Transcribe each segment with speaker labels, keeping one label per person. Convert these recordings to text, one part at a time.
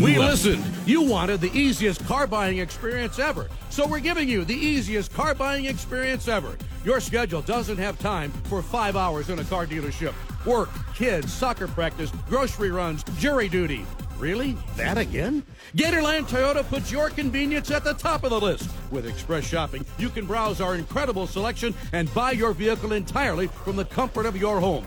Speaker 1: We listened. You wanted the easiest car buying experience ever. So we're giving you the easiest car buying experience ever. Your schedule doesn't have time for five hours in a car dealership. Work, kids, soccer practice, grocery runs, jury duty. Really? That again? Gatorland Toyota puts your convenience at the top of the list. With Express Shopping, you can browse our incredible selection and buy your vehicle entirely from the comfort of your home.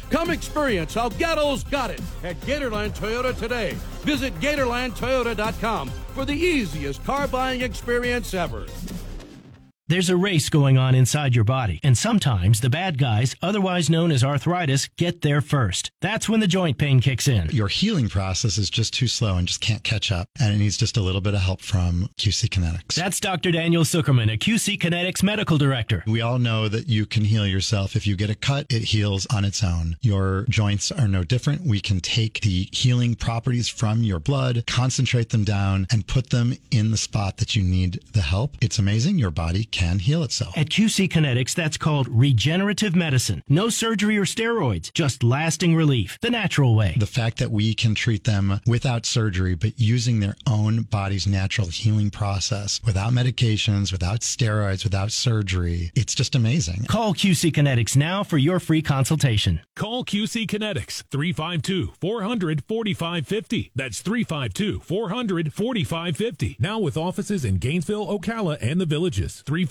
Speaker 1: Come experience how Gatto's got it at Gatorland Toyota today. Visit GatorlandToyota.com for the easiest car buying experience ever.
Speaker 2: There's a race going on inside your body, and sometimes the bad guys, otherwise known as arthritis, get there first. That's when the joint pain kicks in.
Speaker 3: Your healing process is just too slow and just can't catch up, and it needs just a little bit of help from QC Kinetics.
Speaker 2: That's Dr. Daniel Zuckerman, a QC Kinetics medical director.
Speaker 3: We all know that you can heal yourself. If you get a cut, it heals on its own. Your joints are no different. We can take the healing properties from your blood, concentrate them down, and put them in the spot that you need the help. It's amazing. Your body can heal itself.
Speaker 2: At QC Kinetics, that's called regenerative medicine. No surgery or steroids, just lasting relief. The natural way.
Speaker 3: The fact that we can treat them without surgery, but using their own body's natural healing process, without medications, without steroids, without surgery, it's just amazing.
Speaker 2: Call QC Kinetics now for your free consultation.
Speaker 4: Call QC Kinetics 352 400 4550. That's 352 400 4550. Now with offices in Gainesville, Ocala, and the villages. 352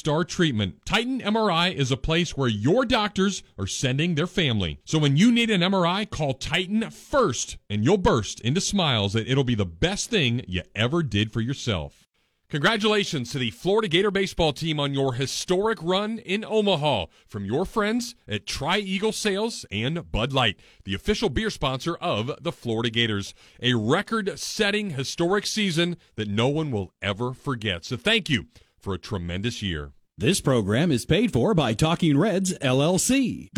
Speaker 5: star treatment. Titan MRI is a place where your doctors are sending their family. So when you need an MRI, call Titan first and you'll burst into smiles that it'll be the best thing you ever did for yourself. Congratulations to the Florida Gator baseball team on your historic run in Omaha from your friends at Tri Eagle Sales and Bud Light, the official beer sponsor of the Florida Gators. A record setting historic season that no one will ever forget. So thank you for a tremendous year.
Speaker 6: This program is paid for by Talking Reds LLC.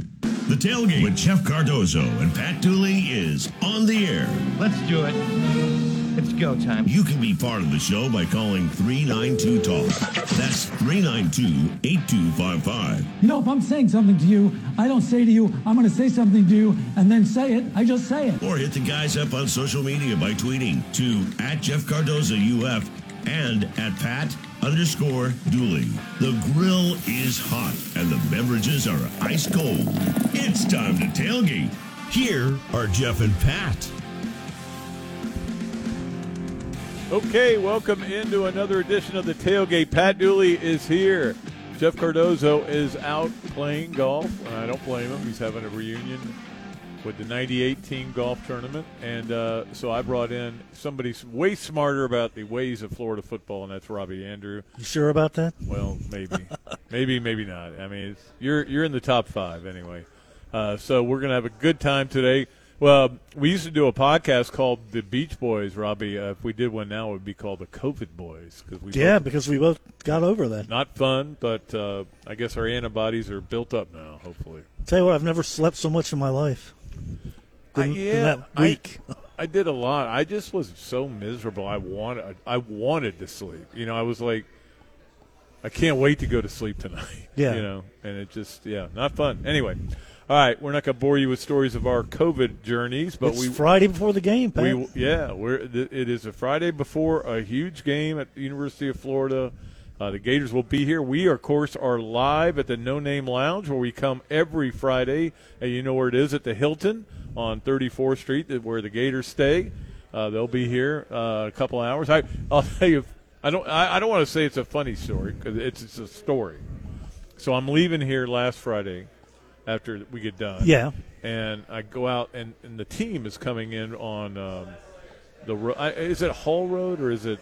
Speaker 7: The tailgate with Jeff Cardozo and Pat Dooley is on the air.
Speaker 8: Let's do it. It's go time.
Speaker 7: You can be part of the show by calling 392 Talk. That's 392 8255.
Speaker 9: You know, if I'm saying something to you, I don't say to you, I'm going to say something to you and then say it. I just say it.
Speaker 7: Or hit the guys up on social media by tweeting to at Jeff Cardozo UF and at Pat underscore Dooley. The grill is hot and the beverages are ice cold. It's time to tailgate. Here are Jeff and Pat.
Speaker 10: Okay, welcome into another edition of the Tailgate. Pat Dooley is here. Jeff Cardozo is out playing golf. I don't blame him. He's having a reunion with the 98 team golf tournament. And uh, so I brought in somebody way smarter about the ways of Florida football, and that's Robbie Andreu.
Speaker 11: You sure about that?
Speaker 10: Well, maybe. maybe, maybe not. I mean, it's, you're, you're in the top five anyway. Uh, so we're going to have a good time today. Well, we used to do a podcast called the Beach Boys, Robbie. Uh, if we did one now, it would be called the COVID Boys because we
Speaker 11: Yeah,
Speaker 10: both-
Speaker 11: because we both got over that.
Speaker 10: not fun, but uh, I guess our antibodies are built up now. Hopefully,
Speaker 11: Tell you what, I've never slept so much in my life.
Speaker 10: I,
Speaker 11: than
Speaker 10: yeah,
Speaker 11: that week.
Speaker 10: I, did a lot. I just was so miserable. I wanted, I wanted to sleep. You know, I was like, I can't wait to go to sleep tonight.
Speaker 11: Yeah.
Speaker 10: you know, and it just, yeah, not fun. Anyway, All right, we're not going to bore you with stories of our COVID journeys, but
Speaker 11: it's
Speaker 10: we
Speaker 11: Friday before the game, Pat.
Speaker 10: we yeah, we're it is a Friday before a huge game at the University of Florida. Uh, the Gators will be here. We, of course, are live at the No Name Lounge where we come every Friday. And you know where it is at the Hilton on 34th Street, where the Gators stay. Uh, they'll be here uh, a couple hours. I, I'll tell you, I don't, I, I don't want to say it's a funny story because it's, it's a story. So I'm leaving here last Friday after we get done.
Speaker 11: Yeah.
Speaker 10: And I go out, and, and the team is coming in on um, the road. Is it Hall Road or is it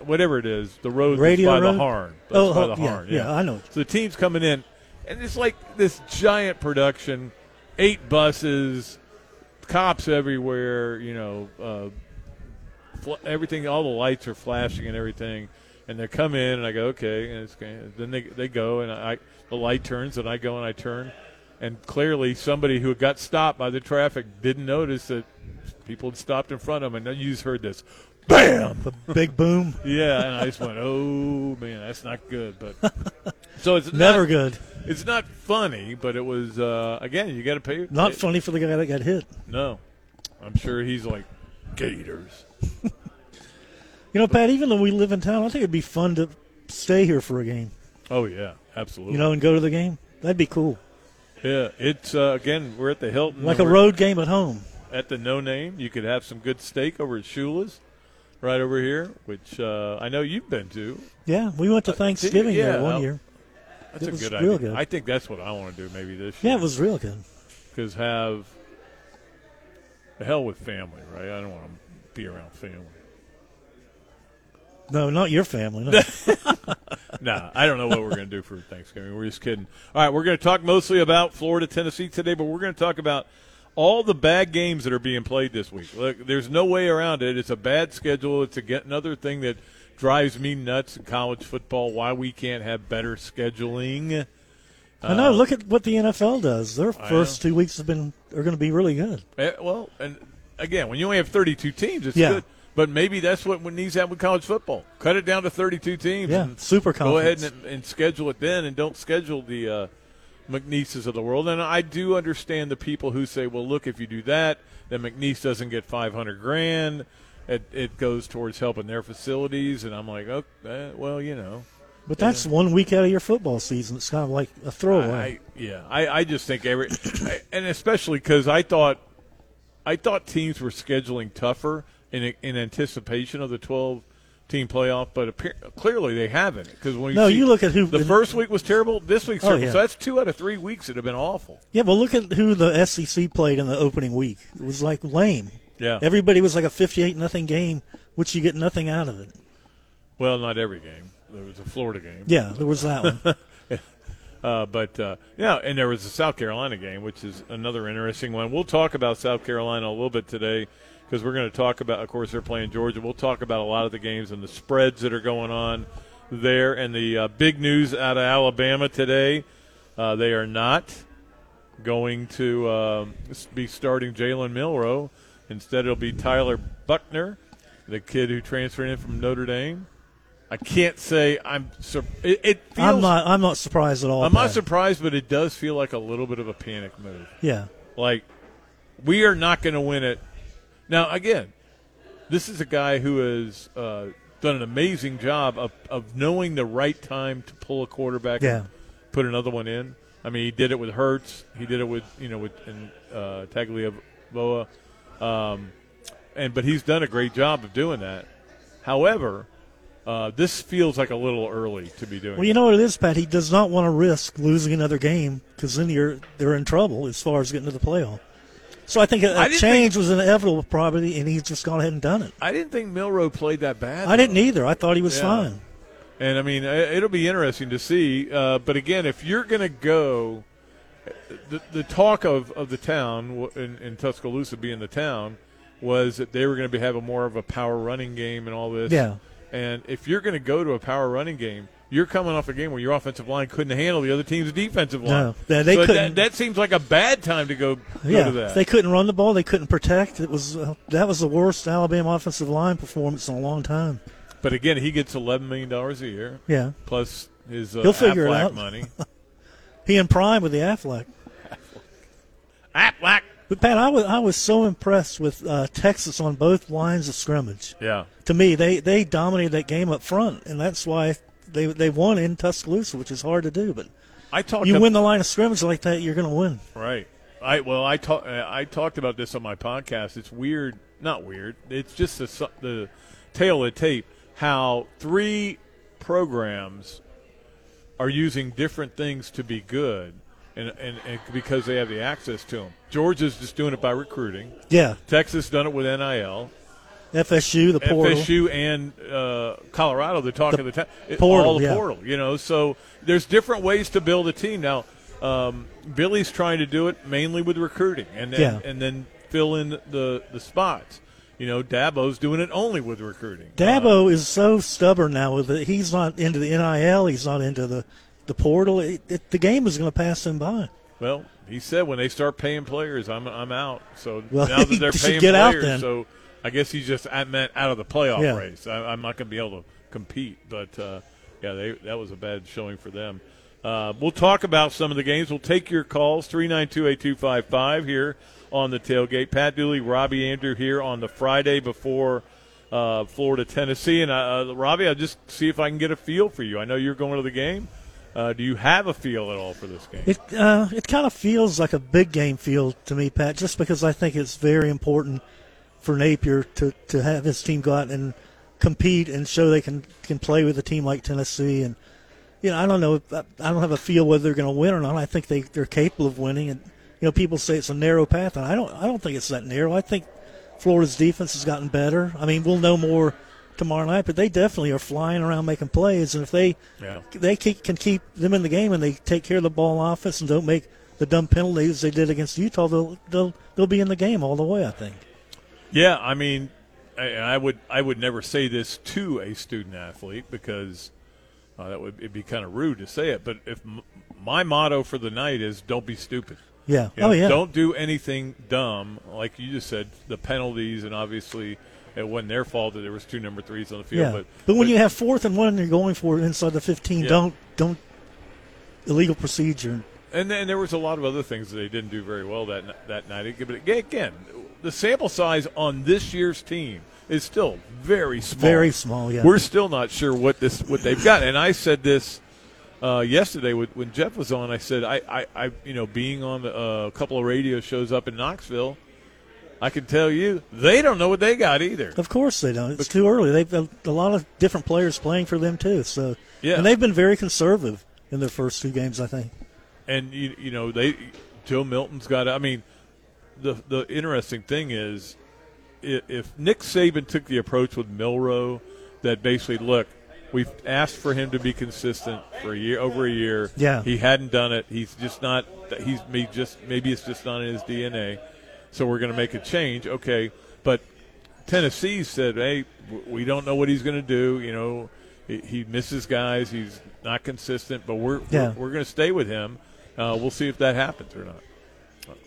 Speaker 10: whatever it is? The road
Speaker 11: Radio
Speaker 10: by
Speaker 11: Road?
Speaker 10: the Harn.
Speaker 11: Oh,
Speaker 10: by
Speaker 11: oh,
Speaker 10: the
Speaker 11: yeah,
Speaker 10: Harn.
Speaker 11: yeah, I know.
Speaker 10: So the team's coming in, and it's like this giant production, eight buses, cops everywhere. You know, uh, fl- everything. All the lights are flashing and everything. And they come in, and I go, okay. And it's, then they they go, and I the light turns, and I go and I turn, and clearly somebody who got stopped by the traffic didn't notice that people had stopped in front of them, and you just heard this, bam,
Speaker 11: the big boom.
Speaker 10: yeah, and I just went, oh man, that's not good. But so it's
Speaker 11: Never
Speaker 10: not-
Speaker 11: good.
Speaker 10: It's not funny, but it was uh, again. You got to pay.
Speaker 11: Not
Speaker 10: pay-
Speaker 11: funny for the guy that got hit.
Speaker 10: No, I'm sure he's like Gators.
Speaker 11: You know, Pat. Even though we live in town, I think it'd be fun to stay here for a game.
Speaker 10: Oh yeah, absolutely.
Speaker 11: You know, and go to the game. That'd be cool.
Speaker 10: yeah, it's uh, again. We're at the Hilton,
Speaker 11: Like a road game at home.
Speaker 10: at the No Name. You could have some good steak over at Shula's, right over here, which uh, I know you've been to.
Speaker 11: Yeah, we went to Thanksgiving
Speaker 10: yeah,
Speaker 11: there one
Speaker 10: I'll-
Speaker 11: year.
Speaker 10: That's
Speaker 11: It
Speaker 10: a good idea.
Speaker 11: good.
Speaker 10: I think that's what I want to do maybe this year.
Speaker 11: Yeah, it was real good.
Speaker 10: because have the hell with family, right? I don't want to be around family.
Speaker 11: No, not your family. No.
Speaker 10: nah, I don't know what we're going to do for Thanksgiving. We're just kidding. All right, we're going to talk mostly about Florida, Tennessee today, but we're going to talk about all the bad games that are being played this week. Look, there's no way around it. It's a bad schedule. It's a, another thing that drives me nuts in college football. Why we can't have better scheduling.
Speaker 11: I know. Look at what the NFL does. Their first two weeks have been are going to be really good.
Speaker 10: Eh, well, and again, when you only have 32 teams, it's
Speaker 11: Yeah.
Speaker 10: good. But maybe that's what needs to happen with college football. Cut it down to 32 teams.
Speaker 11: Yeah,
Speaker 10: and
Speaker 11: super
Speaker 10: Go ahead and, and schedule it then, and don't schedule the uh, McNeeses of the world. And I do understand the people who say, "Well, look, if you do that, then McNeese doesn't get 500 grand. It, it goes towards helping their facilities." And I'm like, "Oh, eh, well, you know."
Speaker 11: But that's one week out of your football season. It's kind of like a throwaway.
Speaker 10: I, yeah, I, I just think every, I, and especially because I thought, I thought teams were scheduling tougher in in anticipation of the twelve team playoff, but appear, clearly they haven't. Because when you
Speaker 11: No,
Speaker 10: see-
Speaker 11: you look at who-
Speaker 10: the first week was terrible, this week's
Speaker 11: Oh,
Speaker 10: terrible.
Speaker 11: yeah.
Speaker 10: So that's two out of three weeks that have been awful.
Speaker 11: yeah, but look at who the SEC played in the opening week. It was like lame.
Speaker 10: Yeah.
Speaker 11: Everybody was like a fifty-eight nothing game, which you get nothing out of it.
Speaker 10: Well, not every game. There was a Florida game.
Speaker 11: Yeah, there was that one.
Speaker 10: Uh, but uh, yeah, and there was a South Carolina game, which is another interesting one. We'll talk about South Carolina a little bit today because we're going to talk about. Of course, they're playing Georgia. We'll talk about a lot of the games and the spreads that are going on there, and the uh, big news out of Alabama today. Uh, they are not going to um be starting Jalen Milroe. Instead, it'll be Tyler Buchner, the kid who transferred in from Notre Dame. I can't say I'm. Sur- it, it feels
Speaker 11: I'm not. I'm not surprised at all.
Speaker 10: I'm not surprised, but it does feel like a little bit of a panic move.
Speaker 11: Yeah.
Speaker 10: Like, we are not going to win it. Now, again, this is a guy who has uh, done an amazing job of, of knowing the right time to pull a quarterback
Speaker 11: Yeah.
Speaker 10: and put another one in. I mean, he did it with Hurts. He did it with, you know, with and, uh, Tagovailoa. Um, and, but he's done a great job of doing that. However, uh, this feels like a little early to be doing
Speaker 11: Well, you know what it is, Pat. He does not want to risk losing another game because then you're they're in trouble as far as getting to the playoff. So I think a,
Speaker 10: I
Speaker 11: a
Speaker 10: didn't
Speaker 11: change was inevitable, probably, and he's just gone ahead and done it.
Speaker 10: I didn't think Milroe played that bad.
Speaker 11: I didn't either. I thought he was
Speaker 10: Yeah.
Speaker 11: fine.
Speaker 10: And I mean, it'll be interesting to see. Uh, but again, if you're going to go, the, the talk of, of the town in, in Tuscaloosa being the town was that they were going to be having more of a power running game and all this.
Speaker 11: Yeah.
Speaker 10: And if you're going to go to a power running game, you're coming off a game where your offensive line couldn't handle the other team's defensive line.
Speaker 11: No. They
Speaker 10: so
Speaker 11: couldn't-
Speaker 10: That, that seems like a bad time to go, go
Speaker 11: Yeah,
Speaker 10: to that.
Speaker 11: they couldn't run the ball. They couldn't protect. It was uh, that was the worst Alabama offensive line performance in a long time.
Speaker 10: but again, he gets $11 million a year.
Speaker 11: Yeah.
Speaker 10: Plus his uh,
Speaker 11: He'll figure it out.
Speaker 10: money.
Speaker 11: He in prime with the Affleck.
Speaker 10: whack.
Speaker 11: But Pat, I was I was so impressed with uh, Texas on both lines of scrimmage.
Speaker 10: Yeah.
Speaker 11: To me, they they dominated that game up front, and that's why they they won in Tuscaloosa, which is hard to do. But
Speaker 10: I talked.
Speaker 11: you win the line of scrimmage like that, you're going to win.
Speaker 10: Right. I well, I talk, uh, I talked about this on my podcast. It's weird, not weird. It's just the the tail of the tape how three programs are using different things to be good, and, and, and because they have the access to them. Georgia's just doing it by recruiting.
Speaker 11: Yeah.
Speaker 10: Texas done it with NIL.
Speaker 11: FSU, the portal.
Speaker 10: FSU and uh, Colorado, they're talking
Speaker 11: The
Speaker 10: the, ta-
Speaker 11: portal,
Speaker 10: all the
Speaker 11: yeah.
Speaker 10: portal. You know, so there's different ways to build a team. Now, um, Billy's trying to do it mainly with recruiting, and then,
Speaker 11: Yeah.
Speaker 10: and then fill in the the spots. You know, Dabo's doing it only with recruiting.
Speaker 11: Dabo is so stubborn now with it. He's not into the NIL. He's not into the the portal. It, it, the game is going to pass him by.
Speaker 10: Well, he said when they start paying players, I'm I'm out. So
Speaker 11: Well,
Speaker 10: now that they're paying
Speaker 11: get out
Speaker 10: players,
Speaker 11: then.
Speaker 10: so I guess he's just I meant out of the playoff
Speaker 11: Yeah.
Speaker 10: race. I, I'm not going to be able to compete. But uh, yeah, they, that was a bad showing for them. Uh, we'll talk about some of the games. We'll take your calls three nine two eight two five five here on the tailgate. Pat Dooley, Robbie Andreu here on the Friday before. Uh, Florida, Tennessee, and uh, uh, Robbie, I'll just see if I can get a feel for you. I know you're going to the game. Uh, do you have a feel at all for this game?
Speaker 11: It uh, it kind of feels like a big game feel to me, Pat. Just because I think it's very important for Napier to, to have his team go out and compete and show they can can play with a team like Tennessee. And you know, I don't know. I I don't have a feel whether they're going to win or not. I think they they're capable of winning. And you know, people say it's a narrow path, and I don't I don't think it's that narrow. I think Florida's defense has gotten better. I mean, we'll know more tomorrow night, but they definitely are flying around making plays. And if they
Speaker 10: Yeah.
Speaker 11: they keep, can keep them in the game and they take care of the ball offense and don't make the dumb penalties they did against Utah, they'll they'll they'll be in the game all the way. I think.
Speaker 10: Yeah, I mean, I, I would I would never say this to a student athlete because uh, that would it'd be kind of rude to say it. But if m- my motto for the night is "Don't be stupid."
Speaker 11: Yeah.
Speaker 10: You know,
Speaker 11: oh yeah.
Speaker 10: Don't do anything dumb, like you just said. The penalties and obviously it wasn't their fault that there was two number threes on the field.
Speaker 11: yeah.
Speaker 10: But,
Speaker 11: But, when you have fourth and one and you're going for it inside the 15,
Speaker 10: Yeah.
Speaker 11: don't don't illegal procedure.
Speaker 10: And then there was a lot of other things that they didn't do very well that that night. But again, the sample size on this year's team is still very small.
Speaker 11: Very small, yeah.
Speaker 10: We're still not sure what this what they've got. And I said this uh, yesterday with, when Jeff was on. I said I, I, I you know being on uh, a couple of radio shows up in Knoxville, I can tell you they don't know what they got either.
Speaker 11: Of course they don't. It's too early. They've got a lot of different players playing for them too. So
Speaker 10: Yeah.
Speaker 11: and they've been very conservative in their first two games. I think.
Speaker 10: and you, you know they Joe Milton's got. I mean, the the interesting thing is, if Nick Saban took the approach with Milroe, that basically look, we've asked for him to be consistent for a year over a year.
Speaker 11: Yeah.
Speaker 10: he hadn't done it. He's just not. He's me just maybe it's just not in his DNA. So we're going to make a change. Okay, but Tennessee said, "Hey, we don't know what he's going to do. You know, he, he misses guys. He's not consistent, but we're
Speaker 11: Yeah.
Speaker 10: we're, we're going to stay with him. Uh, we'll see if that happens or not."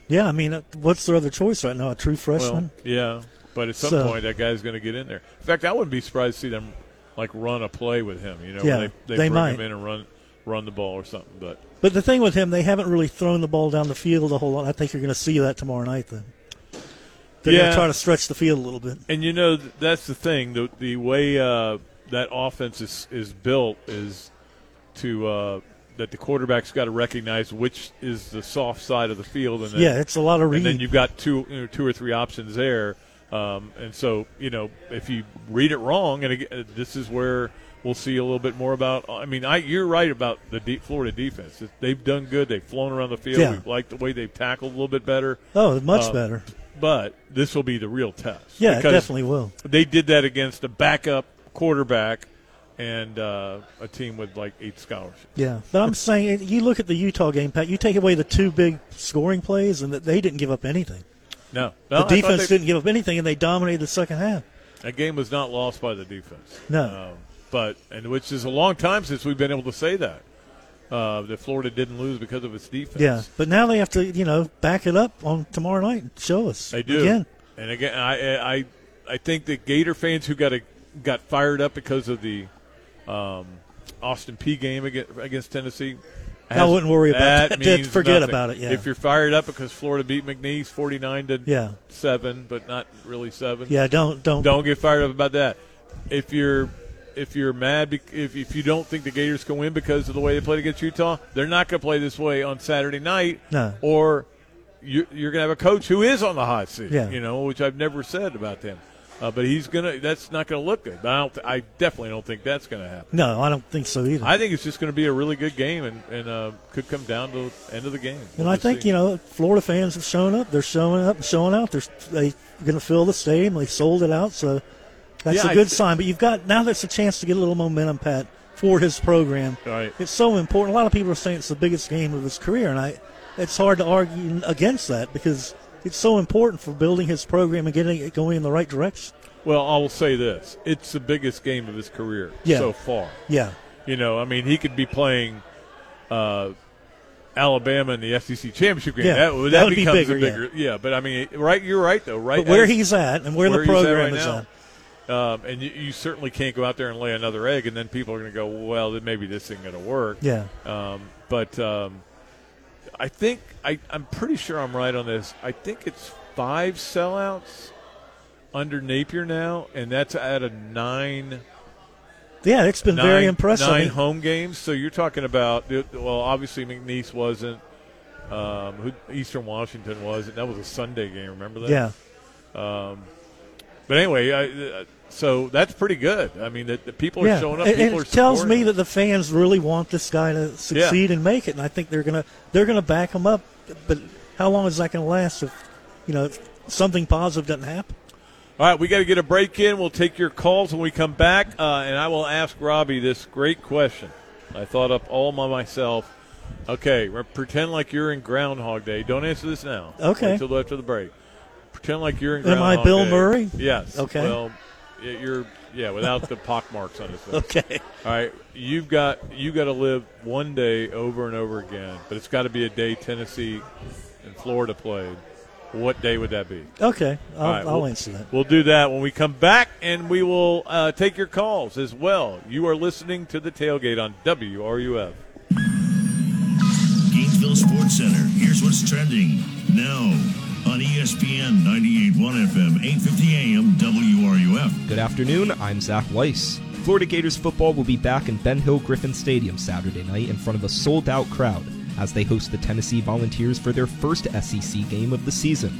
Speaker 11: Yeah, I mean, uh, what's their other choice right now? A true
Speaker 10: Well,
Speaker 11: freshman?
Speaker 10: yeah, but at some
Speaker 11: So-
Speaker 10: point that guy's going to get in there. In fact, I wouldn't be surprised to see them like run a play with him. You know,
Speaker 11: Yeah,
Speaker 10: they, they,
Speaker 11: they
Speaker 10: bring
Speaker 11: might.
Speaker 10: him in and run run the ball or something. But
Speaker 11: But the thing with him, they haven't really thrown the ball down the field a whole lot. I think you're going to see that tomorrow night. Then they're going
Speaker 10: Yeah.
Speaker 11: to try to stretch the field a little bit.
Speaker 10: And you know that's the thing. The the way uh, that offense is is built is to uh, that the quarterback's got to recognize which is the soft side of the field, and then,
Speaker 11: Yeah, it's a lot of
Speaker 10: And then you've got two you know, two or three options there, um, and so you know if you read it wrong, and again, this is where we'll see a little bit more about. I mean, I, you're right about the deep Florida defense. They've done good. They've flown around the field.
Speaker 11: Yeah.
Speaker 10: We like the way they've tackled a little bit better.
Speaker 11: Oh, much
Speaker 10: Uh,
Speaker 11: better.
Speaker 10: But this will be the real test.
Speaker 11: Yeah, it definitely will.
Speaker 10: They did that against a backup quarterback and uh, a team with like eight scholarships.
Speaker 11: Yeah, but I'm saying you look at the Utah game, Pat. You take away the two big scoring plays, and that they didn't give up anything.
Speaker 10: No,
Speaker 11: the
Speaker 10: No, thought
Speaker 11: defense
Speaker 10: they-
Speaker 11: didn't give up anything, and they dominated the second half.
Speaker 10: That game was not lost by the defense.
Speaker 11: No.
Speaker 10: Um, but and which is a long time since we've been able to say that uh, that Florida didn't lose because of its defense.
Speaker 11: Yeah, but now they have to, you know, back it up on tomorrow night and show us
Speaker 10: They do.
Speaker 11: again.
Speaker 10: And again, I I I think the Gator fans who got a, got fired up because of the um, Austin Peay game against, against Tennessee,
Speaker 11: I wouldn't worry about
Speaker 10: that.
Speaker 11: that. Forget
Speaker 10: nothing.
Speaker 11: about it, yeah.
Speaker 10: If you're fired up because Florida beat McNeese 49 to
Speaker 11: Yeah.
Speaker 10: seven, but not really seven.
Speaker 11: Yeah, don't don't
Speaker 10: don't get fired up about that. If you're if you're mad if if you don't think the Gators can win because of the way they played against Utah, they're not going to play this way on Saturday night.
Speaker 11: No.
Speaker 10: Or you, you're going to have a coach who is on the hot seat.
Speaker 11: Yeah.
Speaker 10: You know, which I've never said about them. Uh, but he's gonna. That's not gonna look good. I don't. th- I definitely don't think that's gonna happen.
Speaker 11: No, I don't think so either.
Speaker 10: I think it's just going to be a really good game, and, and uh, could come down to the end of the game.
Speaker 11: And
Speaker 10: We'll
Speaker 11: I think
Speaker 10: see.
Speaker 11: you know Florida fans have shown up. They're showing up, and showing out. They're they going to fill the stadium. They sold it out, so that's
Speaker 10: Yeah,
Speaker 11: a good
Speaker 10: th-
Speaker 11: sign. But you've got now that's a chance to get a little momentum, Pat, for his program.
Speaker 10: Right.
Speaker 11: It's so important. A lot of people are saying it's the biggest game of his career, and I it's hard to argue against that because it's so important for building his program and getting it going in the right direction.
Speaker 10: Well, I will say this: it's the biggest game of his career
Speaker 11: Yeah.
Speaker 10: so far.
Speaker 11: Yeah.
Speaker 10: You know, I mean, he could be playing uh, Alabama in the SEC championship game.
Speaker 11: Yeah,
Speaker 10: that, would-
Speaker 11: that
Speaker 10: that
Speaker 11: would be
Speaker 10: becomes
Speaker 11: bigger,
Speaker 10: a bigger. Yeah. but I mean, right? You're right though. Right.
Speaker 11: But where
Speaker 10: as-
Speaker 11: he's at and where the program is
Speaker 10: now. Um, and you, you certainly can't go out there and lay another egg, and then people are going to go, well, then maybe this isn't going to work.
Speaker 11: Yeah.
Speaker 10: Um, but um, I think I, I'm pretty sure I'm right on this. I think it's five sellouts under Napier now, and that's out of nine.
Speaker 11: Yeah, it's been
Speaker 10: nine,
Speaker 11: very impressive.
Speaker 10: Nine home games. So you're talking about well, obviously McNeese wasn't. Um, who Eastern Washington was, and that was a Sunday game. Remember that?
Speaker 11: Yeah.
Speaker 10: Um, but anyway, I, uh, so that's pretty good. I mean, that the people are
Speaker 11: yeah.
Speaker 10: showing up.
Speaker 11: And-
Speaker 10: People
Speaker 11: and
Speaker 10: are
Speaker 11: it tells me that the fans really want this guy to succeed and make it, and I think they're gonna they're gonna back him up. But how long is that going to last if you know if something positive doesn't happen?
Speaker 10: All right, we got to get a break in. We'll take your calls when we come back, uh, and I will ask Robbie this great question. I thought up all by myself. Okay, re- pretend like you're in Groundhog Day. Don't answer this now.
Speaker 11: Okay.
Speaker 10: Till after the break. Pretend like you're in
Speaker 11: Am I Bill
Speaker 10: Day.
Speaker 11: Murray?
Speaker 10: Yes.
Speaker 11: Okay.
Speaker 10: Well, you're yeah, without the pock marks on his face.
Speaker 11: Okay.
Speaker 10: All right, you've got you got to live one day over and over again, but it's got to be a day Tennessee and Florida played. What day would that be?
Speaker 11: Okay, I'll,
Speaker 10: All right,
Speaker 11: I'll
Speaker 10: we'll-
Speaker 11: answer that.
Speaker 10: We'll do that when we come back, and we will uh, take your calls as well. You are listening to the tailgate on WRUF.
Speaker 7: Gainesville Sports Center. Here's what's trending now on ESPN 98.1 FM, 8:50 AM, WRUF.
Speaker 12: Good afternoon. I'm Zach Weiss. Florida Gators football will be back in Ben Hill Griffin Stadium Saturday night in front of a sold out crowd as they host the Tennessee Volunteers for their first SEC game of the season.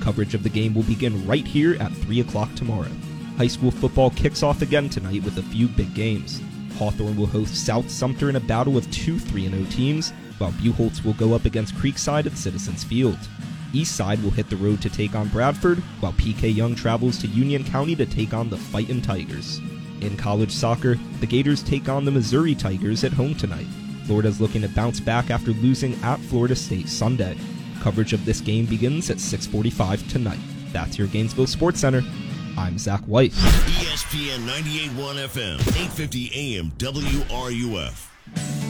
Speaker 12: Coverage of the game will begin right here at 3 o'clock tomorrow. High school football kicks off again tonight with a few big games. Hawthorne will host South Sumter in a battle of two 3 0 teams, while Buchholz will go up against Creekside at Citizens Field. Eastside will hit the road to take on Bradford, while P.K. Yonge travels to Union County to take on the Fightin' Tigers. In college soccer, the Gators take on the Missouri Tigers at home tonight. Florida's looking to bounce back after losing at Florida State Sunday. Coverage of this game begins at 6:45 tonight. That's your Gainesville Sports Center. I'm Zach White.
Speaker 7: ESPN 98.1 FM, 8:50 AM, WRUF.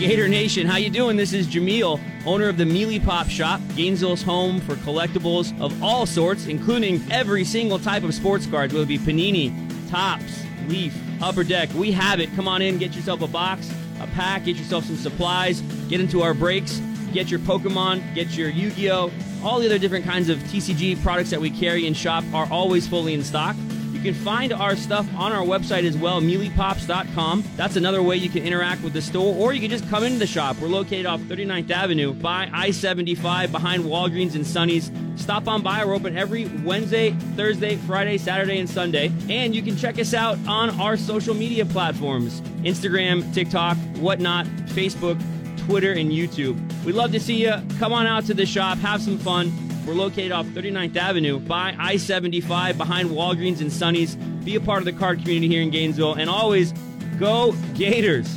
Speaker 13: Gator Nation, how you doing? This is Jameel, owner of the Mealy Pop Shop, Gainesville's home for collectibles of all sorts, including every single type of sports cards, whether it be Panini, Topps, Leaf, Upper Deck. We have it. Come on in, get yourself a box, a pack, get yourself some supplies, get into our breaks, get your Pokemon, get your Yu-Gi-Oh! All the other different kinds of TCG products that we carry and shop are always fully in stock. You can find our stuff on our website as well, mealypops.com. That's another way you can interact with the store, or you can just come into the shop. We're located off 39th Avenue by I 75 behind Walgreens and Sonny's. Stop on by. We're open every Wednesday, Thursday, Friday, Saturday, and Sunday. And you can check us out on our social media platforms Instagram, TikTok, whatnot, Facebook, Twitter, and YouTube. We'd love to see you. Come on out to the shop, have some fun. We're located off 39th Avenue by I 75 behind Walgreens and Sonny's. Be a part of the card community here in Gainesville. And always, go Gators!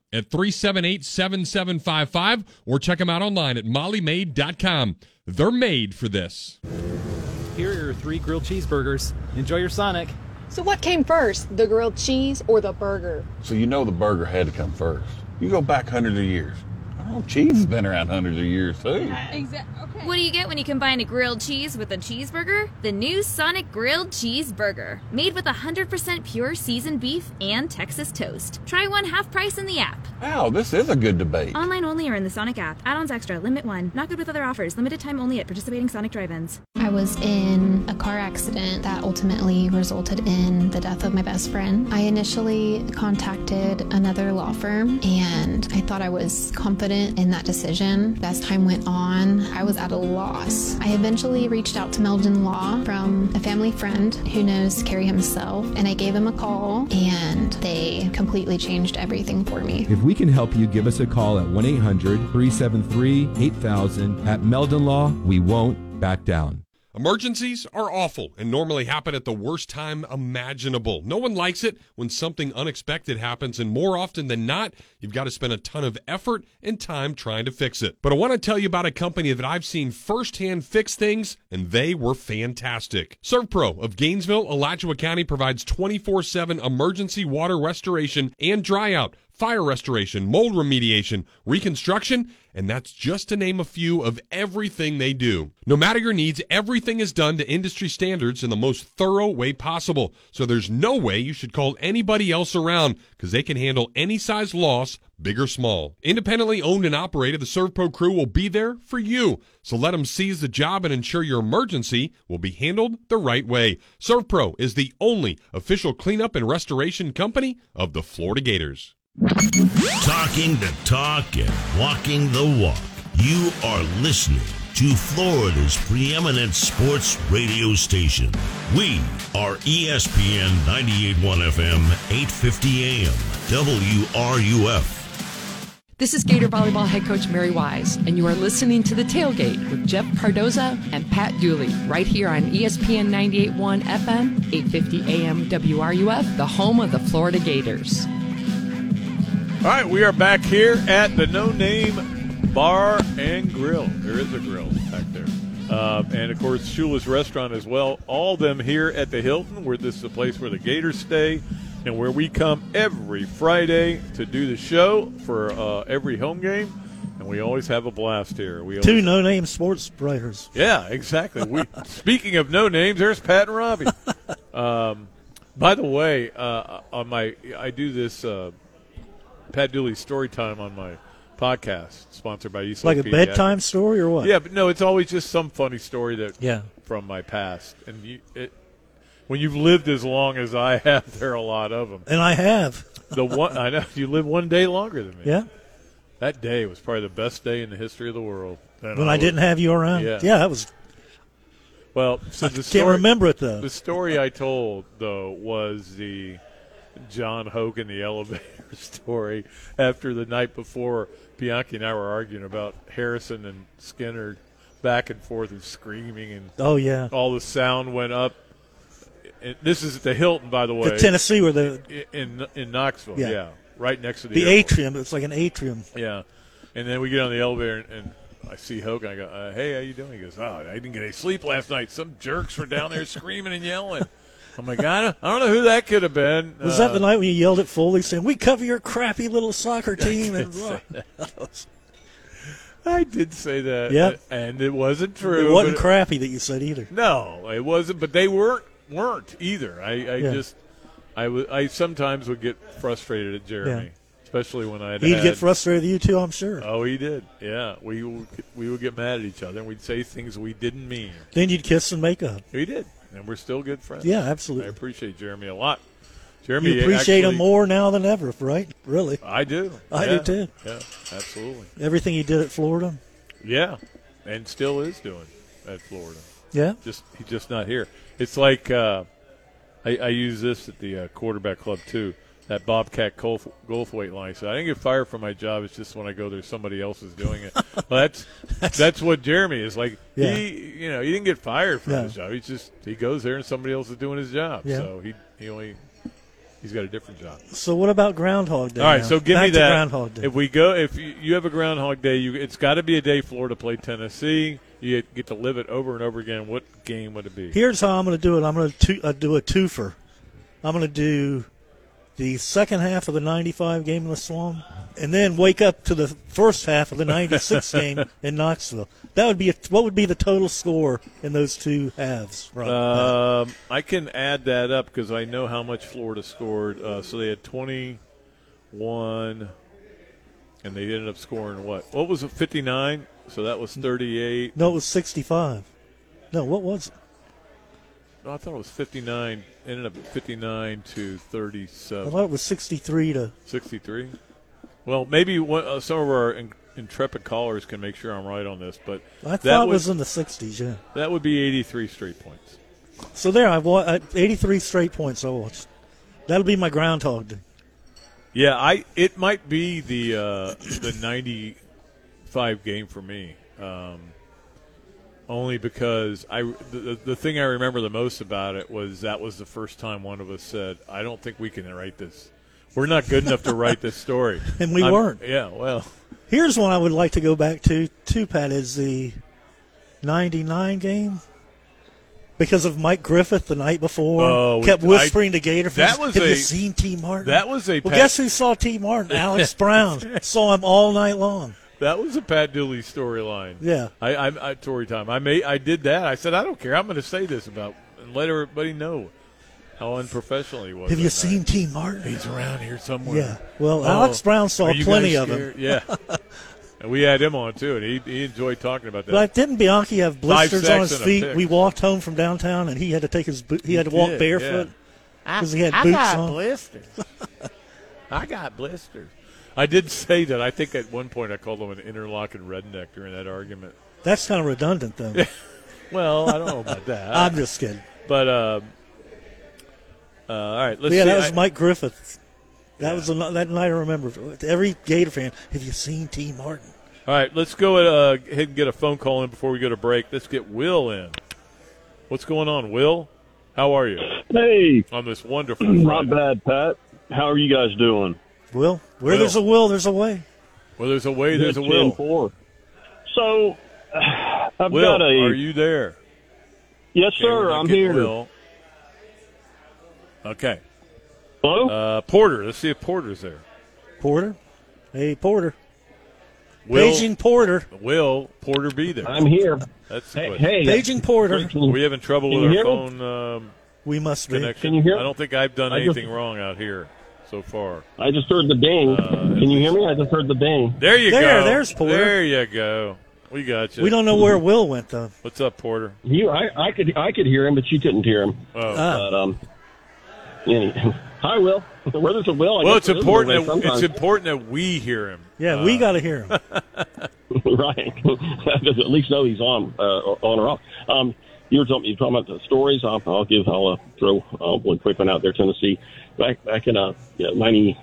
Speaker 5: At 378 7755 or check them out online at mollymaid.com. They're made for this.
Speaker 14: Here are your three grilled cheeseburgers. Enjoy your Sonic.
Speaker 15: So, what came first, the grilled cheese or the burger?
Speaker 6: So, you know the burger had to come first. You go back hundreds of years. Oh, cheese has been around hundreds of years, too.
Speaker 16: Exactly. What do you get when you combine a grilled cheese with a cheeseburger? The new Sonic Grilled Cheeseburger, made with 100% pure seasoned beef and Texas toast. Try one half price in the app.
Speaker 6: Wow, this is a good debate.
Speaker 16: Online only or in the Sonic app. Add-ons extra. Limit one. Not good with other offers. Limited time only at participating Sonic drive-ins.
Speaker 17: I was in a car accident that ultimately resulted in the death of my best friend. I initially contacted another law firm and I thought I was confident in that decision. As time went on, I was at a loss. I eventually reached out to Meldon Law from a family friend who knows Kerry himself, and I gave him a call, and they completely changed everything for me.
Speaker 18: If we can help you, give us a call at 1 800 373 8000. At Meldon Law, we won't back down.
Speaker 5: Emergencies are awful and normally happen at the worst time imaginable. No one likes it when something unexpected happens, and more often than not, you've got to spend a ton of effort and time trying to fix it. But I want to tell you about a company that I've seen firsthand fix things, and they were fantastic. ServPro of Gainesville, Alachua County provides 24 7 emergency water restoration and dryout fire restoration, mold remediation, reconstruction, and that's just to name a few of everything they do. No matter your needs, everything is done to industry standards in the most thorough way possible. So there's no way you should call anybody else around because they can handle any size loss, big or small. Independently owned and operated, the ServPro crew will be there for you. So let them seize the job and ensure your emergency will be handled the right way. ServPro is the only official cleanup and restoration company of the Florida Gators.
Speaker 7: Talking the talk and walking the walk. You are listening to Florida's preeminent sports radio station. We are ESPN 98.1 FM, 850 AM, WRUF.
Speaker 19: This is Gator Volleyball head coach Mary Wise, and you are listening to The Tailgate with Jeff Cardozo and Pat Dooley right here on ESPN 98.1 FM, 850 AM WRUF, the home of the Florida Gators.
Speaker 10: All right, we are back here at the No Name Bar and Grill. There is a grill back there. Uh, and of course, Shula's Restaurant as well. All of them here at the Hilton, where this is the place where the Gators stay and where we come every Friday to do the show for uh, every home game. And we always have a blast here. We
Speaker 11: Two no-name sports writers.
Speaker 10: yeah, exactly. We speaking of no names, there's Pat and Robbie. Um, by the way, uh, on my I do this uh, Pat Dooley's story time on my podcast, sponsored by East
Speaker 11: Like a bedtime story or what?
Speaker 10: Yeah, but no, it's always just some funny story that
Speaker 11: Yeah.
Speaker 10: from my past, and you, it, when you've lived as long as I have, there are a lot of them.
Speaker 11: And I have.
Speaker 10: The one I know you live one day longer than me.
Speaker 11: Yeah.
Speaker 10: that day was probably the best day in the history of the world.
Speaker 11: When I
Speaker 10: was-
Speaker 11: didn't have you around.
Speaker 10: Yeah,
Speaker 11: Yeah, that was.
Speaker 10: Well, so
Speaker 11: I
Speaker 10: the
Speaker 11: can't
Speaker 10: story,
Speaker 11: remember it, though.
Speaker 10: The story I told though was the John Hogan the elevator story after the night before Bianchi and I were arguing about Harrison and Skinner back and forth and screaming and
Speaker 11: Oh, yeah.
Speaker 10: all the sound went up. And this is at the Hilton, by the way,
Speaker 11: The Tennessee where the
Speaker 10: in in Knoxville,
Speaker 11: Yeah.
Speaker 10: yeah, right next to the,
Speaker 11: the atrium. It's like an atrium.
Speaker 10: Yeah, and then we get on the elevator and, and I see Hogan. I go, uh, "Hey, how you doing?" He goes, "Oh, I didn't get any sleep last night. Some jerks were down there screaming and yelling." I'm like, I don't, I don't know who that could have been.
Speaker 11: Was
Speaker 10: Uh,
Speaker 11: that the night when you yelled at Foley saying, "We cover your crappy little soccer team"?
Speaker 10: did
Speaker 11: And
Speaker 10: say I did say that.
Speaker 11: Yep.
Speaker 10: and it wasn't true.
Speaker 11: it wasn't crappy that you said either.
Speaker 10: No, it wasn't. But they weren't weren't either. I, I
Speaker 11: Yeah.
Speaker 10: just I would I sometimes would get frustrated at Jeremy,
Speaker 11: Yeah.
Speaker 10: especially when I
Speaker 11: He'd
Speaker 10: had-
Speaker 11: get frustrated with you too, I'm sure.
Speaker 10: Oh, he did. Yeah, we would, we would get mad at each other and we'd say things we didn't mean.
Speaker 11: Then you'd kiss and make up.
Speaker 10: We did, and we're still good friends.
Speaker 11: Yeah, absolutely.
Speaker 10: I appreciate Jeremy a lot. Jeremy,
Speaker 11: You appreciate
Speaker 10: actually-
Speaker 11: him more now than ever, right? Really?
Speaker 10: I do.
Speaker 11: I
Speaker 10: Yeah.
Speaker 11: do too.
Speaker 10: Yeah, absolutely.
Speaker 11: Everything he did at Florida.
Speaker 10: Yeah, and still is doing at Florida.
Speaker 11: Yeah.
Speaker 10: just he's just not here. It's like uh, I, I use this at the uh, quarterback club too. That Bobcat weight line. So I didn't get fired from my job. It's just when I go there, somebody else is doing it. well, that's that's what Jeremy is like.
Speaker 11: Yeah.
Speaker 10: He, you know, he didn't get fired from his job. He's just he goes there and somebody else is doing his job.
Speaker 11: Yeah.
Speaker 10: So he he only He's got a different job.
Speaker 11: So what about Groundhog Day?
Speaker 10: All right,
Speaker 11: now?
Speaker 10: so give
Speaker 11: Back
Speaker 10: me that.
Speaker 11: Groundhog Day.
Speaker 10: If we go, if you, you have a Groundhog Day, you it's got to be a day Florida play Tennessee. You get to live it over and over again. What game would it be?
Speaker 11: Here's how I'm going to do it. I'm going to uh, do a twofer. I'm going to do the second half of the 95 game in the Swamp, and then wake up to the first half of the 96 game in Knoxville. That would be a, what would be the total score in those two halves? Right.
Speaker 10: Um, I can add that up because I know how much Florida scored. Uh, so they had 21, and they ended up scoring what? What was it? 59. So that was 38.
Speaker 11: no, it was 65. No, what was it?
Speaker 10: No, I thought it was 59. Ended up 59 to 37.
Speaker 11: I
Speaker 10: 37.
Speaker 11: thought it was 63 to.
Speaker 10: 63. Well, maybe one, uh, some of our in, intrepid callers can make sure I'm right on this, but
Speaker 11: I
Speaker 10: that
Speaker 11: thought it
Speaker 10: would-
Speaker 11: was in the 60s. Yeah.
Speaker 10: that would be 83 straight points.
Speaker 11: So there, I've uh, 83 straight points I watched. That'll be my Groundhog Day.
Speaker 10: Yeah, I it might be the uh, the 95 game for me. Um, only because I the, the thing I remember the most about it was that was the first time one of us said, "I don't think we can write this. We're not good enough to write this story."
Speaker 11: And we
Speaker 10: I'm-
Speaker 11: weren't.
Speaker 10: Yeah, well,
Speaker 11: Here's one I would like to go back to, too, Pat, is the 99 game. Because of Mike Griffith the night before,
Speaker 10: Oh,
Speaker 11: kept
Speaker 10: I-
Speaker 11: whispering to Gator
Speaker 10: that was
Speaker 11: Have
Speaker 10: a-
Speaker 11: you seen Tee Martin?
Speaker 10: that was a
Speaker 11: Well, guess who saw Tee Martin? Alex Brown saw him all night long.
Speaker 10: That was a Pat Dooley storyline.
Speaker 11: Yeah.
Speaker 10: I, I, I Tory time. I made I did that. I said I don't care. I'm going to say this about and let everybody know how unprofessional he was.
Speaker 11: Have you
Speaker 10: that
Speaker 11: seen
Speaker 10: night.
Speaker 11: Tee Martin?
Speaker 10: He's around here somewhere.
Speaker 11: Yeah. Well,
Speaker 10: Oh,
Speaker 11: Alex Brown saw plenty of him.
Speaker 10: Yeah. and we had him on too, and he, he enjoyed talking about that.
Speaker 11: But didn't Bianchi have blisters on his feet? We walked home from downtown, and he had to take his boot. He had to walk
Speaker 10: did,
Speaker 11: barefoot
Speaker 10: yeah.
Speaker 11: because he had
Speaker 10: I
Speaker 11: boots
Speaker 10: got
Speaker 11: on.
Speaker 10: blisters. I got blisters. I did say that. I think at one point I called him an interlocking redneck during that argument.
Speaker 11: That's kind of redundant, though.
Speaker 10: Well, I don't know about that.
Speaker 11: I'm just kidding.
Speaker 10: But um, uh, all right, let's
Speaker 11: yeah,
Speaker 10: see.
Speaker 11: that was
Speaker 10: I-
Speaker 11: Mike Griffith. That was the, ni- that night I remember. Every Gator fan, have you seen Tee Martin?
Speaker 10: All right, let's go uh, ahead and get a phone call in before we go to break. Let's get Will in. What's going on, Will? How are you?
Speaker 20: Hey.
Speaker 10: On this wonderful
Speaker 20: Not bad, Pat. How are you guys doing?
Speaker 11: Will, where
Speaker 10: Will.
Speaker 11: there's a will, there's a way.
Speaker 10: Well, there's a way, there's a will.
Speaker 20: 10-4. So, I've
Speaker 10: Will,
Speaker 20: got a.
Speaker 10: are you there?
Speaker 20: Yes,
Speaker 10: Okay,
Speaker 20: sir.
Speaker 10: not
Speaker 20: I'm here.
Speaker 10: Will. Okay.
Speaker 20: Hello?
Speaker 10: Uh, Porter. Let's see if Porter's there.
Speaker 11: Porter? Hey, Porter.
Speaker 10: Will,
Speaker 11: Paging Porter.
Speaker 10: Will Porter be there?
Speaker 20: I'm here.
Speaker 10: That's the
Speaker 20: Hey,
Speaker 10: question.
Speaker 20: hey.
Speaker 11: Paging Porter.
Speaker 10: Are we having trouble with
Speaker 20: you
Speaker 10: our phone um,
Speaker 11: We must be.
Speaker 10: connection?
Speaker 20: Can you hear?
Speaker 10: I don't think I've done
Speaker 20: I just-
Speaker 10: anything wrong out here so far.
Speaker 20: I just heard the ding.
Speaker 10: Uh,
Speaker 20: Can you hear me? I just heard the ding.
Speaker 10: There you
Speaker 11: There,
Speaker 10: go.
Speaker 11: there's Porter.
Speaker 10: There you go. We got you.
Speaker 11: We don't know where Will went, though.
Speaker 10: What's up, Porter?
Speaker 20: You, I, I could, I could hear him, but you couldn't hear him.
Speaker 10: Oh.
Speaker 11: Ah.
Speaker 20: But um, any, hi, Will. Where there's a Will, I
Speaker 10: well,
Speaker 20: guess
Speaker 10: it's
Speaker 20: there is a
Speaker 10: important. That, it's important that we hear him.
Speaker 11: Yeah, we
Speaker 10: Uh,
Speaker 11: got to hear him.
Speaker 20: right. Just at least know he's on, uh, on or off. Um, you were talking, you were talking about the stories. I'll, I'll give, I'll uh, throw uh, one quick one out there. Tennessee, back back in uh, you know, ninety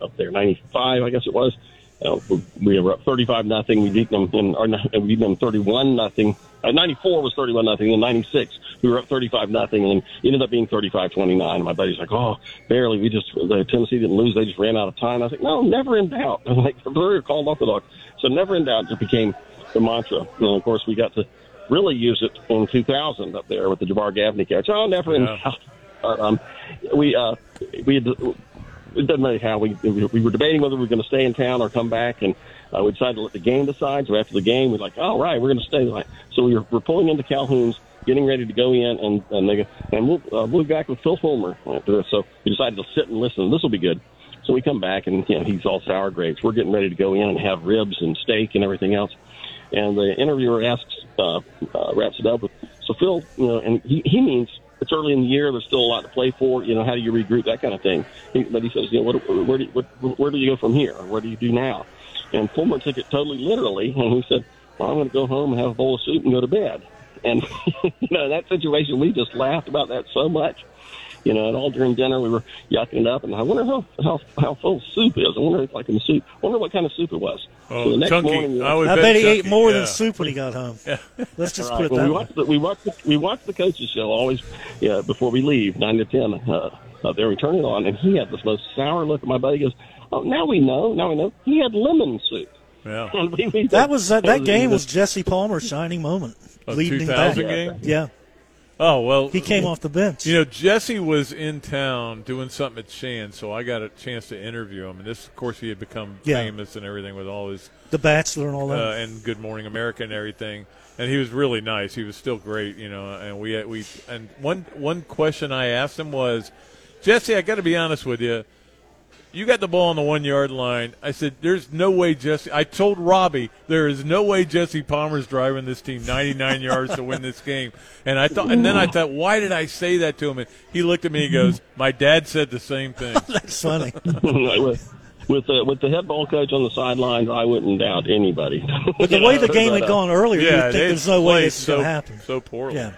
Speaker 20: up there, ninety five, I guess it was. Uh, we were up thirty five nothing. We beat them in, or we beat them thirty one nothing. Uh, ninety four was thirty one nothing. In ninety six, we were up thirty five nothing, and ended up being thirty five twenty nine. My buddy's like, "Oh, barely. We just the Tennessee didn't lose. They just ran out of time." I was like, "No, never in doubt." I'm like, "Very called off the dog." So never in doubt just became the mantra. And of course, we got to really use it in 2000 up there with the Jabbar Gaffney catch. Oh, never in
Speaker 10: Yeah.
Speaker 20: doubt. Uh, um, we uh, we had, it doesn't matter how we we were debating whether we were going to stay in town or come back, and uh, we decided to let the game decide. So after the game, we're like, "All right, we're going to stay." So we were, we're pulling into Calhoun's, getting ready to go in, and and they go, and we'll uh, we'll be back with Phil Fulmer after this. So we decided to sit and listen. This will be good. So we come back, and you know he's all sour grapes. We're getting ready to go in and have ribs and steak and everything else. And the interviewer asks, uh, uh, wraps it up with, "So Phil, you know," and he he means it's early in the year. There's still a lot to play for. You know, how do you regroup? That kind of thing. He, but he says, you know, what, where do you, what, where do you go from here? What do you do now? And Fulmer took it totally literally, and he said, well, I'm going to go home and have a bowl of soup and go to bed. And you know, that situation, we just laughed about that so much. You know, and all during dinner we were yucking it up, and I wonder how how how full soup is. I wonder if like in the soup. I wonder what kind of soup it was.
Speaker 10: Oh,
Speaker 20: so the next
Speaker 10: chunky.
Speaker 20: morning,
Speaker 10: I would
Speaker 11: I
Speaker 10: bet
Speaker 11: bet he ate more
Speaker 10: yeah.
Speaker 11: than soup when he got home. Yeah. Let's just
Speaker 20: Right.
Speaker 11: put it
Speaker 20: well,
Speaker 11: that
Speaker 20: we
Speaker 11: way.
Speaker 20: watch the we watch the we watch the coaches show always yeah before we leave nine to ten uh, uh, they were turning on, and he had this most sour look at my buddy. He goes, "Oh, now we know. Now we know. He had lemon soup."
Speaker 10: Yeah.
Speaker 11: That was that, that game was Jesse Palmer's shining moment,
Speaker 10: A
Speaker 11: leading
Speaker 10: 2000
Speaker 11: back.
Speaker 10: game?
Speaker 11: Yeah,
Speaker 10: Oh well,
Speaker 11: he came off the bench.
Speaker 10: You know, Jesse was in town doing something at Shan, so I got a chance to interview him. And this, of course, he had become
Speaker 11: Yeah.
Speaker 10: famous and everything with all his
Speaker 11: The Bachelor and all that.
Speaker 10: uh, and Good Morning America and everything. And he was really nice. He was still great, you know. And we had, we and one one question I asked him was, Jesse, I got to be honest with you. You got the ball on the one yard line. I said, "There's no way, Jesse." I told Robbie, "There is no way Jesse Palmer's driving this team 99 yards to win this game." And I thought, and then I thought, why did I say that to him? And he looked at me. And he goes, "My dad said the same thing."
Speaker 11: That's funny.
Speaker 20: with with the with the head ball coach on the sidelines, I wouldn't doubt anybody.
Speaker 11: But the way the game had uh, gone earlier, you
Speaker 10: Yeah,
Speaker 11: would think there's no way
Speaker 10: played
Speaker 11: this is
Speaker 10: so-
Speaker 11: going to happen.
Speaker 10: So poorly.
Speaker 11: Yeah.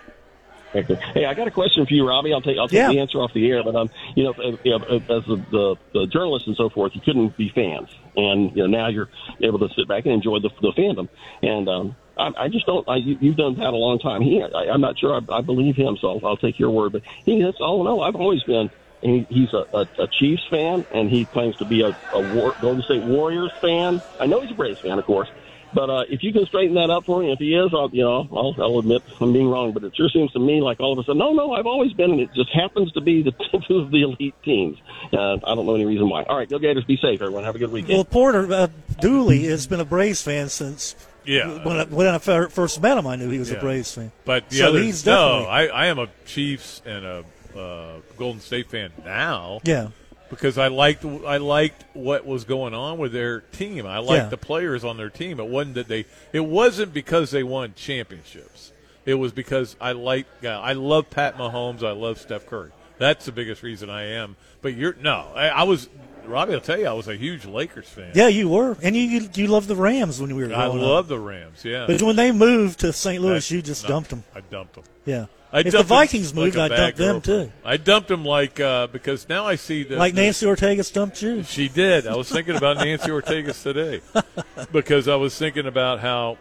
Speaker 20: Okay. Hey, I got a question for you, Robbie. I'll take I'll take
Speaker 11: Yeah.
Speaker 20: the answer off the air, but um, you know, you know, as the, the the journalists and so forth, you couldn't be fans, and you know now you're able to sit back and enjoy the the fandom, and um, I, I just don't. I, you, you've done that a long time. He, I, I'm not sure. I, I believe him, so I'll, I'll take your word. But he, that's all. No, I've always been. He, he's a, a, a Chiefs fan, and he claims to be a, a War, Golden State Warriors fan. I know he's a Braves fan, of course. But uh, if you can straighten that up for me, if he is, I'll, you know, I'll, I'll admit I'm being wrong. But it sure seems to me like all of a sudden, no, no, I've always been, and it just happens to be the two of the elite teams. Uh, I don't know any reason why. All right, go Gators. Be safe, everyone. Have a good weekend.
Speaker 11: Well, Porter uh, Dooley has been a Braves fan since
Speaker 10: Yeah.
Speaker 11: when I, when I first met him. I knew he was a Braves fan.
Speaker 10: But the
Speaker 11: so
Speaker 10: other,
Speaker 11: he's
Speaker 10: no, I, I am a Chiefs and a uh, Golden State fan now.
Speaker 11: Yeah.
Speaker 10: Because I liked I liked what was going on with their team. I liked
Speaker 11: Yeah.
Speaker 10: the players on their team. It wasn't that they. It wasn't because they won championships. It was because I like. I love Pat Mahomes. I love Steph Curry. That's the biggest reason I am. But you're no. I, I was. Robbie, I'll tell you, I was a huge Lakers fan.
Speaker 11: Yeah, you were, and you you, you loved the Rams when we were.
Speaker 10: I love the Rams. Yeah,
Speaker 11: But when they moved to St. Louis, you just dumped them.
Speaker 10: I dumped them.
Speaker 11: Yeah.
Speaker 10: I
Speaker 11: if the Vikings
Speaker 10: like
Speaker 11: moved, I'd
Speaker 10: bad
Speaker 11: dump them
Speaker 10: girlfriend.
Speaker 11: too.
Speaker 10: I dumped them like uh, because now I see that
Speaker 11: Like Nancy Ortega's dumped you.
Speaker 10: She did. I was thinking about Nancy Ortega's today because I was thinking about how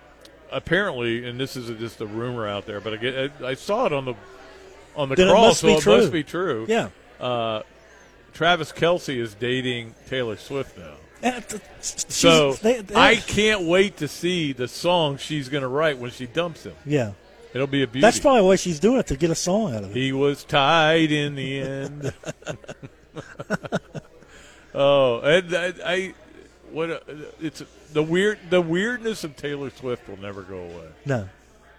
Speaker 10: apparently, and this is just a rumor out there, but I, get, I, I saw it on the on the
Speaker 11: Then it must
Speaker 10: so
Speaker 11: be
Speaker 10: it
Speaker 11: true.
Speaker 10: must be true.
Speaker 11: Yeah.
Speaker 10: Uh, Travis Kelce is dating Taylor Swift now.
Speaker 11: And
Speaker 10: So
Speaker 11: they- they-
Speaker 10: I can't wait to see the song she's going to write when she dumps him.
Speaker 11: Yeah.
Speaker 10: It'll be a beauty.
Speaker 11: That's probably why she's doing it to get a song out of it.
Speaker 10: He was tied in the end. oh, and I, I what a, it's the weird the weirdness of Taylor Swift will never go away.
Speaker 11: No.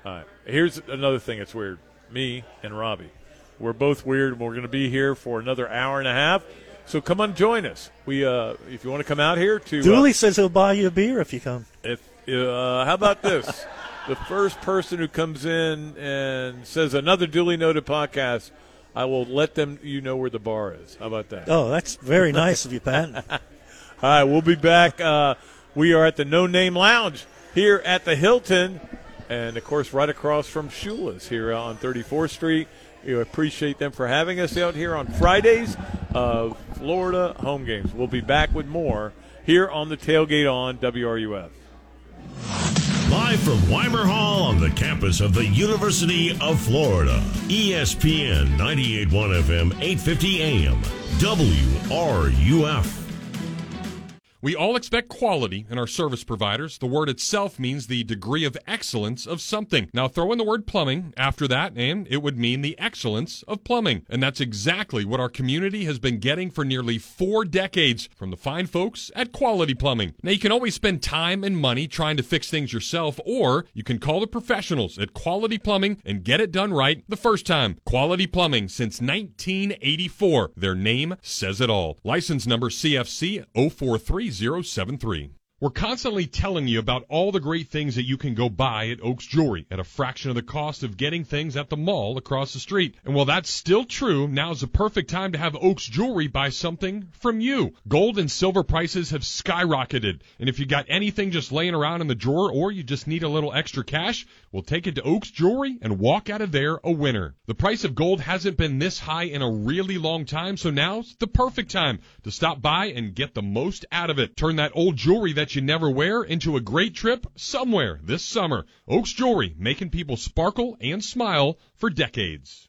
Speaker 10: All right. Here's another thing that's weird. Me and Robbie, we're both weird. and We're going to be here for another hour and a half. So come on, join us. We, uh, if you want to come out here to uh,
Speaker 11: Dooley says he'll buy you a beer if you come.
Speaker 10: if uh, how about this? The first person who comes in and says another Dooley Noted podcast, I will let them you know where the bar is. How about that?
Speaker 11: Oh, that's very nice of you, Pat.
Speaker 10: All right, we'll be back. Uh, we are at the No Name Lounge here at the Hilton, and of course, right across from Shula's here on 34th Street. We appreciate them for having us out here on Fridays of Florida home games. We'll be back with more here on the tailgate on WRUF.
Speaker 7: Live from Weimer Hall on the campus of the University of Florida. ESPN 98.1 FM, 850 AM. WRUF.
Speaker 5: We all expect quality in our service providers. The word itself means the degree of excellence of something. Now throw in the word plumbing after that, and it would mean the excellence of plumbing. And that's exactly what our community has been getting for nearly four decades from the fine folks at Quality Plumbing. Now you can always spend time and money trying to fix things yourself, or you can call the professionals at Quality Plumbing and get it done right the first time. Quality Plumbing since 1984. Their name says it all. License number CFC 043073. We're constantly telling you about all the great things that you can go buy at Oaks Jewelry at a fraction of the cost of getting things at the mall across the street. And while that's still true, now's the perfect time to have Oaks Jewelry buy something from you. Gold and silver prices have skyrocketed. And if you got anything just laying around in the drawer or you just need a little extra cash, we'll take it to Oaks Jewelry and walk out of there a winner. The price of gold hasn't been this high in a really long time, so now's the perfect time to stop by and get the most out of it. Turn that old jewelry that you never wear into a great trip somewhere this summer. Oaks Jewelry, making people sparkle and smile for decades.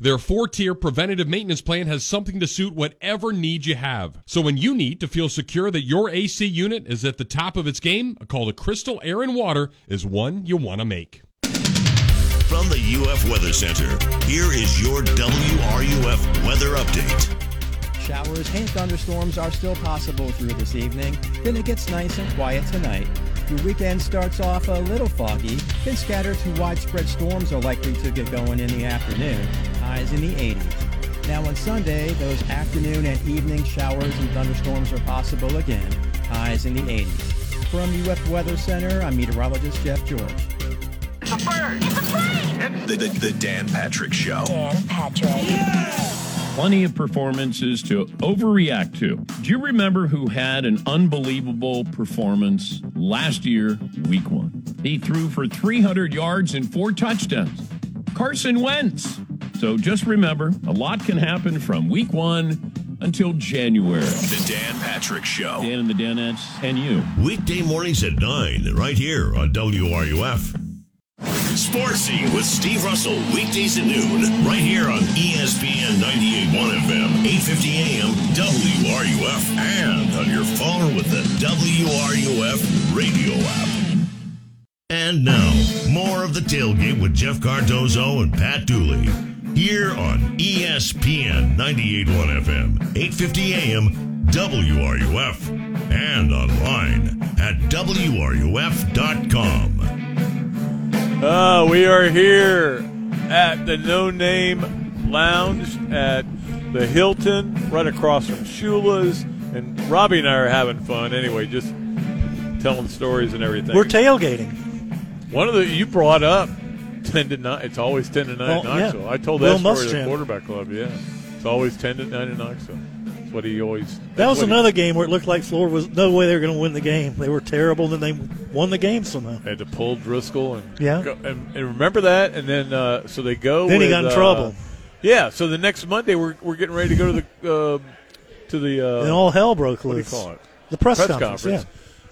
Speaker 5: Their four tier preventative maintenance plan has something to suit whatever need you have. So when you need to feel secure that your AC unit is at the top of its game, a call to Crystal Air and Water is one you want to make.
Speaker 7: From the UF Weather Center, here is your WRUF weather update.
Speaker 21: Showers and thunderstorms are still possible through this evening. Then it gets nice and quiet tonight. Your weekend starts off a little foggy, then scattered to widespread storms are likely to get going in the afternoon. Highs in the 80s. Now on Sunday, those afternoon and evening showers and thunderstorms are possible again. Highs in the 80s. From UF Weather Center, I'm meteorologist Jeff George.
Speaker 22: It's a bird! It's a plane!
Speaker 7: The, the, the Dan Patrick Show.
Speaker 22: Dan Patrick.
Speaker 23: Plenty of performances to overreact to. Do you remember who had an unbelievable performance last year, week one? He threw for 300 yards and four touchdowns. Carson Wentz. So just remember, a lot can happen from week one until January.
Speaker 7: The Dan Patrick Show.
Speaker 23: Dan and the Danettes and you.
Speaker 7: Weekday mornings at 9, right here on WRUF. Sports Scene with Steve Russell, weekdays at noon, right here on ESPN 98.1 FM, 850 AM, WRUF, and on your phone with the WRUF radio app. And now, more of the tailgate with Jeff Cardozo and Pat Dooley. Here on ESPN 98.1 FM, 850 AM, WRUF, and online at WRUF.com.
Speaker 10: Uh, we are here at the No Name Lounge at the Hilton, right across from Shula's. And Robbie and I are having fun anyway, just telling stories and everything.
Speaker 11: We're tailgating.
Speaker 10: One of the you brought up ten to nine. It's always ten to nine
Speaker 11: Well,
Speaker 10: in
Speaker 11: yeah.
Speaker 10: Knoxville. I told
Speaker 11: Will
Speaker 10: that story to the quarterback club. Yeah, it's always ten to nine in Knoxville. What he always.
Speaker 11: That was
Speaker 10: what he-
Speaker 11: another game where it looked like Florida was no way they were going to win the game. They were terrible, and then they won the game somehow.
Speaker 10: had to pull Driskel and
Speaker 11: Yeah.
Speaker 10: go, and, and remember that, and then uh, so they go.
Speaker 11: Then he got in
Speaker 10: uh,
Speaker 11: trouble.
Speaker 10: Yeah, so the next Monday we're we're getting ready to go to the uh, to the uh,
Speaker 11: And all hell broke
Speaker 10: What do you
Speaker 11: loose.
Speaker 10: call it?
Speaker 11: The press conference,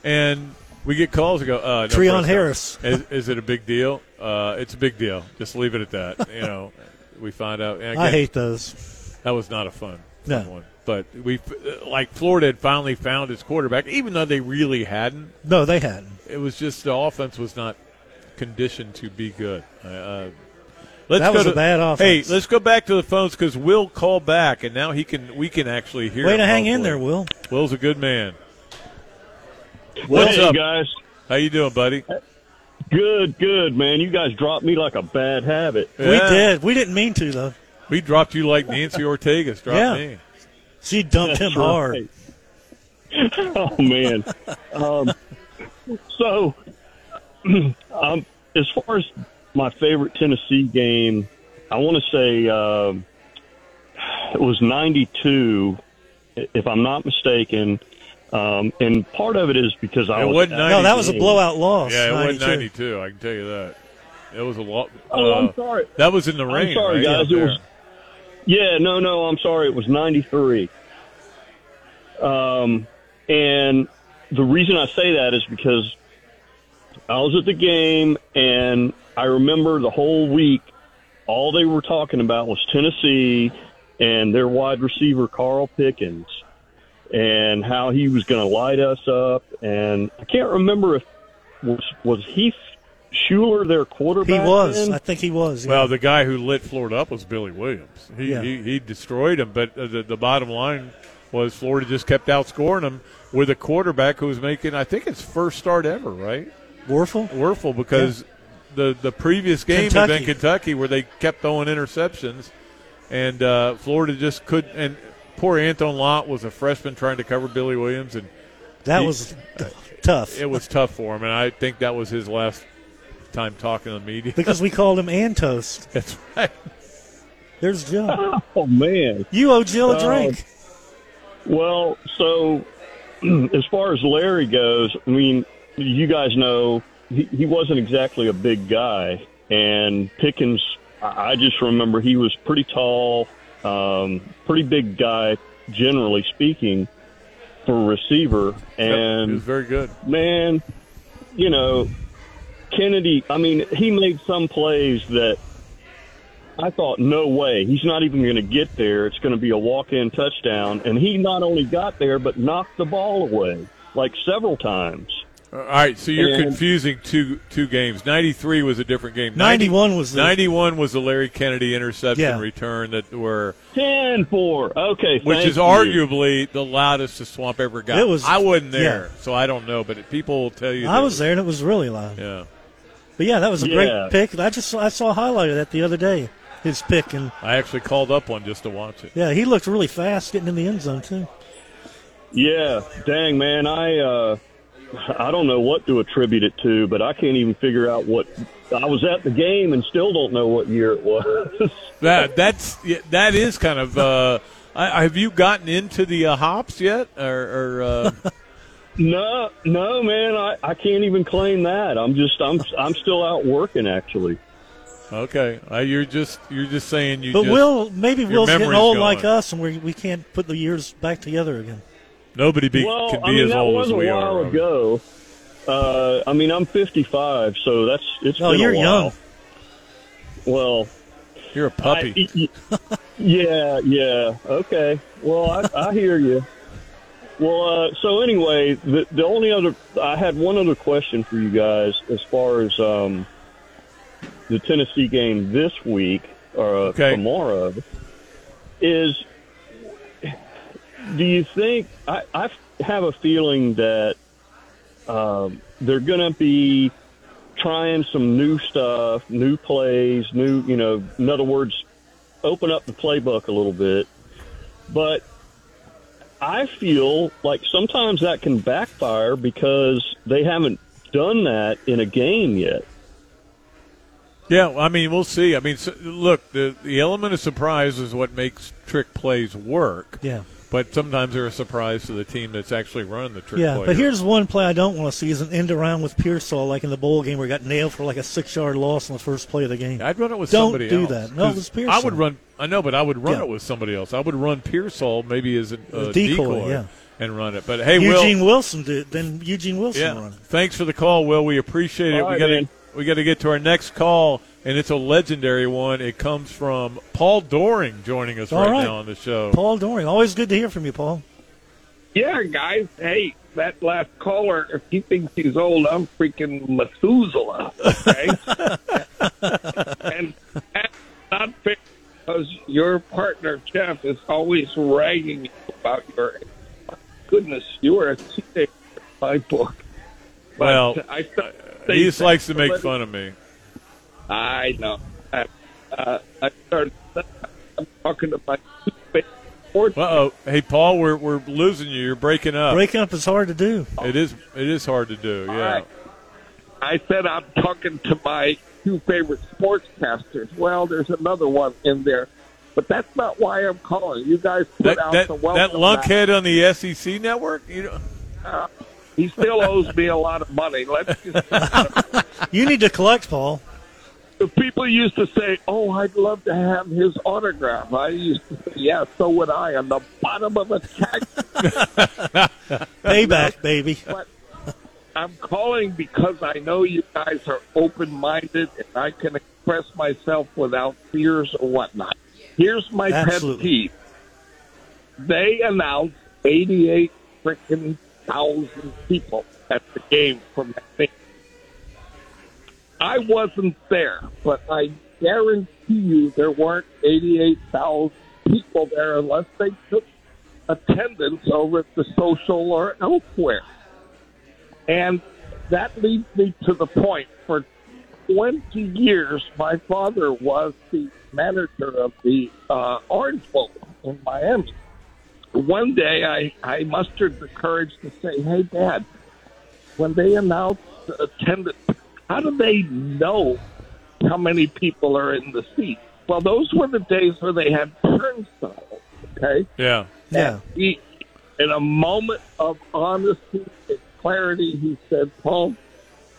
Speaker 10: and we get calls and go. Uh, no
Speaker 11: Treon Harris.
Speaker 10: Is, is it a big deal? Uh, it's a big deal. Just leave it at that. You know, we find out. and
Speaker 11: I hate those.
Speaker 10: That was not a fun,
Speaker 11: No.
Speaker 10: fun one. But we like Florida had finally found its quarterback, even though they really hadn't.
Speaker 11: No, they hadn't.
Speaker 10: It was just the offense was not conditioned to be good. Uh, let's
Speaker 11: That
Speaker 10: go
Speaker 11: was
Speaker 10: to,
Speaker 11: a bad offense.
Speaker 10: Hey, let's go back to the phones because Will called back, and now he can. We can actually hear.
Speaker 11: Way
Speaker 10: him,
Speaker 11: to hang in
Speaker 10: hopefully.
Speaker 11: there, Will.
Speaker 10: Will's a good man. What's
Speaker 24: Hey,
Speaker 10: up,
Speaker 24: guys?
Speaker 10: How you doing, buddy?
Speaker 24: Good, good, man. You guys dropped me like a bad habit.
Speaker 11: We did. We didn't mean to though.
Speaker 10: We dropped you like Nancy Ortega's dropped
Speaker 11: Yeah.
Speaker 10: me.
Speaker 11: She dumped
Speaker 24: That's
Speaker 11: him hard.
Speaker 24: oh man. Um, so, um, as far as my favorite Tennessee game, I want to say um it was '92, if I'm not mistaken. Um, and part of it is because I
Speaker 10: It
Speaker 24: was
Speaker 10: wasn't
Speaker 11: No, that was a blowout loss.
Speaker 10: Yeah, it was
Speaker 11: 92.
Speaker 10: 92. I can tell you that. It was a lot.
Speaker 24: Oh, I'm
Speaker 10: uh,
Speaker 24: sorry.
Speaker 10: That was in the rain.
Speaker 24: I'm sorry,
Speaker 10: right?
Speaker 24: guys. It was. Yeah, no, no. I'm sorry. It was 93. Um, and the reason I say that is because I was at the game, and I remember the whole week. All they were talking about was Tennessee and their wide receiver Carl Pickens, and how he was going to light us up. And I can't remember if was was Heath Shuler their quarterback?
Speaker 11: He was.
Speaker 24: then?
Speaker 11: I think he was. yeah.
Speaker 10: Well, the guy who lit Florida up was Billy Williams. He
Speaker 11: Yeah.
Speaker 10: he, he destroyed him, but uh, the, the bottom line was Florida just kept outscoring them with a quarterback who was making, I think, his first start ever, right?
Speaker 11: Wuerffel.
Speaker 10: Wuerffel, because the the previous game had been
Speaker 11: Kentucky.
Speaker 10: Kentucky, where they kept throwing interceptions, and uh, Florida just couldn't. And poor Anthone Lott was a freshman trying to cover Billy Williams, and
Speaker 11: That
Speaker 10: he-
Speaker 11: was tough.
Speaker 10: It was tough for him, and I think that was his last time talking to the media
Speaker 11: because we called him Antoast.
Speaker 10: That's right.
Speaker 11: There's Jill.
Speaker 24: Oh man,
Speaker 11: You owe Jill a
Speaker 24: Uh,
Speaker 11: drink.
Speaker 24: Well, so as far as Larry goes, I mean, you guys know he, he wasn't exactly a big guy, and Pickens. I I just remember he was pretty tall, um, pretty big guy, generally speaking, for a receiver, and
Speaker 10: he was very good.
Speaker 24: man, you know, Kennedy, I mean, he made some plays that I thought, no way. He's not even going to get there. It's going to be a walk in touchdown. And he not only got there, but knocked the ball away, like several times.
Speaker 10: Uh, all right, so you're
Speaker 24: And-
Speaker 10: confusing two two games. Ninety three was a different game.
Speaker 11: 91 was the-
Speaker 10: ninety one was the Larry Kennedy interception
Speaker 11: Yeah.
Speaker 10: return that were
Speaker 24: 10 4. Okay.
Speaker 10: which
Speaker 24: thank
Speaker 10: is
Speaker 24: you.
Speaker 10: arguably the loudest the swamp ever got.
Speaker 11: It was-
Speaker 10: I wasn't there,
Speaker 11: yeah.
Speaker 10: so I don't know, but people will tell you.
Speaker 11: I
Speaker 10: that-
Speaker 11: was there, and it was really loud.
Speaker 10: Yeah,
Speaker 11: But yeah, that was a
Speaker 24: Yeah.
Speaker 11: great pick. I just I saw a highlight of that the other day. His pick, and
Speaker 10: I actually called up one just to watch it.
Speaker 11: yeah, he looked really fast getting in the end zone too.
Speaker 24: Yeah. Dang, man. I, uh, I don't know what to attribute it to, but I can't even figure out what. I was at the game and still don't know what year it was.
Speaker 10: That that's that is kind of. Uh, I, have you gotten into the uh, hops yet, or? or uh,
Speaker 24: No, no, man, I, I can't even claim that. I'm just I'm I'm still out working actually.
Speaker 10: okay, uh, you're just you're just saying you.
Speaker 11: But
Speaker 10: just,
Speaker 11: Will, maybe
Speaker 10: your
Speaker 11: Will's getting old
Speaker 10: going.
Speaker 11: like us, and we we can't put the years back together again.
Speaker 10: Nobody be,
Speaker 24: well,
Speaker 10: can be
Speaker 24: I mean
Speaker 10: as
Speaker 24: that
Speaker 10: old
Speaker 24: was
Speaker 10: as
Speaker 24: a
Speaker 10: we
Speaker 24: while
Speaker 10: are. Roman.
Speaker 24: ago. Uh, I mean I'm 55, so that's it's
Speaker 11: Oh,
Speaker 24: been
Speaker 11: you're
Speaker 24: a while.
Speaker 11: young.
Speaker 24: Well,
Speaker 10: You're a puppy.
Speaker 24: I- y- y- yeah, yeah. Okay. Well, I, I hear you. Well, uh, so anyway, the the only other I had one other question for you guys as far as um, the Tennessee game this week or uh,
Speaker 10: Okay.
Speaker 24: tomorrow is. Do you think I, I have a feeling that um, they're going to be trying some new stuff, new plays, new, you know, in other words, open up the playbook a little bit. But I feel like sometimes that can backfire because they haven't done that in a game yet.
Speaker 10: Yeah, I mean, we'll see. I mean, look, the the element of surprise is what makes trick plays work.
Speaker 11: Yeah.
Speaker 10: But sometimes they're a surprise to the team that's actually running the trick
Speaker 11: Yeah,
Speaker 10: play.
Speaker 11: but here's one play I don't want to see: is an end around with Pearsall, like in the bowl game where he got nailed for like a six-yard loss on the first play of the game.
Speaker 10: I'd run it with
Speaker 11: don't
Speaker 10: somebody
Speaker 11: do
Speaker 10: else.
Speaker 11: that. No, it
Speaker 10: 'Cause
Speaker 11: was Pearsall.
Speaker 10: I would run. I know, but I would run
Speaker 11: Yeah.
Speaker 10: it with somebody else. I would run Pearsall maybe as a, a
Speaker 11: A
Speaker 10: decoy,
Speaker 11: decoy, yeah.
Speaker 10: and run it. But hey, Will,
Speaker 11: Eugene Wilson did. Then Eugene Wilson
Speaker 10: yeah,
Speaker 11: run it.
Speaker 10: thanks for the call, Will. We appreciate it.
Speaker 24: All
Speaker 10: we got to we got to get to our next call, and it's a legendary one. It comes from Paul Doering joining us
Speaker 11: All
Speaker 10: right,
Speaker 11: right.
Speaker 10: now on the show.
Speaker 11: Paul Doering, always good to hear from you, Paul.
Speaker 25: Yeah, guys. Hey, that last caller, if he thinks he's old, I'm freaking Methuselah. Okay? and that's not fair because your partner, Jeff, is always ragging about your. Goodness, you are a teenager in my book. But
Speaker 10: Well,
Speaker 25: I thought
Speaker 10: He just likes to make fun of me.
Speaker 25: I know. I, uh, I started I'm talking to my two favorite sports
Speaker 10: Uh oh, hey Paul, we're we're losing you. You're breaking up.
Speaker 11: Breaking up is hard to do.
Speaker 10: It is it is hard to do. Yeah.
Speaker 25: right. I said I'm talking to my two favorite sportscasters. Well, there's another one in there, but that's not why I'm calling. You guys put
Speaker 10: That
Speaker 25: out
Speaker 10: that,
Speaker 25: the
Speaker 10: that
Speaker 25: welcome.
Speaker 10: lunkhead on the SEC network. You know,
Speaker 25: Uh, he still owes me a lot of money. Let's just.
Speaker 11: You need to collect, Paul.
Speaker 25: the people used to say, "Oh, I'd love to have his autograph." I used to say, "Yeah, so would I." On the bottom of a check.
Speaker 11: Payback, baby.
Speaker 25: But I'm calling because I know you guys are open-minded, and I can express myself without fears or whatnot. Here's my
Speaker 11: Absolutely.
Speaker 25: pet peeve: they announced 88 freaking thousand people at the game from that thing. I wasn't there, but I guarantee you there weren't 88,000 people there unless they took attendance over at the social or elsewhere. And that leads me to the point. For 20 years, my father was the manager of the uh, Orange Bowl in Miami. One day, I, I mustered the courage to say, hey, Dad, when they announce attendance, how do they know how many people are in the seat? Well, those were the days where they had turnstiles, okay?
Speaker 10: Yeah.
Speaker 11: Yeah.
Speaker 25: He, in a moment of honesty and clarity, he said, Paul,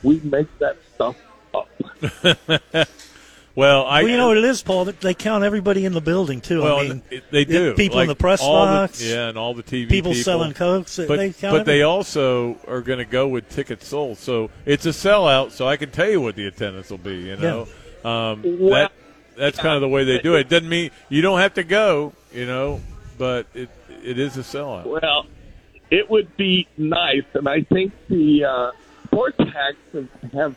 Speaker 25: we make that stuff up.
Speaker 10: Well, I
Speaker 11: well, you know what it is, Paul. They count everybody in the building too.
Speaker 10: Well,
Speaker 11: I mean,
Speaker 10: they do.
Speaker 11: People in the press
Speaker 10: all the-
Speaker 11: box.
Speaker 10: yeah, and all the TV
Speaker 11: people,
Speaker 10: people.
Speaker 11: selling cokes.
Speaker 10: But,
Speaker 11: they count.
Speaker 10: but they also are going to go with tickets sold. So it's a sellout. So I can tell you what the attendance will be. You know, um,
Speaker 25: Well-
Speaker 10: that that's kind of the way they do it. It doesn't mean you don't have to go. You know, but it it is a sellout.
Speaker 25: Well, it would be nice, and I think the uh, sports hacks have, have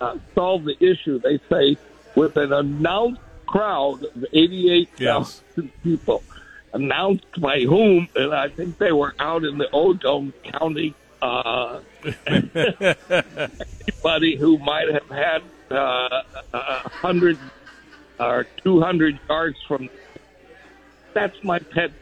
Speaker 25: uh, solved the issue. They say with an announced crowd of 88,000 people, announced by whom, and I think they were out in the Odom County. Uh, anybody who might have had uh, a hundred or two hundred yards from. That's my pet.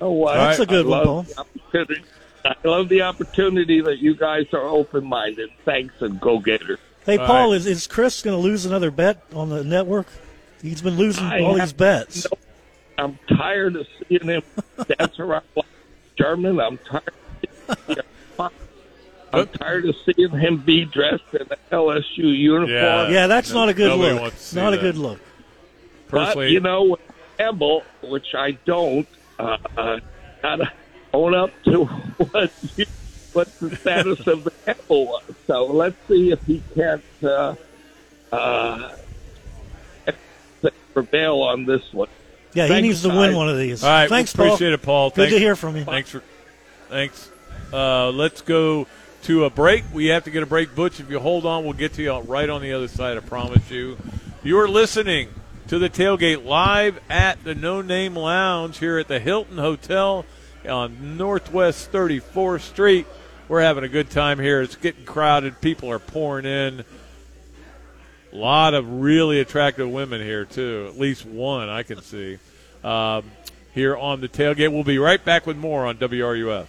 Speaker 25: Oh, wow.
Speaker 11: That's a good
Speaker 25: I
Speaker 11: one,
Speaker 25: love the opportunity- I love the opportunity that you guys are open-minded. Thanks and go Gators.
Speaker 11: Hey,
Speaker 25: All
Speaker 11: Paul,
Speaker 25: right.
Speaker 11: is, is Chris going to lose another bet on the network? He's been losing
Speaker 25: I
Speaker 11: all
Speaker 25: have
Speaker 11: these bets.
Speaker 25: no- I'm tired of seeing him dance around like German. I'm tired. Of seeing him- I'm tired of seeing him be dressed in an LSU uniform.
Speaker 11: Yeah, that's not a good
Speaker 10: Nobody
Speaker 11: look.
Speaker 10: wants to see
Speaker 11: Not a good look.
Speaker 25: But
Speaker 10: Personally-
Speaker 25: you know, with Campbell, which I don't, uh, uh, gotta own up to what you, what the status of the Campbell was. So let's see if he can't uh, uh, prevail on this one.
Speaker 11: Yeah, he
Speaker 25: Thanks,
Speaker 11: needs to win
Speaker 25: guys.
Speaker 11: one of these.
Speaker 10: All right,
Speaker 11: Thanks,
Speaker 10: we appreciate
Speaker 11: Paul.
Speaker 10: it, Paul.
Speaker 11: Good
Speaker 10: Thanks-
Speaker 11: to hear from you.
Speaker 10: Thanks for, thanks. Uh, let's go to a break. We have to get a break, Butch. If you hold on, we'll get to you right on the other side. I promise you. You are listening to the tailgate live at the No Name Lounge here at the Hilton Hotel on Northwest 34th Street. We're having a good time here. It's getting crowded. People are pouring in. A lot of really attractive women here too. At least one I can see um, here on the tailgate. We'll be right back with more on WRUF.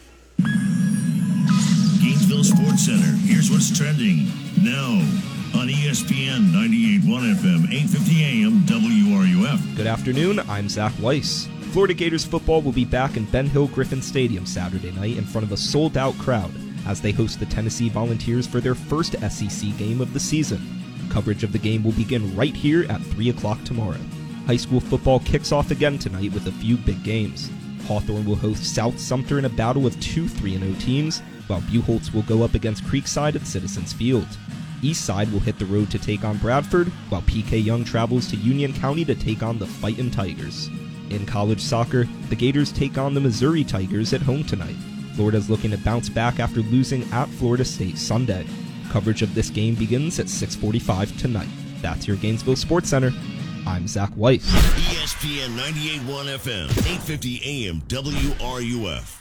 Speaker 7: Gainesville Sports Center. Here's what's trending now on ESPN 98.1 FM, 8:50 AM, WRUF.
Speaker 12: Good afternoon, I'm Zach Weiss. Florida Gators football will be back in Ben Hill Griffin Stadium Saturday night in front of a sold out crowd as they host the Tennessee Volunteers for their first SEC game of the season. Coverage of the game will begin right here at 3 o'clock tomorrow. High school football kicks off again tonight with a few big games. Hawthorne will host South Sumter in a battle of two 3 0 teams, while Buchholz will go up against Creekside at Citizens Field. Eastside will hit the road to take on Bradford, while P.K. Yonge travels to Union County to take on the Fightin' Tigers. In college soccer, the Gators take on the Missouri Tigers at home tonight. Florida's looking to bounce back after losing at Florida State Sunday. Coverage of this game begins at 6:45 tonight. That's your Gainesville Sports Center. I'm Zach Weiss.
Speaker 7: ESPN 98.1 FM, 8:50 AM, WRUF.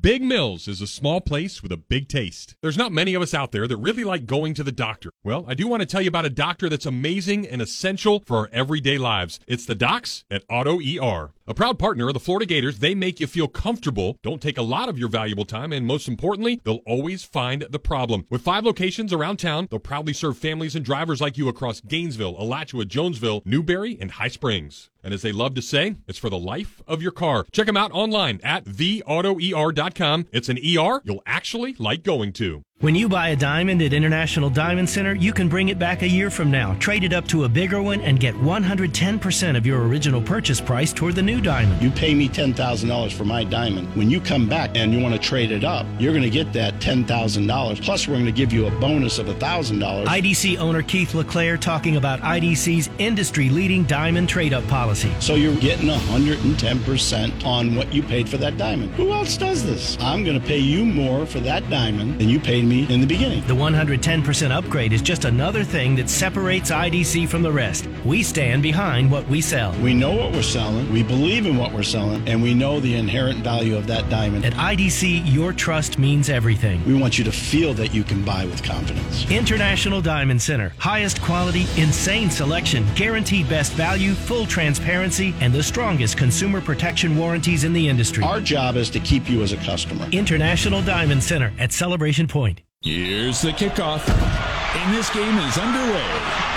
Speaker 5: Big Mills is a small place with a big taste. There's not many of us out there that really like going to the doctor. Well, I do want to tell you about a doctor that's amazing and essential for our everyday lives. It's the docs at Auto ER. A proud partner of the Florida Gators, they make you feel comfortable, don't take a lot of your valuable time, and most importantly, they'll always find the problem. With five locations around town, they'll proudly serve families and drivers like you across Gainesville, Alachua, Jonesville, Newberry, and High Springs. And as they love to say, it's for the life of your car. Check them out online at theautoer.com. It's an ER you'll actually like going to.
Speaker 2: When you buy a diamond at International Diamond Center, you can bring it back a year from now, trade it up to a bigger one, and get 110% of your original purchase price toward the new diamond.
Speaker 26: You pay me $10,000 for my diamond. When you come back and you want to trade it up, you're going to get that $10,000. Plus, we're going to give you a bonus of $1,000.
Speaker 2: IDC owner Keith LeClaire talking about IDC's industry leading diamond trade up policy.
Speaker 26: So you're getting 110% on what you paid for that diamond. Who else does this? I'm going to pay you more for that diamond than you paid me in the beginning.
Speaker 2: The 110% upgrade is just another thing that separates IDC from the rest. We stand behind what we sell.
Speaker 26: We know what we're selling, we believe in what we're selling, and we know the inherent value of that diamond.
Speaker 2: At IDC, your trust means everything.
Speaker 26: We want you to feel that you can buy with confidence.
Speaker 2: International Diamond Center. Highest quality, insane selection, guaranteed best value, full transparency, and the strongest consumer protection warranties in the industry.
Speaker 26: Our job is to keep you as a customer.
Speaker 2: International Diamond Center at Celebration Point.
Speaker 27: Here's the kickoff, and this game is underway.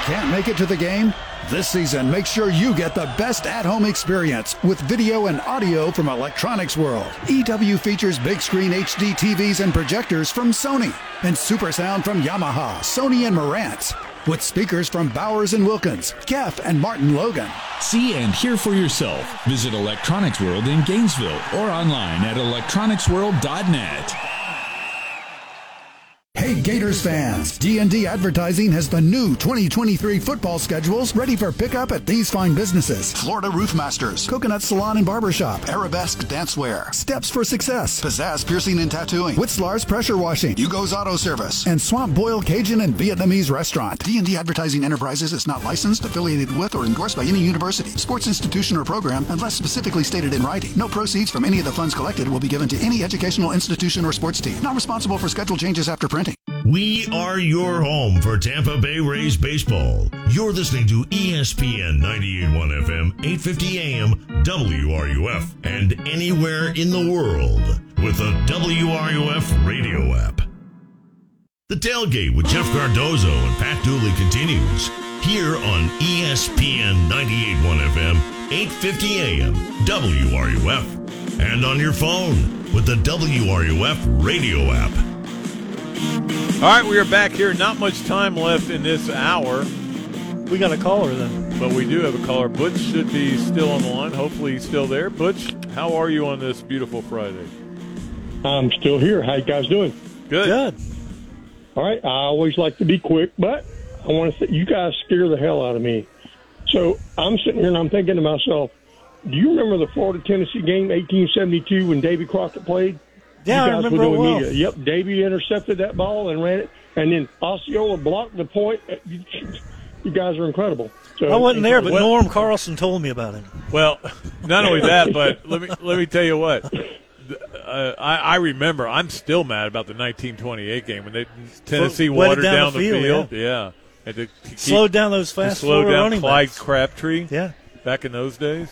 Speaker 28: Can't make it to the game? This season, make sure you get the best at home experience with video and audio from Electronics World. EW features big screen HD TVs and projectors from Sony, and super sound from Yamaha, Sony, and Marantz. With speakers from Bowers and Wilkins, KEF, and Martin Logan.
Speaker 27: See and hear for yourself. Visit Electronics World in Gainesville or online at electronicsworld.net.
Speaker 28: Hey Gators fans, D&D Advertising has the new 2023 football schedules ready for pickup at these fine businesses. Florida Roofmasters, Coconut Salon and Barbershop, Arabesque Dancewear, Steps for Success, Pizzazz Piercing and Tattooing, Witzlar's Pressure Washing, Hugo's Auto Service, and Swamp Boil Cajun and Vietnamese Restaurant. D&D Advertising Enterprises is not licensed, affiliated with, or endorsed by any university, sports institution, or program unless specifically stated in writing. No proceeds from any of the funds collected will be given to any educational institution or sports team. Not responsible for schedule changes after
Speaker 7: We are your home for Tampa Bay Rays baseball. You're listening to ESPN 98.1 FM, 8:50 AM, WRUF, and anywhere in the world with the WRUF radio app. The tailgate with Jeff Cardozo and Pat Dooley continues here on ESPN 98.1 FM, 8:50 AM, WRUF, and on your phone with the WRUF radio app.
Speaker 10: All right, we are back here. Not much time left in this hour.
Speaker 11: We got a caller then.
Speaker 10: But we do have a caller. Butch should be still on the line. Hopefully he's still there. Butch, how are you on this beautiful Friday?
Speaker 29: I'm still here. How you guys doing?
Speaker 10: Good.
Speaker 11: Good.
Speaker 29: All right. I always like to be quick, but I want to say you guys scare the hell out of me. So I'm sitting here and I'm thinking to myself, do you remember the Florida Tennessee game, 1872, when Davy Crockett played?
Speaker 11: Yeah,
Speaker 29: you
Speaker 11: I remember
Speaker 29: were
Speaker 11: it well.
Speaker 29: media. Yep, Davy intercepted that ball and ran it, and then Osceola blocked the point. You, you guys are incredible. So
Speaker 11: I wasn't there, but
Speaker 29: Well,
Speaker 11: Norm Carlson told me about it.
Speaker 10: Well, not only that, but let me let me tell you what. Uh, I, I remember. I'm still mad about the 1928 game when they Tennessee
Speaker 11: Wetted
Speaker 10: watered
Speaker 11: down
Speaker 10: down,
Speaker 11: the
Speaker 10: the
Speaker 11: field,
Speaker 10: field. Yeah, And to keep-
Speaker 11: Slowed down those fast
Speaker 10: slow down
Speaker 11: running
Speaker 10: Clyde
Speaker 11: backs.
Speaker 10: Crabtree.
Speaker 11: Yeah,
Speaker 10: back in those days.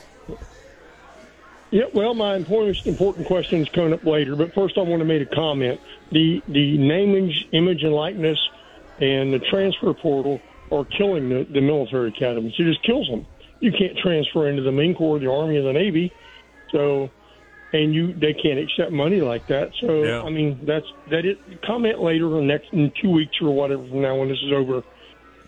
Speaker 29: Yeah, well, my important important question is coming up later, but first I want to make a comment. The the name, image, image and likeness, and the transfer portal are killing the, the military academies. It just kills them. You can't transfer into the Marine Corps, the Army, or the Navy, so and you they can't accept money like that. So
Speaker 10: Yeah.
Speaker 29: I mean that's that. It comment later or next in two weeks or whatever from now when this is over.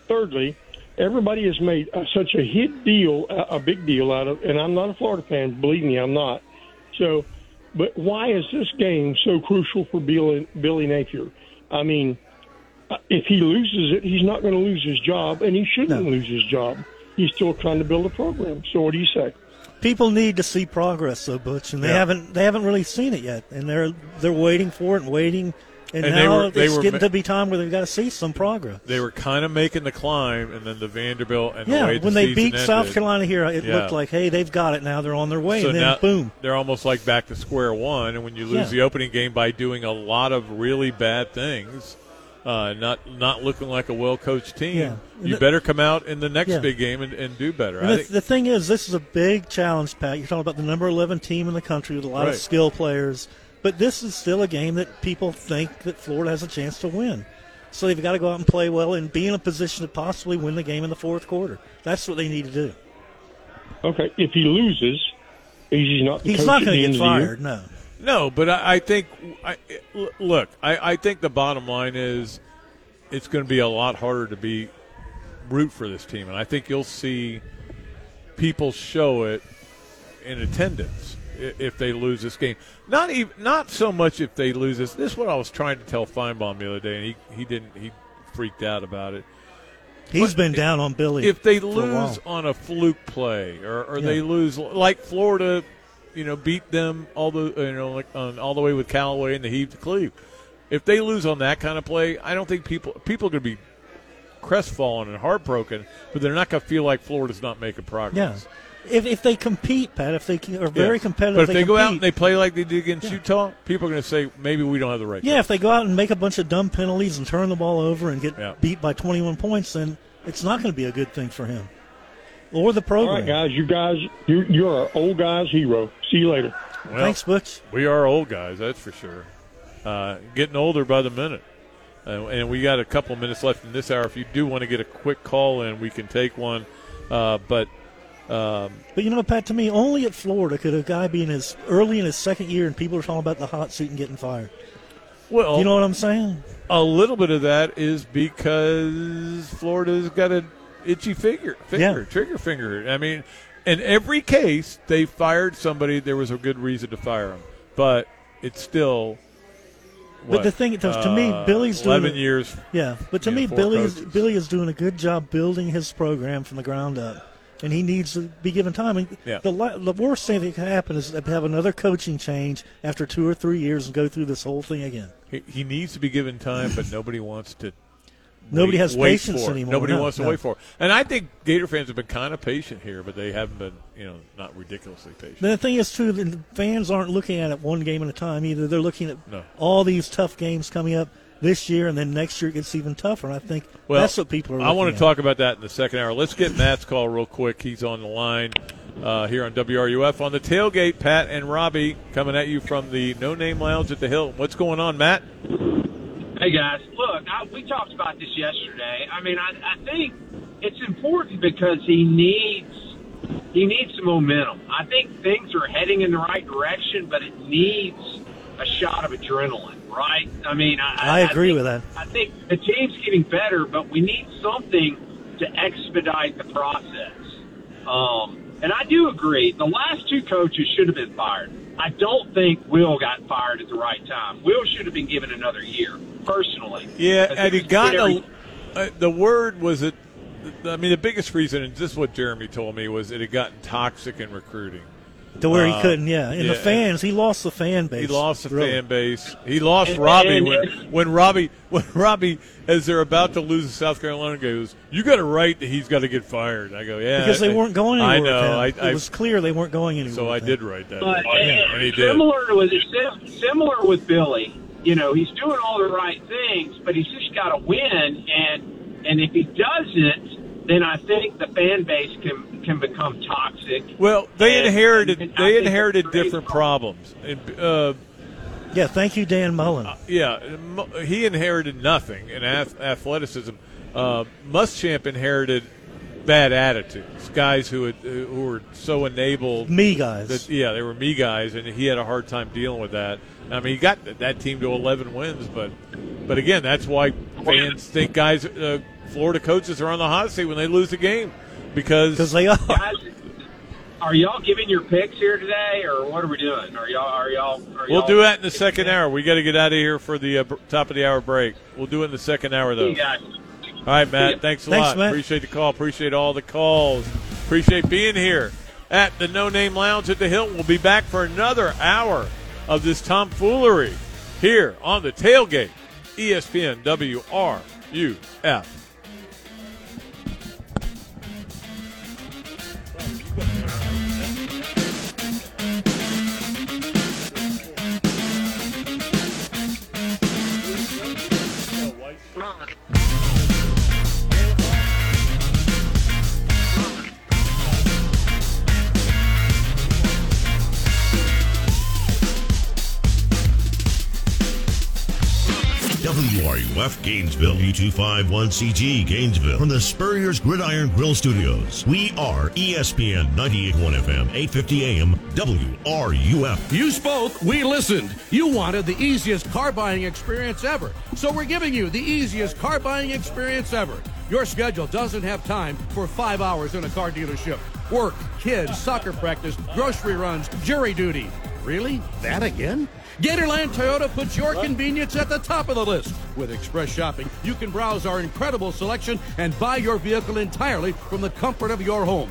Speaker 29: Thirdly, everybody has made uh, such a hit deal, a, a big deal out of, and I'm not a Florida fan, believe me, I'm not. So, but why is this game so crucial for Billy, Billy Napier? I mean, uh, if he loses it, he's not going to lose his job, and he shouldn't lose his job. He's still trying to build a program. So, what do you say?
Speaker 11: people need to see progress, though, Butch, and they
Speaker 29: Yeah.
Speaker 11: haven't they haven't really seen it yet, and they're they're waiting for it and waiting And,
Speaker 10: And
Speaker 11: now
Speaker 10: were-
Speaker 11: it's getting
Speaker 10: ma-
Speaker 11: to be time where they've got to see some progress.
Speaker 10: They were kind of making the climb, and then the Vanderbilt and the
Speaker 11: yeah,
Speaker 10: the
Speaker 11: when they beat
Speaker 10: ended,
Speaker 11: South Carolina here, it
Speaker 10: Yeah.
Speaker 11: looked like, hey, they've got it now. They're on their way.
Speaker 10: So
Speaker 11: and then,
Speaker 10: now
Speaker 11: boom.
Speaker 10: they're almost like back to square one. And when you lose
Speaker 11: Yeah.
Speaker 10: the opening game by doing a lot of really bad things, uh, not not looking like a well coached team,
Speaker 11: Yeah.
Speaker 10: you
Speaker 11: The-
Speaker 10: better come out in the next
Speaker 11: Yeah.
Speaker 10: big game and, and do better.
Speaker 11: And the, the thing is, this is a big challenge, Pat. You're talking about the number 11 team in the country with a lot
Speaker 10: Right.
Speaker 11: of skill players, but this is still a game that people think that Florida has a chance to win. So they've got to go out and play well and be in a position to possibly win the game in the fourth quarter. That's what they need to do.
Speaker 29: Okay, if he loses, he's not. The
Speaker 11: He's
Speaker 29: coach
Speaker 11: not going to
Speaker 29: end
Speaker 11: get
Speaker 29: the year?
Speaker 11: fired. No.
Speaker 10: No, but I, I think I, l- look. I, I think the bottom line is it's going to be a lot harder to be root for this team, and I think you'll see people show it in attendance i- if they lose this game. Not even not so much if they lose this. This is what I was trying to tell Finebaum the other day, and he he didn't. He freaked out about it.
Speaker 11: He's
Speaker 10: But
Speaker 11: been down on Billy.
Speaker 10: If they
Speaker 11: for a
Speaker 10: lose on a fluke play, or, or
Speaker 11: Yeah.
Speaker 10: they lose like Florida, you know, beat them all the you know like on, all the way with Callaway and the heave to Cleve. If they lose on that kind of play, I don't think people people are going to be crestfallen and heartbroken, but they're not going to feel like Florida's not making progress.
Speaker 11: Yeah.
Speaker 10: Progress.
Speaker 11: If, if they compete, Pat, if they are very
Speaker 10: Yeah.
Speaker 11: competitive,
Speaker 10: But if they, go out and they play like they did against Utah, people are going to say maybe we don't have the right.
Speaker 11: Yeah, if they go out and make a bunch of dumb penalties and turn the ball over and get
Speaker 10: Yeah.
Speaker 11: beat by 21 points, then it's not going to be a good thing for him or the program.
Speaker 29: right, guys, you guys, you you're old guys' hero. See you later.
Speaker 10: Well,
Speaker 11: Thanks, Butch.
Speaker 10: We are old guys, that's for sure. Uh, getting older by the minute. Uh, and we got a couple minutes left in this hour. If you do want to get a quick call in, we can take one. Uh, but um,
Speaker 11: But you know, Pat, to me, only at Florida could a guy be in his early in his second year and people are talking about the hot seat and getting fired.
Speaker 10: well,
Speaker 11: you know what I'm saying?
Speaker 10: a little bit of that is because Florida's got an itchy finger, finger,
Speaker 11: Yeah.
Speaker 10: trigger finger. I mean, in every case, they fired somebody. There was a good reason to fire them, but it's still.
Speaker 11: But the thing, to, to me,
Speaker 10: uh,
Speaker 11: Billy's doing
Speaker 10: eleven years.
Speaker 11: Yeah, but to me, Billy
Speaker 10: coaches.
Speaker 11: Billy is doing a good job building his program from the ground up, and he needs to be given time. And
Speaker 10: Yeah.
Speaker 11: the the worst thing that can happen is to have another coaching change after two or three years and go through this whole thing again.
Speaker 10: He, he needs to be given time, but nobody wants to.
Speaker 11: Nobody
Speaker 10: wait-
Speaker 11: has
Speaker 10: wait
Speaker 11: patience anymore,
Speaker 10: Nobody
Speaker 11: no,
Speaker 10: wants to
Speaker 11: no.
Speaker 10: wait for it. And I think Gator fans have been kind of patient here, but they haven't been, you know, not ridiculously patient.
Speaker 11: The thing is, too, the fans aren't looking at it one game at a time either. They're looking at
Speaker 10: No.
Speaker 11: all these tough games coming up this year, and then next year it gets even tougher. And I think
Speaker 10: Well,
Speaker 11: that's what people are.
Speaker 10: I want to
Speaker 11: at.
Speaker 10: talk about that in the second hour. Let's get Matt's call real quick. He's on the line uh, here on WRUF on the tailgate. Pat and Robbie coming at you from the No Name Lounge at the Hill. What's going on, Matt?
Speaker 30: Hey guys, look, I, we talked about this yesterday. I mean, I, I think it's important because he needs he needs some momentum. I think things are heading in the right direction, but it needs a shot of adrenaline, right? I mean, I,
Speaker 11: I agree
Speaker 30: think,
Speaker 11: with that.
Speaker 30: I think the team's getting better, but we need something to expedite the process. Um, and I do agree, the last two coaches should have been fired. I don't think Will got fired at the right time. Will should have been given another year, personally.
Speaker 10: Yeah, and
Speaker 30: it
Speaker 10: he got
Speaker 30: very-
Speaker 10: a, uh, the word was it. I mean, the biggest reason, and this is what Jeremy told me, was it had gotten toxic in recruiting.
Speaker 11: To where he
Speaker 10: Uh,
Speaker 11: couldn't. Yeah, and
Speaker 10: yeah,
Speaker 11: the fans, he lost the fan base.
Speaker 10: He lost the
Speaker 11: really.
Speaker 10: fan base. He lost
Speaker 30: And-
Speaker 10: Robbie
Speaker 30: and-
Speaker 10: when, when Robbie when Robbie as they're about to lose to South Carolina goes, "You got a right that he's got to get fired." I go, "Yeah,"
Speaker 11: because they weren't going anywhere.
Speaker 10: I know.
Speaker 11: with him.
Speaker 10: I,
Speaker 11: it was clear they weren't going anywhere.
Speaker 10: so I did write that,
Speaker 30: But
Speaker 10: and, and he did.
Speaker 30: similar with sim- similar with Billy, you know, he's doing all the right things, but he's just got to win. And and if he doesn't, then I think the fan base can can become toxic.
Speaker 10: Well, they
Speaker 30: And-
Speaker 10: inherited
Speaker 30: and
Speaker 10: they inherited different problems. And, uh,
Speaker 11: Yeah, thank you, Dan Mullen.
Speaker 10: yeah, he inherited nothing in ath- athleticism. Uh, Muschamp inherited bad attitudes, guys who had, who were so enabled.
Speaker 11: Me guys.
Speaker 10: That, yeah, they were me guys, and he had a hard time dealing with that. I mean, he got that team to 11 wins, but but again, that's why fans think guys, uh, Florida coaches are on the hot seat when they lose a game because
Speaker 11: because they are.
Speaker 30: Guys, are y'all giving your picks here today, or what are we doing? Are y'all are y'all? Are
Speaker 10: We'll
Speaker 30: y'all,
Speaker 10: do that in the second hour. We got to get out of here for the uh, top of the hour break. We'll do it in the second hour, though.
Speaker 30: You.
Speaker 10: All right, Matt. Thanks a
Speaker 11: Thanks,
Speaker 10: lot.
Speaker 11: Matt.
Speaker 10: Appreciate the call. Appreciate all the calls. Appreciate being here at the No Name Lounge at the Hilton. We'll be back for another hour of this tomfoolery here on the tailgate ESPN WRUF.
Speaker 7: WRUF Gainesville, U251CG Gainesville, from the Spurrier's Gridiron Grill Studios. We are ESPN 98.1 FM, 850 AM, WRUF.
Speaker 1: You spoke, we listened. You wanted the easiest car buying experience ever. So we're giving you the easiest car buying experience ever. Your schedule doesn't have time for five hours in a car dealership. Work, kids, soccer practice, grocery runs, jury duty. Really? That again? Gatorland Toyota puts your convenience at the top of the list. With Express Shopping, you can browse our incredible selection and buy your vehicle entirely from the comfort of your home.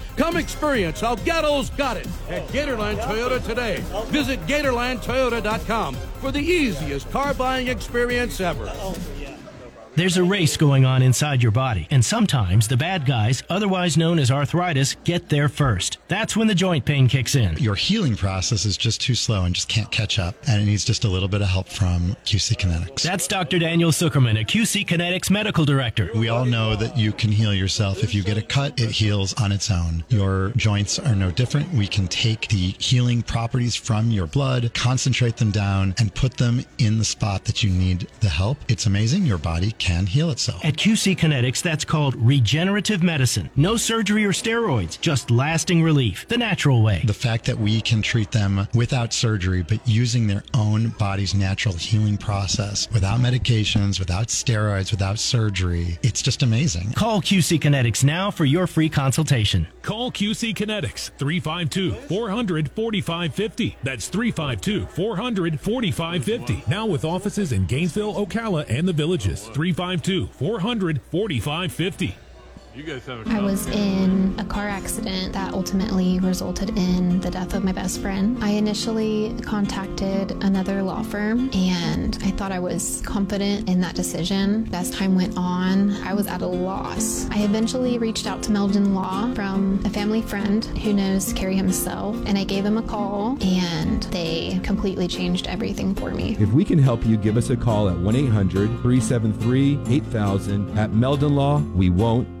Speaker 1: Come experience how Gatto's got it at Gatorland Toyota today. Visit GatorlandToyota.com for the easiest car buying experience ever.
Speaker 2: There's a race going on inside your body, and sometimes the bad guys, otherwise known as arthritis, get there first. That's when the joint pain kicks in.
Speaker 3: Your healing process is just too slow and just can't catch up, and it needs just a little bit of help from QC Kinetics.
Speaker 2: That's Dr. Daniel Zuckerman, a QC Kinetics medical director.
Speaker 3: We all know that you can heal yourself. If you get a cut, it heals on its own. Your joints are no different. We can take the healing properties from your blood, concentrate them down, and put them in the spot that you need the help. It's amazing. Your body can heal itself.
Speaker 2: At QC Kinetics, that's called regenerative medicine. No surgery or steroids, just lasting relief, the natural way.
Speaker 3: The fact that we can treat them without surgery, but using their own body's natural healing process, without medications, without steroids, without surgery, it's just amazing.
Speaker 2: Call QC Kinetics now for your free consultation.
Speaker 4: Call QC Kinetics 352 400 4550. That's 352 400 4550. Now with offices in Gainesville, Ocala, and the villages. 352 400 4550.
Speaker 10: You guys have
Speaker 31: I was in a car accident that ultimately resulted in the death of my best friend. I initially contacted another law firm and I thought I was confident in that decision. As time went on, I was at a loss. I eventually reached out to Meldon Law from a family friend who knows Carrie himself and I gave him a call and they completely changed everything for me.
Speaker 32: If we can help you, give us a call at 1 800 373 8000. At Meldon Law, we won't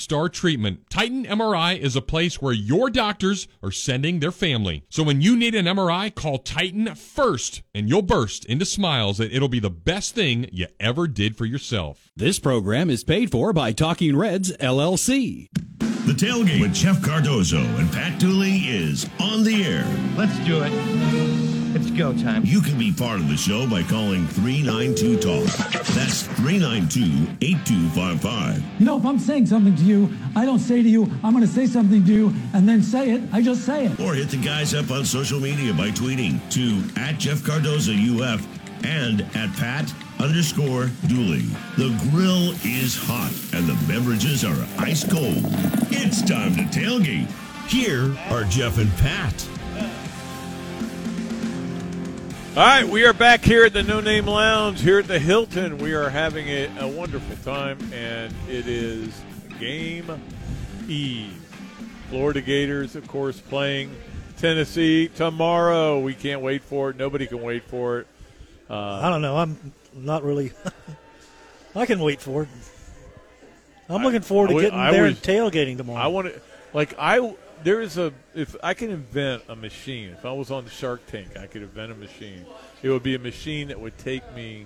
Speaker 5: star treatment. Titan MRI is a place where your doctors are sending their family. So when you need an MRI, call Titan first and you'll burst into smiles that it'll be the best thing you ever did for yourself.
Speaker 6: This program is paid for by Talking Reds LLC.
Speaker 7: The tailgate with Jeff Cardozo and Pat Dooley is on the air.
Speaker 33: Let's do it. It's go time.
Speaker 7: You can be part of the show by calling 392 Talk. That's 392 8255.
Speaker 9: You know, if I'm saying something to you, I don't say to you, I'm going to say something to you and then say it. I just say it.
Speaker 7: Or hit the guys up on social media by tweeting to at Jeff Cardozo UF and at Pat underscore Dooley. The grill is hot and the beverages are ice cold. It's time to tailgate. Here are Jeff and Pat.
Speaker 10: All right, we are back here at the No Name Lounge here at the Hilton. We are having a, a wonderful time, and it is game eve. Florida Gators, of course, playing Tennessee tomorrow. We can't wait for it. Nobody can wait for it. Uh,
Speaker 11: I don't know. I'm not really. I can wait for it. I'm looking forward to
Speaker 10: I-
Speaker 11: getting
Speaker 10: I
Speaker 11: there
Speaker 10: was-
Speaker 11: and tailgating tomorrow.
Speaker 10: I want to, like, I there is a if I can invent a machine. If I was on the Shark Tank, I could invent a machine. It would be a machine that would take me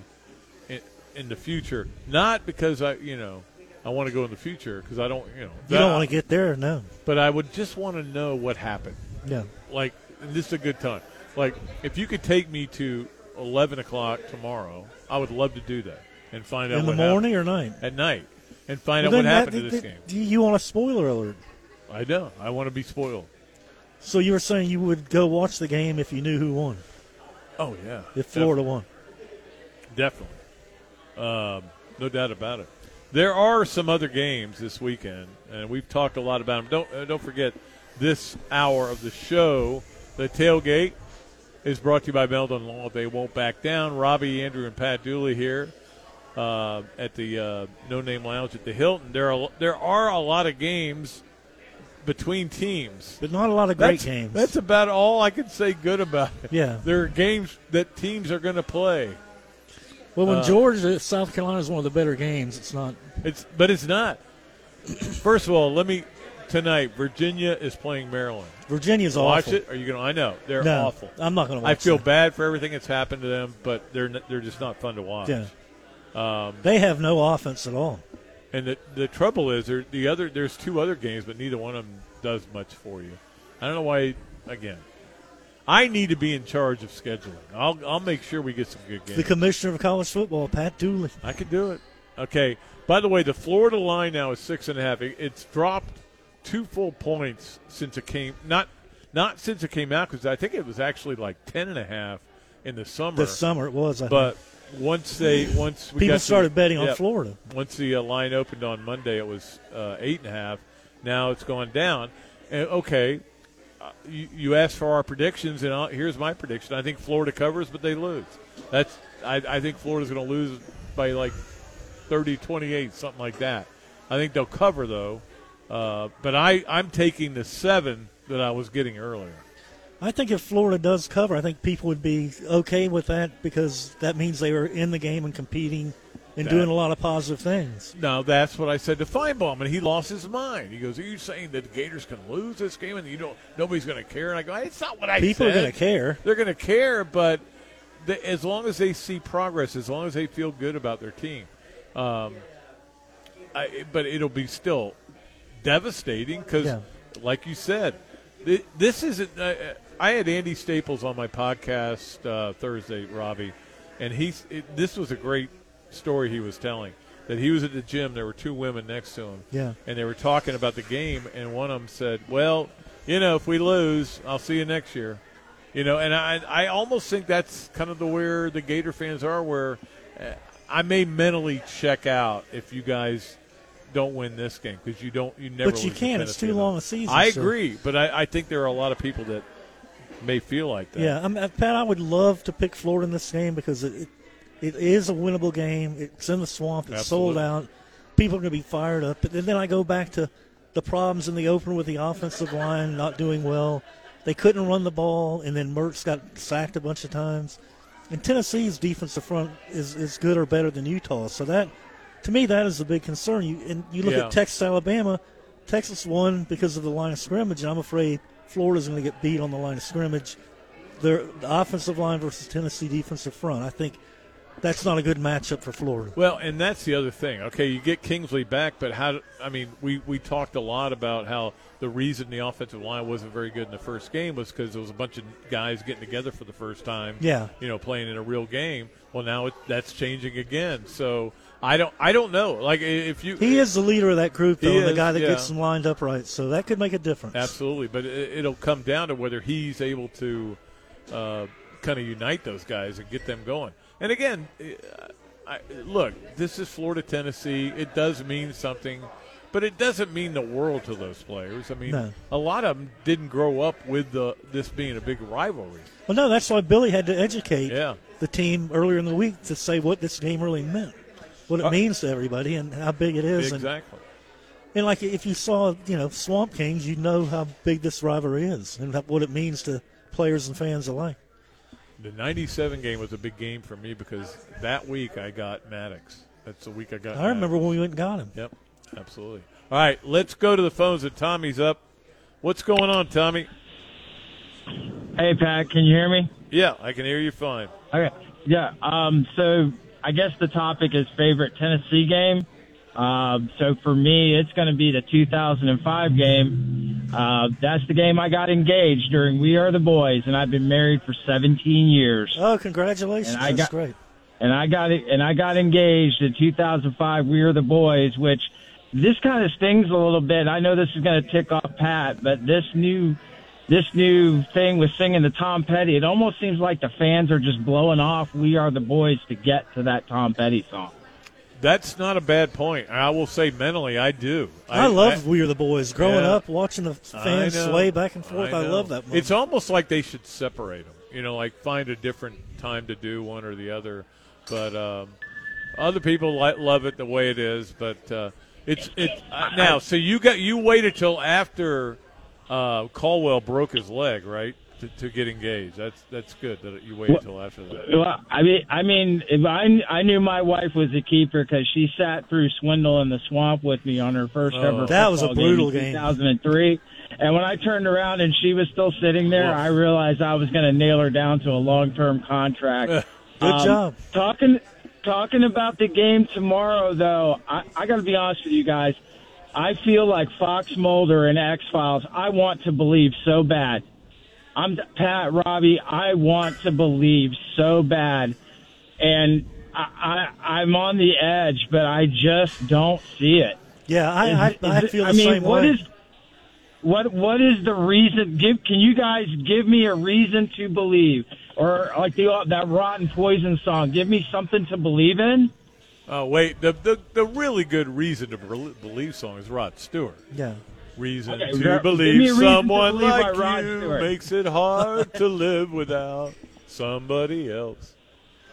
Speaker 10: in, in the future, not because I, you know, I want to go in the future because I don't, you know,
Speaker 11: you don't want to get there, no.
Speaker 10: But I would just want to know what happened.
Speaker 11: Yeah.
Speaker 10: Like, and this is a good time. Like, if you could take me to eleven o'clock tomorrow, I would love to do that and find out
Speaker 11: In the
Speaker 10: what happened.
Speaker 11: morning or night?
Speaker 10: At night, and find
Speaker 11: Well,
Speaker 10: out what happened
Speaker 11: that-
Speaker 10: to this
Speaker 11: that-
Speaker 10: game.
Speaker 11: do You want a spoiler alert?
Speaker 10: I know. I want to be spoiled.
Speaker 11: So you were saying you would go watch the game if you knew who won?
Speaker 10: Oh yeah,
Speaker 11: If Florida won.
Speaker 10: Definitely. Um, no doubt about it. There are some other games this weekend, and we've talked a lot about them. Don't uh, don't forget this hour of the show, the tailgate, is brought to you by Meldon Law. They won't back down. Robbie, Andreu, and Pat Dooley here uh, at the uh, No Name Lounge at the Hilton. There are there are a lot of games between teams,
Speaker 11: but not a lot of great
Speaker 10: that's,
Speaker 11: games.
Speaker 10: That's about all I can say good about it.
Speaker 11: Yeah.
Speaker 10: there are games that teams are going to play.
Speaker 11: Well, when
Speaker 10: Uh,
Speaker 11: Georgia, South Carolina is one of the better games, it's not.
Speaker 10: It's but it's not. First of all, let me tonight. Virginia is playing Maryland.
Speaker 11: Virginia's
Speaker 10: Watch
Speaker 11: awful.
Speaker 10: Watch it. Are you going? to I know they're
Speaker 11: No,
Speaker 10: awful.
Speaker 11: I'm not gonna
Speaker 10: I feel
Speaker 11: that.
Speaker 10: bad for everything that's happened to them, but they're they're just not fun to watch.
Speaker 11: Yeah.
Speaker 10: Um,
Speaker 11: They have no offense at all.
Speaker 10: And the the trouble is, there the other there's two other games, but neither one of them does much for you. I don't know why. Again, I need to be in charge of scheduling. I'll I'll make sure we get some good games.
Speaker 11: The commissioner of college football, Pat Dooley.
Speaker 10: I can do it. Okay. By the way, the Florida line now is six and a half. It- It's dropped two full points since it came not not since it came out because I think it was actually like ten and a half in the summer.
Speaker 11: This summer it was. I
Speaker 10: but
Speaker 11: think.
Speaker 10: Once they once we
Speaker 11: People started betting on Florida.
Speaker 10: Once the uh, line opened on Monday, it was uh, eight and a half. Now it's gone down. And, okay, uh, you, you asked for our predictions, and I'll, here's my prediction. I think Florida covers, but they lose. That's I, I think Florida's going to lose by like 30, 28, something like that. I think they'll cover though. Uh, but I I'm taking the seven that I was getting earlier.
Speaker 11: I think if Florida does cover, I think people would be okay with that because that means they were in the game and competing and
Speaker 10: That-
Speaker 11: doing a lot of positive things.
Speaker 10: No, that's what I said to Finebaum, and he lost his mind. He goes, "Are you saying that the Gators can lose this game and you don't? Nobody's going to care?" And I go, "It's not what I
Speaker 11: People are gonna care.
Speaker 10: They're going to care, but they, as long as they see progress, as long as they feel good about their team, um, I, but it'll be still devastating because,
Speaker 11: Yeah.
Speaker 10: like you said, thi- this isn't. Uh, I had Andy Staples on my podcast uh, Thursday, Robbie, and he's. It, this was a great story he was telling. That he was at the gym, there were two women next to him,
Speaker 11: Yeah.
Speaker 10: and they were talking about the game, and one of them said, "Well, you know, if we lose, I'll see you next year." You know, and I I almost think that's kind of the where the Gator fans are, where uh, I may mentally check out if you guys don't win this game because you don't you never.
Speaker 11: But you can't. It's too long a season,
Speaker 10: I
Speaker 11: so-
Speaker 10: agree, but I, I think there are a lot of people that may feel like that.
Speaker 11: Yeah, I'm, uh, Pat, I would love to pick Florida in this game because it, it it is a winnable game. It's in the swamp. It's sold out. People are going to be fired up. But then I go back to the problems in the opener with the offensive line not doing well. They couldn't run the ball, and then Mertz got sacked a bunch of times. And Tennessee's defensive front is, is good or better than Utah. So that, to me, that is a big concern. You and you look
Speaker 10: Yeah.
Speaker 11: at Texas, Alabama. Texas won because of the line of scrimmage, and I'm afraid Florida's going to get beat on the line of scrimmage. Their the offensive line versus Tennessee defensive front. I think that's not a good matchup for Florida.
Speaker 10: Well, and that's the other thing. Okay, you get Kingsley back, but how? I mean, we we talked a lot about how the reason the offensive line wasn't very good in the first game was because there was a bunch of guys getting together for the first time.
Speaker 11: Yeah.
Speaker 10: you know, playing in a real game. Well, now it, that's changing again. So I don't I don't know. Like if you
Speaker 11: He is the leader of that group, though, and the
Speaker 10: is,
Speaker 11: guy that
Speaker 10: yeah.
Speaker 11: gets them lined up right. So that could make a difference.
Speaker 10: Absolutely, but it, it'll come down to whether he's able to uh, kind of unite those guys and get them going. And again, uh, I, look, this is Florida, Tennessee. It does mean something, but it doesn't mean the world to those players. I mean,
Speaker 11: No.
Speaker 10: a lot of them didn't grow up with the this being a big rivalry.
Speaker 11: Well, no, that's why Billy had to educate
Speaker 10: Yeah.
Speaker 11: the team earlier in the week to say what this game really meant, what it
Speaker 10: Uh,
Speaker 11: means to everybody, and how big it is. And,
Speaker 10: Exactly.
Speaker 11: and like if you saw, you know, Swamp Kings, you know how big this rivalry is and what it means to players and fans alike.
Speaker 10: The '97 game was a big game for me because that week I got Maddox. That's the week I got.
Speaker 11: I remember when we went and got him.
Speaker 10: Yep, absolutely. All right, let's go to the phones. And Tommy's up. What's going on, Tommy?
Speaker 34: Hey, Pat, can you hear me?
Speaker 10: Yeah, I can hear you fine.
Speaker 34: Okay. Yeah. Um, so I guess the topic is favorite Tennessee game. Um, so for me, it's going to be the 2005 game. Uh, that's the game I got engaged during We Are the Boys, and I've been married for 17 years.
Speaker 11: Oh, congratulations!
Speaker 34: And I
Speaker 11: That's
Speaker 34: got-
Speaker 11: great.
Speaker 34: and I got it, and I got engaged in 2005. We are the boys, which this kind of stings a little bit. I know this is going to tick off Pat, but this new, this new thing with singing the Tom Petty, it almost seems like the fans are just blowing off "We Are the Boys" to get to that Tom Petty song.
Speaker 10: That's not a bad point. I will say mentally, I do.
Speaker 11: I, love We Are the Boys. Growing
Speaker 10: Yeah.
Speaker 11: up, watching the fans
Speaker 10: know.
Speaker 11: sway back and forth, I,
Speaker 10: know.
Speaker 11: love that. Moment.
Speaker 10: It's almost like they should separate them. You know, like find a different time to do one or the other. But um, other people li- love it the way it is. But uh, it's it's uh, now. So you got you waited till after uh, Caldwell broke his leg, right, to, to get engaged. That's that's good that you waited till after that.
Speaker 34: Well, I mean, I mean, if I I knew my wife was a keeper because she sat through Swindle in the Swamp with me on her first
Speaker 11: Oh.
Speaker 34: ever.
Speaker 11: That was a
Speaker 34: football
Speaker 11: brutal
Speaker 34: in
Speaker 11: game.
Speaker 34: 2003. And when I turned around and she was still sitting there, I realized I was going to nail her down to a long-term contract.
Speaker 11: Good
Speaker 34: Um,
Speaker 11: job.
Speaker 34: Talking talking about the game tomorrow, though, I, I got to be honest with you guys. I feel like Fox Mulder and X Files. I want to believe so bad. I'm Pat Robbie. I want to believe so bad, and I, I I'm on the edge, but I just don't see it.
Speaker 11: Yeah, I, I,
Speaker 34: Is-
Speaker 11: I
Speaker 34: is it-
Speaker 11: feel the
Speaker 34: I mean, what
Speaker 11: way.
Speaker 34: is- what what is the reason? Give can you guys give me a reason to believe, or like the that Rotten Poison song? Give me something to believe in.
Speaker 10: Oh wait, the the, the really good reason to believe song is Rod Stewart.
Speaker 11: Yeah.
Speaker 10: Reason
Speaker 34: Okay,
Speaker 10: to
Speaker 34: give
Speaker 10: believe
Speaker 34: reason to
Speaker 10: someone
Speaker 34: believe
Speaker 10: like
Speaker 34: Rod
Speaker 10: you
Speaker 34: Stewart.
Speaker 10: makes it hard to live without somebody else.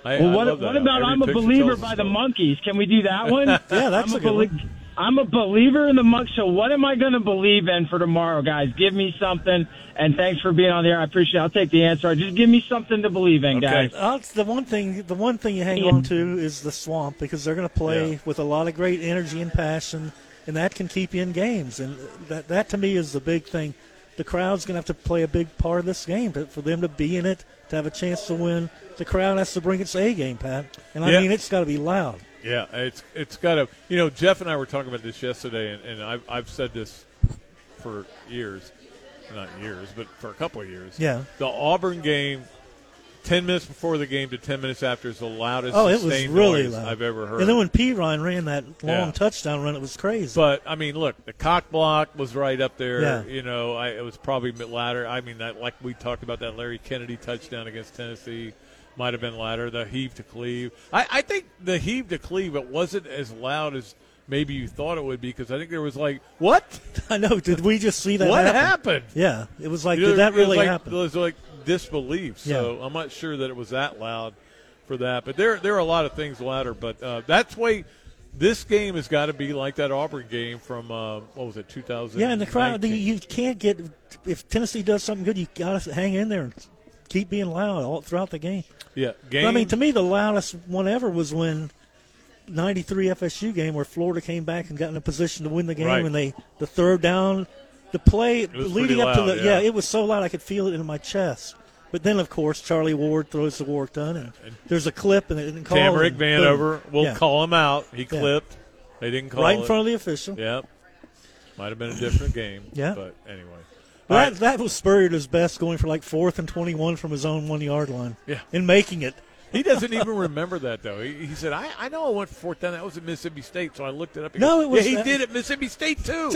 Speaker 10: I,
Speaker 34: well,
Speaker 10: I
Speaker 34: what,
Speaker 10: love that
Speaker 34: what about
Speaker 10: Every
Speaker 34: I'm a believer by the
Speaker 10: story.
Speaker 34: Monkees? Can we do that one?
Speaker 10: Yeah, that's
Speaker 34: I'm
Speaker 10: a good
Speaker 34: belie-
Speaker 10: one.
Speaker 34: I'm a believer in the monk. So what am I going to believe in for tomorrow, guys? Give me something. And thanks for being on the air. I appreciate. it. I'll take the answer. Just give me something to believe in, guys.
Speaker 11: Uh, the one thing, the one thing you hang on to is the swamp because they're going to play
Speaker 34: Yeah.
Speaker 11: with a lot of great energy and passion, and that can keep you in games. And that, that to me is the big thing. The crowd's going to have to play a big part of this game to, for them to be in it, to have a chance to win. The crowd has to bring its A game, Pat, and I
Speaker 10: Yeah.
Speaker 11: mean it's got to be loud.
Speaker 10: Yeah, it's it's got a You know, Jeff and I were talking about this yesterday, and, and I've I've said this for years, not years, but for a couple of years.
Speaker 11: Yeah.
Speaker 10: the Auburn game, ten minutes before the game to ten minutes after is the loudest.
Speaker 11: Oh, it was really loud.
Speaker 10: I've ever heard.
Speaker 11: And then when Perine ran that long
Speaker 10: Yeah.
Speaker 11: touchdown run, it was crazy.
Speaker 10: But I mean, look, the cock block was right up there.
Speaker 11: Yeah.
Speaker 10: You know, I, it was probably a bit louder. I mean, that, like we talked about that Larry Kennedy touchdown against Tennessee, might have been louder. The heave to cleave. I, I think the heave to cleave it wasn't as loud as maybe you thought it would be because I think there was like what?
Speaker 11: I know. Did we just see that?
Speaker 10: What
Speaker 11: happen?
Speaker 10: happened?
Speaker 11: Yeah, it was like,
Speaker 10: You know,
Speaker 11: did that really
Speaker 10: like,
Speaker 11: happen?
Speaker 10: It was like disbelief. So I'm not sure that it was that loud for that. But there there are a lot of things louder. But uh, that's why this game has got to be like that Auburn game from uh, what was it 2000?
Speaker 11: Yeah, and the crowd, you, you can't get if Tennessee does something good, you got to hang in there and keep being loud all throughout the game.
Speaker 10: Yeah,
Speaker 11: But. I mean, to me, the loudest one ever was when '93 FSU game where Florida came back and got in a position to win the game,
Speaker 10: Right.
Speaker 11: and they the third down, the play leading up to the
Speaker 10: yeah.
Speaker 11: it was so loud I could feel it in my chest. But then, of course, Charlie Ward throws the work done, and there's a clip, and it didn't call.
Speaker 10: Tamarick. Vanover will
Speaker 11: Yeah.
Speaker 10: call him out. He
Speaker 11: Yeah.
Speaker 10: clipped. They didn't call
Speaker 11: Right in
Speaker 10: it.
Speaker 11: front of the official.
Speaker 10: Yep. Might have been a different game.
Speaker 11: Yeah.
Speaker 10: But anyway.
Speaker 11: Well, that,
Speaker 10: right.
Speaker 11: that was Spurrier at his best, going for like fourth and 21 from his own one yard line.
Speaker 10: Yeah.
Speaker 11: And making it.
Speaker 10: He doesn't even remember that though. He, he said, I, "I know I went for fourth down. That was at Mississippi State." So I looked it up. He
Speaker 11: No,
Speaker 10: goes,
Speaker 11: it was
Speaker 10: Yeah, he did at Mississippi State too.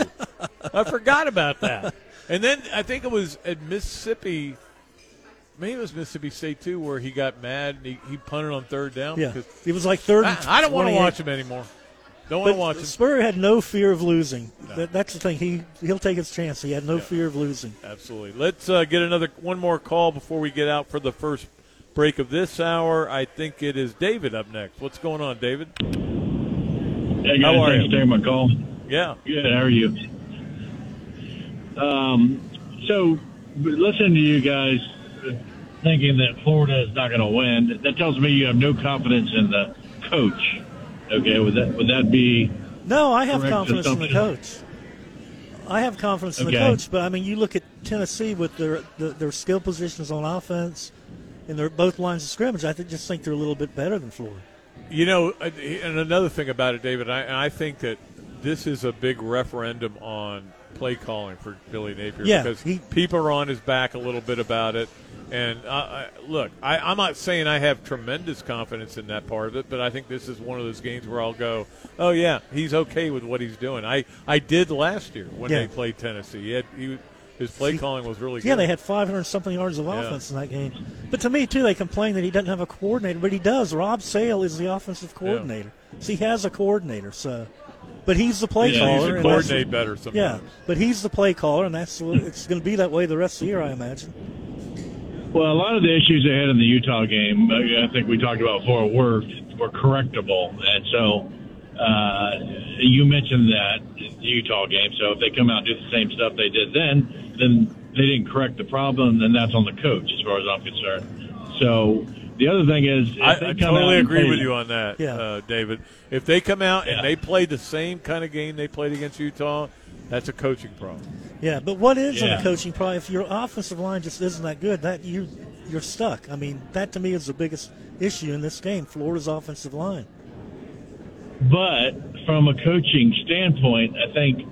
Speaker 10: I forgot about that. And then I think it was at Mississippi. Maybe it was Mississippi State too, where he got mad and he, he punted on third down.
Speaker 11: Yeah.
Speaker 10: because
Speaker 11: It was like third
Speaker 10: I, I don't want to watch him anymore. Don't want
Speaker 11: But
Speaker 10: to watch.
Speaker 11: Spurrier had no fear of losing. That, that's the thing. He he'll take his chance. He had no fear of losing.
Speaker 10: Absolutely. Let's uh, get another one more call before we get out for the first break of this hour. I think it is David up next. What's going on, David?
Speaker 35: Hey guys,
Speaker 10: How are
Speaker 35: thanks
Speaker 10: you?
Speaker 35: for taking my call.
Speaker 10: Yeah.
Speaker 35: Good. How are you? Um, so listening to you guys uh, thinking that Florida is not going to win, that tells me you have no confidence in the coach. Okay, would that would that be?
Speaker 11: No, I have
Speaker 35: Correct
Speaker 11: confidence in the coach. I have confidence in the coach, but I mean, you look at Tennessee with their their, their skill positions on offense, and they're both lines of scrimmage. I think, just think they're a little bit better than Florida.
Speaker 10: You know, uh, and another thing about it, David, I, I think that this is a big referendum on play calling for Billy Napier
Speaker 11: Yeah,
Speaker 10: because
Speaker 11: he-
Speaker 10: people are on his back a little bit about it. And uh, I, look, I, I'm not saying I have tremendous confidence in that part of it, but I think this is one of those games where I'll go, "Oh yeah, he's okay with what he's doing." I, I did last year when
Speaker 11: Yeah.
Speaker 10: they played Tennessee. He had, he, his play
Speaker 11: See,
Speaker 10: calling was really
Speaker 11: Yeah,
Speaker 10: good.
Speaker 11: Yeah, they had 500 something yards of
Speaker 10: Yeah.
Speaker 11: offense in that game. But to me, too, they complain that he doesn't have a coordinator, but he does. Rob Sale is the offensive coordinator, so he has a coordinator. So, but he's the play
Speaker 10: Yeah,
Speaker 11: caller.
Speaker 10: coordinate better sometimes.
Speaker 11: Yeah, but he's the play caller, and that's it's going to be that way the rest of the year, I imagine.
Speaker 35: Well, a lot of the issues they had in the Utah game, uh, I think we talked about before, were were correctable, and so uh, you mentioned that the Utah game. So if they come out and do the same stuff they did then, then they didn't correct the problem, then that's on the coach, as far as I'm concerned. So the other thing is,
Speaker 10: I, I totally agree
Speaker 35: play-
Speaker 10: with you on that, uh, David. If they come out and they play the same kind of game they played against Utah, that's a coaching problem.
Speaker 11: Yeah, but what is in
Speaker 10: Yeah.
Speaker 11: the coaching problem? If your offensive line just isn't that good, that you you're stuck. I mean, that to me is the biggest issue in this game. Florida's offensive line.
Speaker 35: But from a coaching standpoint, I think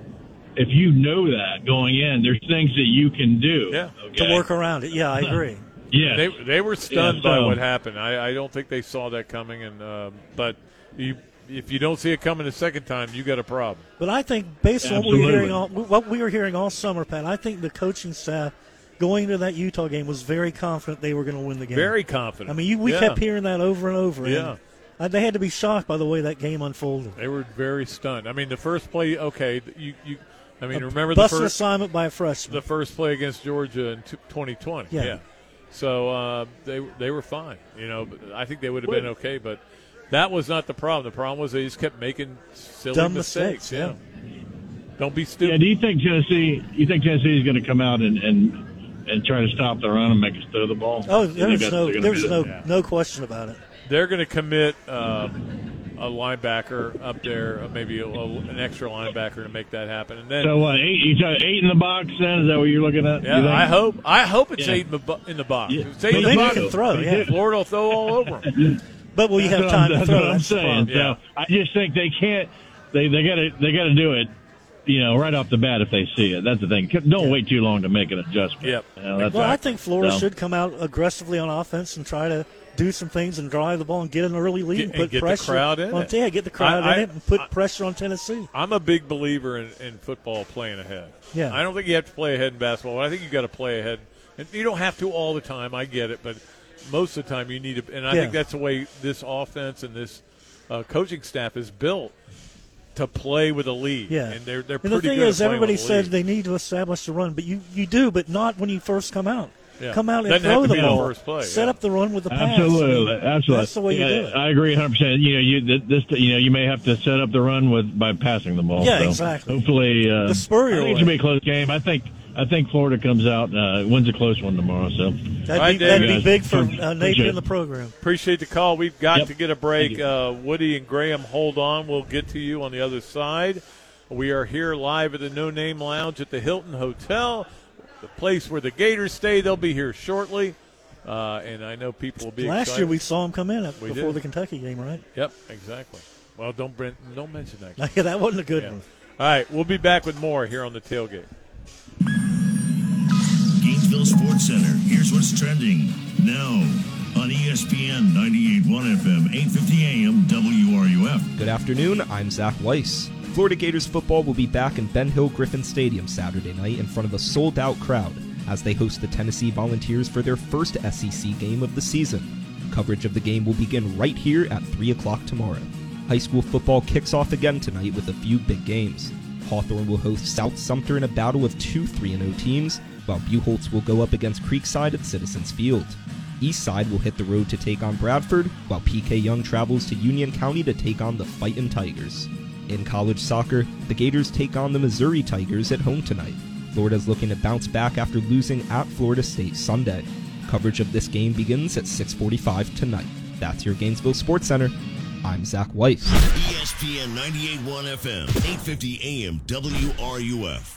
Speaker 35: if you know that going in, there's things that you can do.
Speaker 10: Yeah.
Speaker 11: To work around it. Yeah, I agree.
Speaker 35: Yeah.
Speaker 10: they they were stunned
Speaker 35: Yeah,
Speaker 10: by what happened. I, I don't think they saw that coming, and um, but you if you don't see it coming the second time, you got a problem.
Speaker 11: But I think based on what we were hearing all what we were hearing all summer, Pat, I think the coaching staff going into that Utah game was very confident they were going to win the game.
Speaker 10: Very confident.
Speaker 11: I mean, you, we
Speaker 10: Yeah.
Speaker 11: kept hearing that over and over. and
Speaker 10: Yeah.
Speaker 11: I, they had to be shocked by the way that game unfolded.
Speaker 10: They were very stunned. I mean, the first play, okay, you you. I mean,
Speaker 11: A
Speaker 10: remember the first
Speaker 11: assignment by a freshman.
Speaker 10: the first play against Georgia in 2020.
Speaker 11: Yeah.
Speaker 10: So uh, they they were fine. You know, I think they would have been okay, but that was not the problem. The problem was they just kept making silly
Speaker 11: Dumb
Speaker 10: mistakes.
Speaker 11: mistakes,
Speaker 10: Don't be stupid.
Speaker 35: Yeah, do you think Tennessee? You think Tennessee is going to come out and, and and try to stop the run and make us throw the ball?
Speaker 11: Oh,
Speaker 35: You think
Speaker 11: there's no,
Speaker 35: what they're gonna
Speaker 11: there's
Speaker 35: do?
Speaker 11: no, no question about it.
Speaker 10: They're going to commit um, a linebacker up there, uh, maybe a, a- an extra linebacker to make that happen. And then,
Speaker 35: So what? Eight? You got eight in the box? Then is that what you're looking at?
Speaker 10: yeah, I hope I hope it's
Speaker 35: Yeah.
Speaker 10: eight in the, bu- in the box.
Speaker 35: Yeah.
Speaker 10: It's eight
Speaker 35: But
Speaker 10: in the box,
Speaker 35: can throw, yeah.
Speaker 10: Florida will throw all over them.
Speaker 11: But will you
Speaker 35: That's
Speaker 11: have time
Speaker 35: I'm,
Speaker 11: to
Speaker 35: that's
Speaker 11: throw?
Speaker 35: what I'm saying.
Speaker 11: problem.
Speaker 35: So I just think they can't. They they got to they got to do it. You know, right off the bat if they see it. That's the thing. Don't wait too long to make an adjustment.
Speaker 10: Yep.
Speaker 35: You know, that's
Speaker 11: well, I think Florida
Speaker 35: So-
Speaker 11: should come out aggressively on offense and try to do some things and drive the ball and get an early lead
Speaker 10: Get-
Speaker 11: and
Speaker 10: and
Speaker 11: put
Speaker 10: get the
Speaker 11: pressure
Speaker 10: crowd in
Speaker 11: on
Speaker 10: it.
Speaker 11: Yeah, get the crowd
Speaker 10: I-
Speaker 11: in
Speaker 10: I-
Speaker 11: it and put pressure on Tennessee.
Speaker 10: I'm a big believer in, in football playing ahead.
Speaker 11: Yeah.
Speaker 10: I don't think you have to play ahead in basketball. but I think you got to play ahead. And you don't have to all the time. I get it, but most of the time you need to. And I
Speaker 11: Yeah.
Speaker 10: think that's the way this offense and this uh, coaching staff is built to play with a lead.
Speaker 11: Yeah,
Speaker 10: and they're they're
Speaker 11: And the thing
Speaker 10: good
Speaker 11: is,
Speaker 10: at
Speaker 11: everybody
Speaker 10: with
Speaker 11: said
Speaker 10: lead.
Speaker 11: they need to establish the run, but you, you do, but not when you first come out.
Speaker 10: Yeah.
Speaker 11: Come out and
Speaker 10: Doesn't have
Speaker 11: throw
Speaker 10: to
Speaker 11: the
Speaker 10: be the
Speaker 11: ball.
Speaker 10: first play,
Speaker 11: Set
Speaker 10: yeah.
Speaker 11: up the run with the pass.
Speaker 35: Absolutely,
Speaker 11: I
Speaker 35: absolutely.
Speaker 11: That's the way you do it.
Speaker 35: I agree 100. percent You know, you this you know you may have to set up the run with by passing the ball.
Speaker 11: Yeah,
Speaker 35: so
Speaker 11: exactly.
Speaker 35: Hopefully, uh,
Speaker 11: The Spurrier
Speaker 35: I think it's
Speaker 11: way.
Speaker 35: gonna be a close game. I think I think Florida comes out uh, wins a close one tomorrow. So
Speaker 11: That'd,
Speaker 10: All right,
Speaker 11: be, that'd be big for uh,
Speaker 35: Appreciate
Speaker 11: Napier
Speaker 35: it.
Speaker 11: in the program.
Speaker 10: Appreciate the call. We've got
Speaker 35: Yep.
Speaker 10: to get a break. Uh, Woody and Graham, hold on. We'll get to you on the other side. We are here live at the No Name Lounge at the Hilton Hotel, the place where the Gators stay. They'll be here shortly, uh, and I know people will be.
Speaker 11: Last
Speaker 10: excited.
Speaker 11: year we saw him come in at,
Speaker 10: We
Speaker 11: before
Speaker 10: did.
Speaker 11: the Kentucky game, right?
Speaker 10: Yep, exactly. Well, don't bring- don't mention that.
Speaker 11: Yeah, that wasn't a good
Speaker 10: Yeah.
Speaker 11: one.
Speaker 10: All right, we'll be back with more here on the tailgate.
Speaker 7: Gainesville Sports Center. Here's what's trending now on ESPN 98.1 FM, 8:50 AM, WRUF.
Speaker 12: Good afternoon. I'm Zach Weiss. Florida Gators football will be back in Ben Hill Griffin Stadium Saturday night in front of a sold out crowd as they host the Tennessee Volunteers for their first SEC game of the season. Coverage of the game will begin right here at 3 o'clock tomorrow. High school football kicks off again tonight with a few big games. Hawthorne will host South Sumter in a battle of two 3 0 teams, while Buchholz will go up against Creekside at Citizens Field. Eastside will hit the road to take on Bradford, while P.K. Yonge travels to Union County to take on the Fightin' Tigers. In college soccer, the Gators take on the Missouri Tigers at home tonight. Florida's looking to bounce back after losing at Florida State Sunday. Coverage of this game begins at 6:45 tonight. That's your Gainesville Sports Center. I'm Zach Weiss.
Speaker 7: ESPN 98.1 FM, 850 AM, WRUF.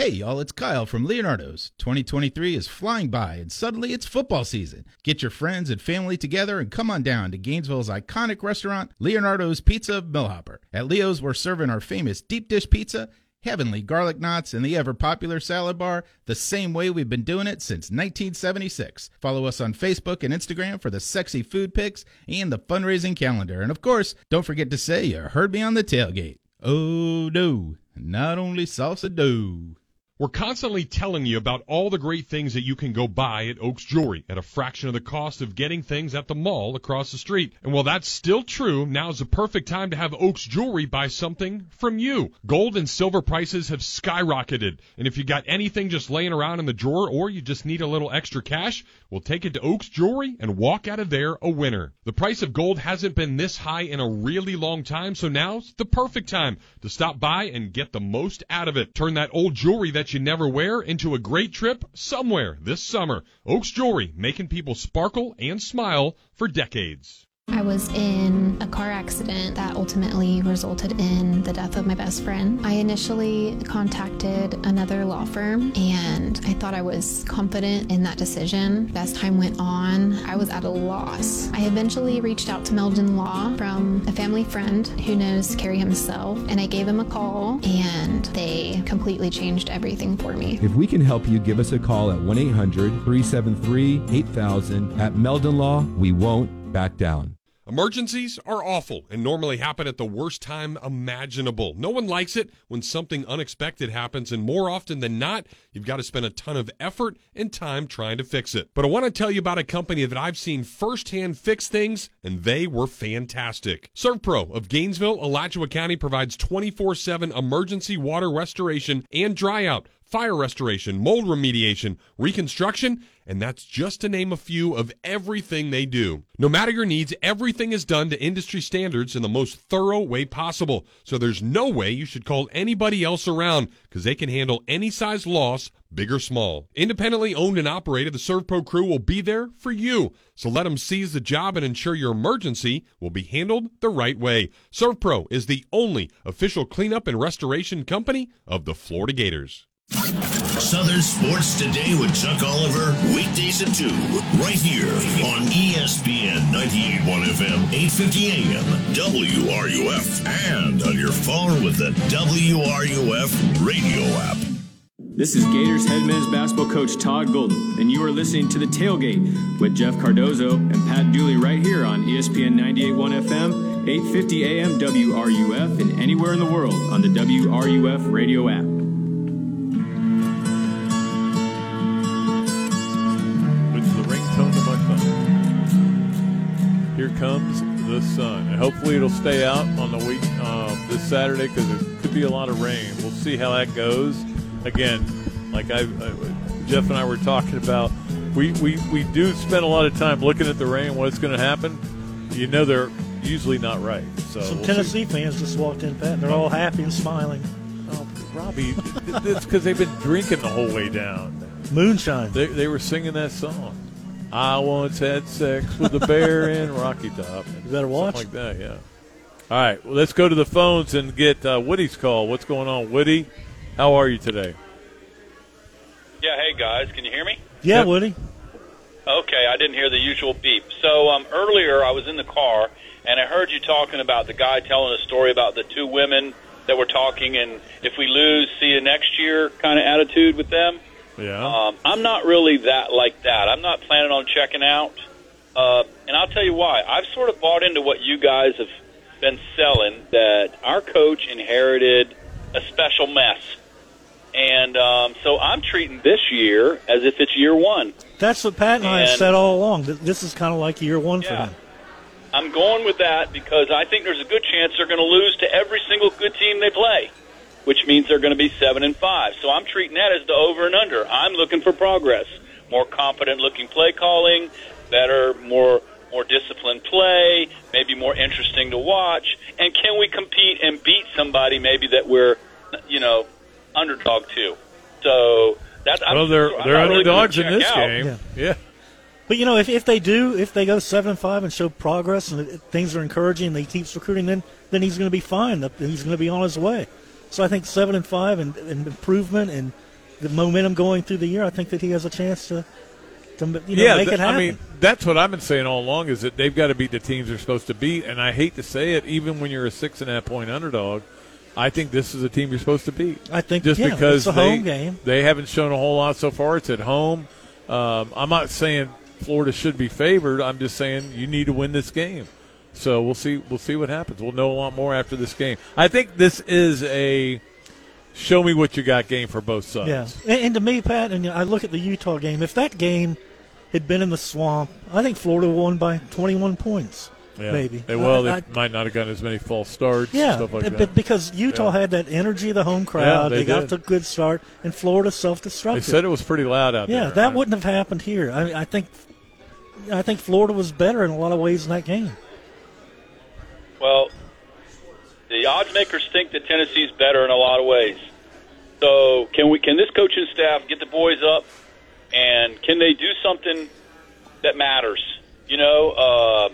Speaker 36: Hey, y'all, it's Kyle from Leonardo's. 2023 is flying by, and suddenly it's football season. Get your friends and family together and come on down to Gainesville's iconic restaurant, Leonardo's Pizza Millhopper. At Leo's, we're serving our famous deep dish pizza, heavenly garlic knots, and the ever popular salad bar the same way we've been doing it since 1976. Follow us on Facebook and Instagram for the sexy food pics and the fundraising calendar. And of course, don't forget to say you heard me on the tailgate. Oh, no, not only salsa dough.
Speaker 5: We're constantly telling you about all the great things that you can go buy at Oaks Jewelry at a fraction of the cost of getting things at the mall across the street. And while that's still true, now's the perfect time to have Oaks Jewelry buy something from you. Gold and silver prices have skyrocketed. And if you got anything just laying around in the drawer or you just need a little extra cash, we'll take it to Oaks Jewelry and walk out of there a winner. The price of gold hasn't been this high in a really long time, so now's the perfect time to stop by and get the most out of it. Turn that old jewelry that you never wear into a great trip somewhere this summer. Oaks Jewelry, making people sparkle and smile for decades.
Speaker 31: I was in a car accident that ultimately resulted in the death of my best friend. I initially contacted another law firm and I thought I was confident in that decision. As time went on, I was at a loss. I eventually reached out to Meldon Law from a family friend who knows Kerry himself and I gave him a call and they completely changed everything for me.
Speaker 18: If we can help you, give us a call at 1 800 373 8000. At Meldon Law, we won't back down.
Speaker 5: Emergencies are awful and normally happen at the worst time imaginable. No one likes it when something unexpected happens, and more often than not, you've got to spend a ton of effort and time trying to fix it. But I want to tell you about a company that I've seen firsthand fix things, and they were fantastic. ServPro of Gainesville, Alachua County provides 24 7 emergency water restoration and dryout fire restoration, mold remediation, reconstruction, and that's just to name a few of everything they do. No matter your needs, everything is done to industry standards in the most thorough way possible. So there's no way you should call anybody else around because they can handle any size loss, big or small. Independently owned and operated, the ServPro crew will be there for you. So let them seize the job and ensure your emergency will be handled the right way. ServPro is the only official cleanup and restoration company of the Florida Gators.
Speaker 7: Southern Sports Today with Chuck Oliver, weekdays at 2, right here on ESPN 98.1 FM, 850 AM, WRUF, and on your phone with the WRUF radio app.
Speaker 37: This is Gators head men's basketball coach Todd Golden, and you are listening to The Tailgate with Jeff Cardozo and Pat Dooley right here on ESPN 98.1 FM, 850 AM WRUF, and anywhere in the world on the WRUF radio app.
Speaker 10: Comes the sun. And hopefully it'll stay out on the week um, this Saturday because there could be a lot of rain. We'll see how that goes. Again, like I, I Jeff and I were talking about, we, we, we do spend a lot of time looking at the rain, what's going to happen. You know they're usually not right. So
Speaker 11: Some
Speaker 10: we'll
Speaker 11: Tennessee fans just walked in, Pat. and They're all happy and smiling.
Speaker 10: Oh, Robbie, it's because they've been drinking the whole way down.
Speaker 11: Moonshine.
Speaker 10: They, they were singing that song. I once had sex with a bear in Rocky Top.
Speaker 11: You better watch.
Speaker 10: Something like that, yeah. All right, well, let's go to the phones and get uh, Woody's call. What's going on, Woody? How are you today?
Speaker 38: Yeah, hey guys, can you hear me?
Speaker 11: Yeah, Woody.
Speaker 38: Okay, I didn't hear the usual beep. So um, earlier, I was in the car and I heard you talking about the guy telling a story about the two women that were talking, and if we lose, see you next year kind of attitude with them.
Speaker 10: Yeah.
Speaker 38: Um, I'm not really that like that. I'm not planning on checking out, uh, and I'll tell you why. I've sort of bought into what you guys have been selling that our coach inherited a special mess, and um, so I'm treating this year as if it's year one.
Speaker 11: That's what Pat and I have said all along. This is kind of like year one for
Speaker 38: Yeah.
Speaker 11: them.
Speaker 38: I'm going with that because I think there's a good chance they're going to lose to every single good team they play, which means they're going to be seven and five. So I'm treating that as the over and under. I'm looking for progress, more competent looking play calling, better, more more disciplined play, maybe more interesting to watch, and can we compete and beat somebody maybe that we're you know underdog to? So that's I'm-
Speaker 10: they're
Speaker 38: I'm
Speaker 10: they're
Speaker 38: not really
Speaker 10: underdogs in this
Speaker 38: out.
Speaker 10: game. Yeah.
Speaker 11: But you know, if, if they do, if they go seven and five and show progress and things are encouraging, and he keeps recruiting, then then he's going to be fine. The- He's going to be on his way. So I think seven and five and, and improvement and the momentum going through the year, I think that he has a chance to to you know,
Speaker 10: yeah,
Speaker 11: make
Speaker 10: th-
Speaker 11: it happen.
Speaker 10: I mean, that's what I've been saying all along is that they've got to beat the teams they're supposed to beat. And I hate to say it, even when you're a six and a half point underdog, I think this is a team you're supposed to beat.
Speaker 11: I think
Speaker 10: just
Speaker 11: yeah,
Speaker 10: because
Speaker 11: it's a
Speaker 10: they,
Speaker 11: home game.
Speaker 10: they haven't shown a whole lot so far. It's at home. Um, I'm not saying Florida should be favored. I'm just saying you need to win this game. So we'll see. We'll see what happens. We'll know a lot more after this game. I think this is a show me what you got game for both sides.
Speaker 11: Yeah, and, and to me, Pat, and I look at the Utah game. If that game had been in the swamp, I think Florida won by 21 points,
Speaker 10: Yeah.
Speaker 11: maybe.
Speaker 10: They, well,
Speaker 11: I-
Speaker 10: they
Speaker 11: I-
Speaker 10: might not have gotten as many false starts.
Speaker 11: Yeah,
Speaker 10: stuff like
Speaker 11: but
Speaker 10: that.
Speaker 11: because Utah
Speaker 10: Yeah.
Speaker 11: had that energy of the home crowd,
Speaker 10: they
Speaker 11: got the good start, and Florida self-destructed.
Speaker 10: They said it was pretty loud out there.
Speaker 11: yeah, that wouldn't have happened here. I, I think, I think Florida was better in a lot of ways in that game.
Speaker 38: Well, the odds makers think that Tennessee's better in a lot of ways. So can we? Can this coaching staff get the boys up, and can they do something that matters? You know, uh,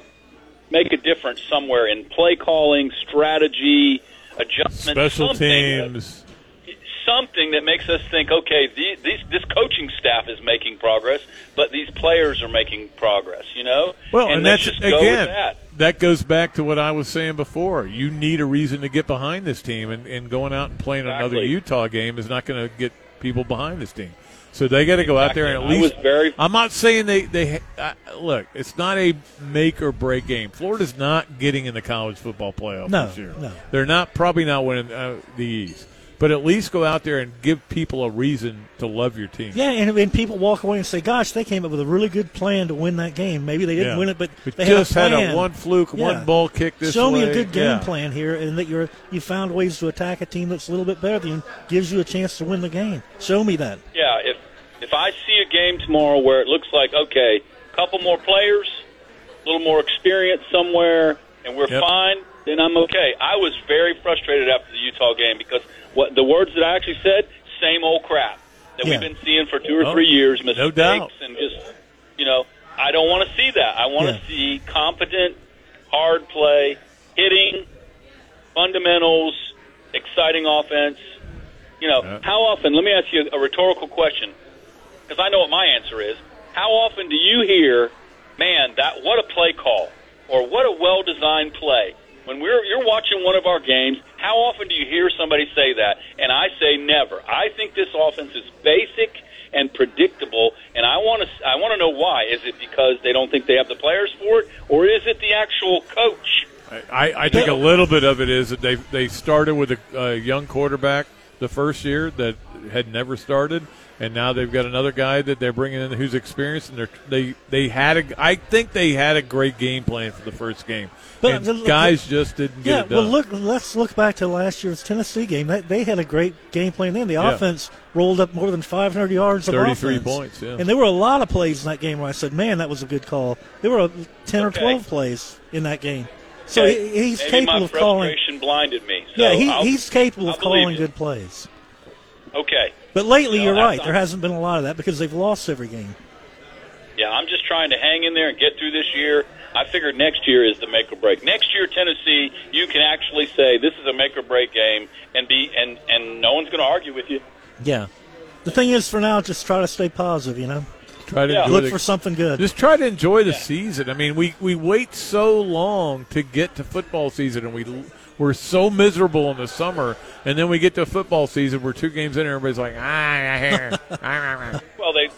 Speaker 38: make a difference somewhere in play calling, strategy, adjustment,
Speaker 10: Special
Speaker 38: something,
Speaker 10: teams.
Speaker 38: something that makes us think, okay, the, these, this coaching staff is making progress, but these players are making progress. You know,
Speaker 10: Well,
Speaker 38: and,
Speaker 10: and, that's
Speaker 38: just go
Speaker 10: again
Speaker 38: with that.
Speaker 10: That goes back to what I was saying before. You need a reason to get behind this team, and, and going out and playing another Utah game is not going to get people behind this team. So they got to go out there and at
Speaker 38: Exactly. I
Speaker 10: least.
Speaker 38: was very-
Speaker 10: I'm not saying they they uh, look. It's not a make or break game. Florida's not getting in the college football playoff
Speaker 11: No,
Speaker 10: this year.
Speaker 11: no.
Speaker 10: They're not probably not winning uh, the East. But at least go out there and give people a reason to love your team.
Speaker 11: Yeah, and, and people walk away and say, "Gosh, they came up with a really good plan to win that game. Maybe they didn't
Speaker 10: Yeah.
Speaker 11: win it, but
Speaker 10: It
Speaker 11: they
Speaker 10: just
Speaker 11: had
Speaker 10: had
Speaker 11: a
Speaker 10: a one fluke, one ball kick this
Speaker 11: Show me a good game
Speaker 10: Yeah.
Speaker 11: plan here, and that you're you found ways to attack a team that's a little bit better than you, gives you a chance to win the game. Show me that.
Speaker 38: Yeah, if if I see a game tomorrow where it looks like okay, a couple more players, a little more experience somewhere, and we're
Speaker 10: Yep.
Speaker 38: fine, then I'm okay. I was very frustrated after the Utah game because what the words that I actually said, same old crap that
Speaker 10: Yeah.
Speaker 38: we've been seeing for two or
Speaker 10: Oh,
Speaker 38: three years,
Speaker 10: no
Speaker 38: mistakes
Speaker 10: doubt.
Speaker 38: and just you know, I don't want to see that. I want to
Speaker 11: Yeah.
Speaker 38: see competent, hard play, hitting, fundamentals, exciting offense. You know,
Speaker 10: Yeah.
Speaker 38: how often? Let me ask you a rhetorical question, because I know what my answer is. How often do you hear, "Man, that what a play call," or "What a well-designed play"? When we're you're watching one of our games, how often do you hear somebody say that? And I say never. I think this offense is basic and predictable, and I want to I want to know why. Is it because they don't think they have the players for it, or is it the actual coach?
Speaker 10: I, I think a little bit of it is that they they started with a, a young quarterback the first year that had never started, and now they've got another guy that they're bringing in who's experienced, and they're, they they had a I think they had a great game plan for the first game,
Speaker 11: But
Speaker 10: and
Speaker 11: the- the-
Speaker 10: guys just didn't get
Speaker 11: Yeah,
Speaker 10: it done.
Speaker 11: well, look. Let's look back to last year's Tennessee game. That, they had a great game plan then. The
Speaker 10: Yeah.
Speaker 11: offense rolled up more than 500 yards of
Speaker 10: 33
Speaker 11: offense.
Speaker 10: points, yeah.
Speaker 11: And there were a lot of plays in that game where I said, "Man, that was a good call." There were 10 or 12 plays in that game. So
Speaker 38: Okay?
Speaker 11: he- he's
Speaker 38: Maybe
Speaker 11: capable
Speaker 38: my
Speaker 11: of calling.
Speaker 38: frustration blinded me. So
Speaker 11: Yeah, he, he's capable
Speaker 38: I'll
Speaker 11: of calling good plays.
Speaker 38: Okay.
Speaker 11: But lately,
Speaker 38: No,
Speaker 11: you're right. There hasn't been a lot of that because they've lost every game.
Speaker 38: Yeah, I'm just trying to hang in there and get through this year. I figured next year is the make or break. Next year, Tennessee, you can actually say this is a make or break game, and be and and no one's going to argue with you.
Speaker 11: Yeah. The thing is, for now, just try to stay positive. You know,
Speaker 10: Try to
Speaker 38: Yeah.
Speaker 11: look
Speaker 10: the-
Speaker 11: for something good.
Speaker 10: Just try to enjoy the season. I mean, we, we wait so long to get to football season, and we we're so miserable in the summer, and then we get to football season. We're two games in, and everybody's like, ah.
Speaker 38: Well, they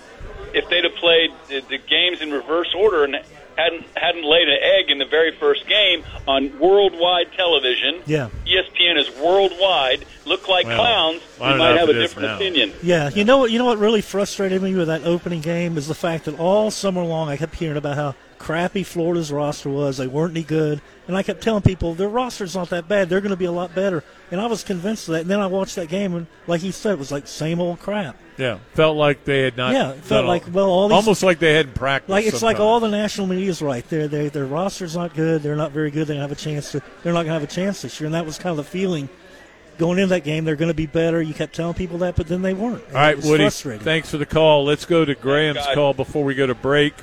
Speaker 38: if they'd have played the, the games in reverse order and hadn't hadn't laid an egg in the very first game on worldwide television. E
Speaker 11: Yeah.
Speaker 38: ESPN is worldwide. Look like
Speaker 11: Well,
Speaker 38: clowns.
Speaker 11: You
Speaker 38: might have a different
Speaker 11: now.
Speaker 38: opinion.
Speaker 11: Yeah, you know what? You know what really frustrated me with that opening game is the fact that all summer long I kept hearing about how crappy Florida's roster was. They weren't any good, and I kept telling people their roster's not that bad. They're going to be a lot better, and I was convinced of that. And then I watched that game, and like he said, it was like same old crap.
Speaker 10: Yeah, felt like they had not.
Speaker 11: Yeah, felt
Speaker 10: done
Speaker 11: like, well, all these-
Speaker 10: almost like they hadn't practiced.
Speaker 11: Like it's like all the national media's right. Their their their roster's not good. They're not very good. They don't have a chance to. They're not going to have a chance this year, and that was kind of the feeling going into that game. They're going to be better. You kept telling people that, but then they weren't. And
Speaker 10: All right, Woody. Thanks for the call. Let's go to Graham's call before we go to break.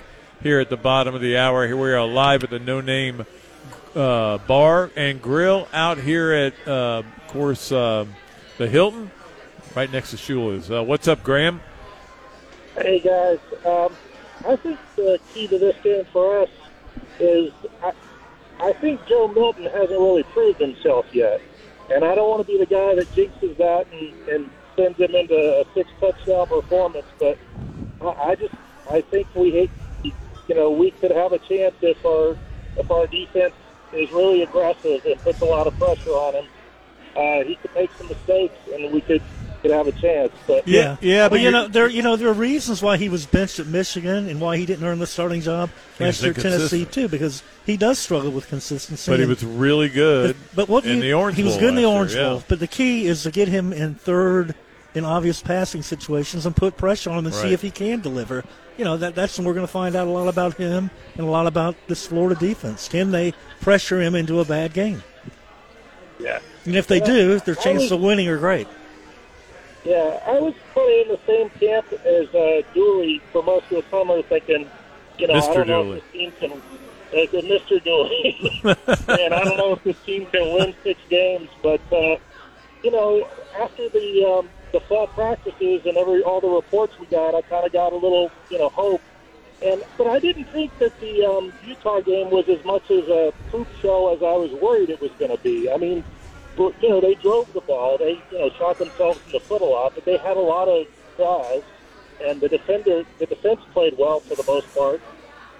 Speaker 10: Here at the bottom of the hour, here we are live at the No Name uh, Bar and Grill out here at, uh, of course, uh, the Hilton, right next to Shula's. Uh, what's up, Graham?
Speaker 39: Hey guys, um, I think the key to this game for us is I, I think Joe Milton hasn't really proved himself yet, and I don't want to be the guy that jinxes that and, and sends him into a six touchdown performance. But I, I just I think we hate, you know, we could have a chance if our if our defense is really aggressive and puts a lot of pressure on him. Uh, he could make some mistakes, and we could could have a chance. But
Speaker 11: Yeah,
Speaker 10: yeah,
Speaker 11: but you know there you know there are reasons why he was benched at Michigan and why he didn't earn the starting job
Speaker 10: He
Speaker 11: last year at Tennessee too because he does struggle with consistency.
Speaker 10: But he was really good
Speaker 11: But, but what
Speaker 10: in
Speaker 11: you-
Speaker 10: the Orange
Speaker 11: he was good in the Orange
Speaker 10: year, yeah.
Speaker 11: Bowl. But the key is to get him in third in obvious passing situations and put pressure on him and see if he can deliver. You know that that's when we're going to find out a lot about him and a lot about this Florida defense. Can they pressure him into a bad game?
Speaker 39: Yeah.
Speaker 11: And if they
Speaker 39: Yeah.
Speaker 11: do, their chances
Speaker 39: was-
Speaker 11: of winning are great.
Speaker 39: Yeah, I was kind of in the same camp as uh, Dooley for most of the summer, thinking, you know, I
Speaker 10: Mr.
Speaker 39: don't know
Speaker 10: Dooley.
Speaker 39: if this team can, uh, the Mr. Dooley, and I don't know if this team can win six games, but uh, you know, after the um, the fall practices and every all the reports we got, I kind of got a little, you know, hope. And but I didn't think that the um, Utah game was as much as a poop show as I was worried it was going to be. I mean, you know, they drove the ball. They, you know, shot themselves in the foot a lot, but they had a lot of drives, and the defender, the defense played well for the most part,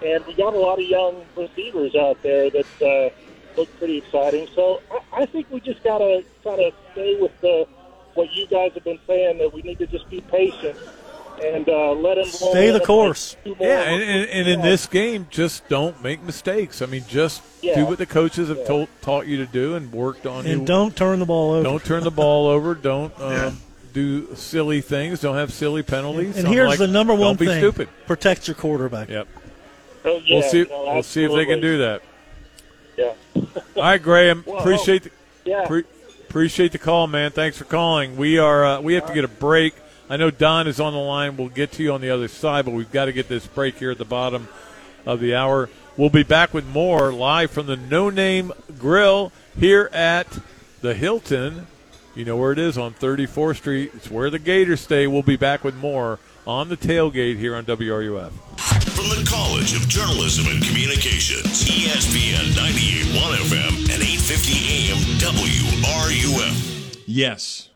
Speaker 39: and we got a lot of young receivers out there that uh, look pretty exciting. So I, I think we just got to kind of stay with the what you guys have been saying that we need to just be patient and uh, let him
Speaker 11: Stay the course.
Speaker 10: Yeah, and, and, and in this game, just don't make mistakes. I mean, just
Speaker 39: Yeah.
Speaker 10: do what the coaches have told, taught you to do and worked on you.
Speaker 11: And don't turn the ball over.
Speaker 10: Don't turn the ball over. Don't um, do silly things. Don't have silly penalties.
Speaker 11: And
Speaker 10: I'm
Speaker 11: here's
Speaker 10: like,
Speaker 11: the number one
Speaker 10: don't be
Speaker 11: thing:
Speaker 10: stupid.
Speaker 11: protect your quarterback.
Speaker 10: Yep.
Speaker 39: Oh, yeah,
Speaker 10: we'll see.
Speaker 39: no,
Speaker 10: we'll see if they can do that.
Speaker 39: Yeah.
Speaker 10: All right, Graham.
Speaker 39: Well,
Speaker 10: appreciate the,
Speaker 39: yeah.
Speaker 10: pre- appreciate the call, man. Thanks for calling. We are uh, we have to get a break. I know Don is on the line. We'll get to you on the other side, but we've got to get this break here at the bottom of the hour. We'll be back with more live from the No Name Grill here at the Hilton. You know where it is on 34th Street. It's where the Gators stay. We'll be back with more on the tailgate here on WRUF.
Speaker 7: From the College of Journalism and Communications, ESPN 98.1 FM and 850 AM WRUF.
Speaker 5: Yes,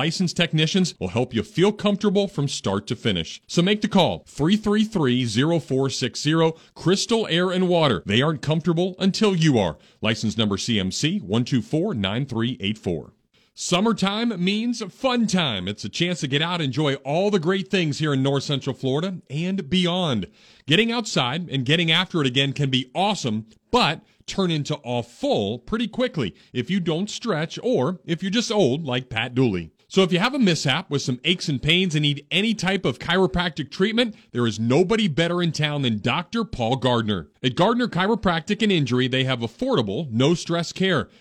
Speaker 5: licensed technicians will help you feel comfortable from start to finish. So make the call 333 0460 Crystal Air and Water. They aren't comfortable until you are. License number CMC 124 9384. Summertime means fun time. It's a chance to get out and enjoy all the great things here in North Central Florida and beyond. Getting outside and getting after it again can be awesome, but turn into awful pretty quickly if you don't stretch or if you're just old like Pat Dooley. So if you have a mishap with some aches and pains and need any type of chiropractic treatment, there is nobody better in town than Dr. Paul Gardner. At Gardner Chiropractic and Injury, they have affordable, no stress care.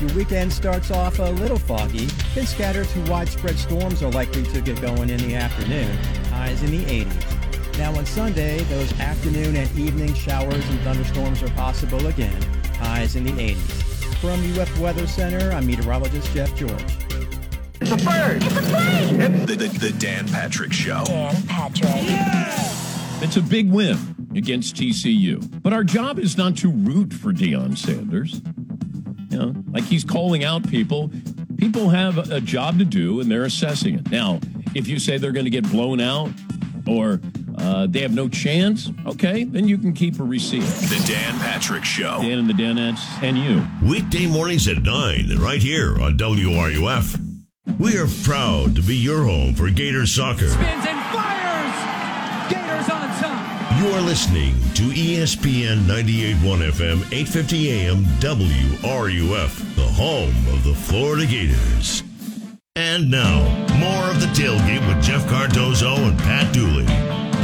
Speaker 40: Your weekend starts off a little foggy, then scattered to widespread storms are likely to get going in the afternoon, highs in the 80s. Now on Sunday, those afternoon and evening showers and thunderstorms are possible again, highs in the 80s. From UF Weather Center, I'm meteorologist Jeff George.
Speaker 41: It's a bird. It's a plane.
Speaker 42: The, the, the Dan Patrick Show.
Speaker 41: Dan Patrick. Yeah!
Speaker 43: It's a big win against TCU. But our job is not to root for Deion Sanders. You know, like he's calling out people. People have a job to do and they're assessing it. Now, if you say they're going to get blown out or uh, they have no chance, okay, then you can keep a receipt.
Speaker 42: The Dan Patrick Show.
Speaker 43: Dan and the Danettes and you.
Speaker 7: Weekday mornings at 9, right here on WRUF. We are proud to be your home for Gator soccer.
Speaker 44: Spins and fires.
Speaker 7: You are listening to ESPN 98.1 FM, 850 AM, WRUF, the home of the Florida Gators. And now, more of the tailgate with Jeff Cardozo and Pat Dooley.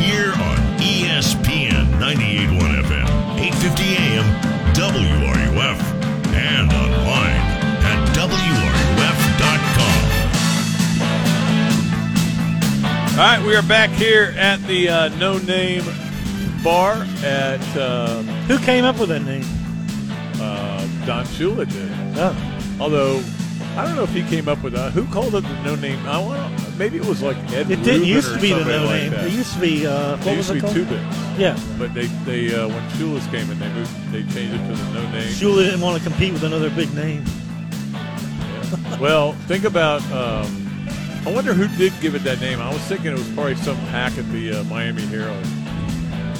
Speaker 7: Here on ESPN 98.1 FM, 850 AM, WRUF, and online at WRUF.com.
Speaker 10: All right, we are back here at the uh, No Name Bar at. Uh,
Speaker 11: Who came up with that name?
Speaker 10: Uh, Don Shula did.
Speaker 11: Oh.
Speaker 10: Although, I don't know if he came up with that. Who called it the No Name? I want Maybe it was like Ed
Speaker 11: It didn't
Speaker 10: Rubin
Speaker 11: used
Speaker 10: or
Speaker 11: to be the
Speaker 10: somebody
Speaker 11: no
Speaker 10: like
Speaker 11: name.
Speaker 10: that.
Speaker 11: It used to be uh, what
Speaker 10: It
Speaker 11: was
Speaker 10: used to
Speaker 11: it
Speaker 10: be
Speaker 11: called?
Speaker 10: Two Bits.
Speaker 11: Yeah.
Speaker 10: But they they uh, when Shula's came in, they moved. They changed it to the No Name.
Speaker 11: Shula didn't want to compete with another big name.
Speaker 10: well, think about. Um, I wonder who did give it that name. I was thinking it was probably some hack at the uh, Miami Herald.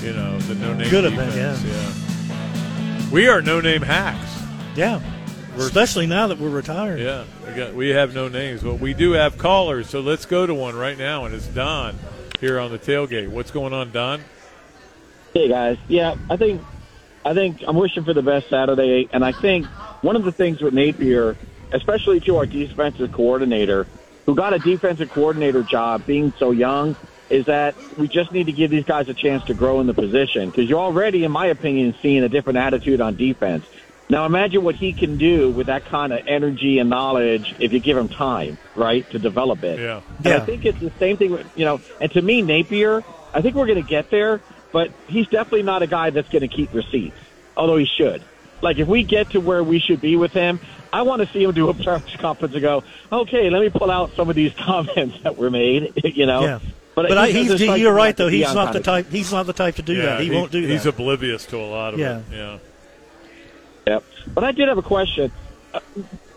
Speaker 10: You know, the no name.
Speaker 11: Could have been,
Speaker 10: defense, yeah. We are no name hacks.
Speaker 11: Yeah. Especially now that we're retired.
Speaker 10: Yeah, we got we have no names, but we do have callers. So let's go to one right now, and it's Don here on the tailgate. What's going on, Don?
Speaker 45: Hey guys, yeah, I think I think I'm wishing for the best Saturday, and I think one of the things with Napier, especially to our defensive coordinator, who got a defensive coordinator job being so young, is that we just need to give these guys a chance to grow in the position because you're already, in my opinion, seeing a different attitude on defense. Now imagine what he can do with that kind of energy and knowledge if you give him time, right, to develop it.
Speaker 10: Yeah.
Speaker 45: And I think it's the same thing with, you know, and to me, Napier, I think we're going to get there, but he's definitely not a guy that's going to keep receipts, although he should. Like, if we get to where we should be with him, I want to see him do a press conference and go, okay, let me pull out some of these comments that were made, you know?
Speaker 11: Yeah.
Speaker 45: But,
Speaker 11: But I,
Speaker 45: he-
Speaker 11: he's,
Speaker 45: there's like
Speaker 11: you're right though. He's not the type. He's not the type to do
Speaker 10: yeah,
Speaker 11: that. He, won't do that.
Speaker 10: He's oblivious to a lot of
Speaker 11: Yeah.
Speaker 10: it. Yeah.
Speaker 45: Yep. But I did have a question. Uh,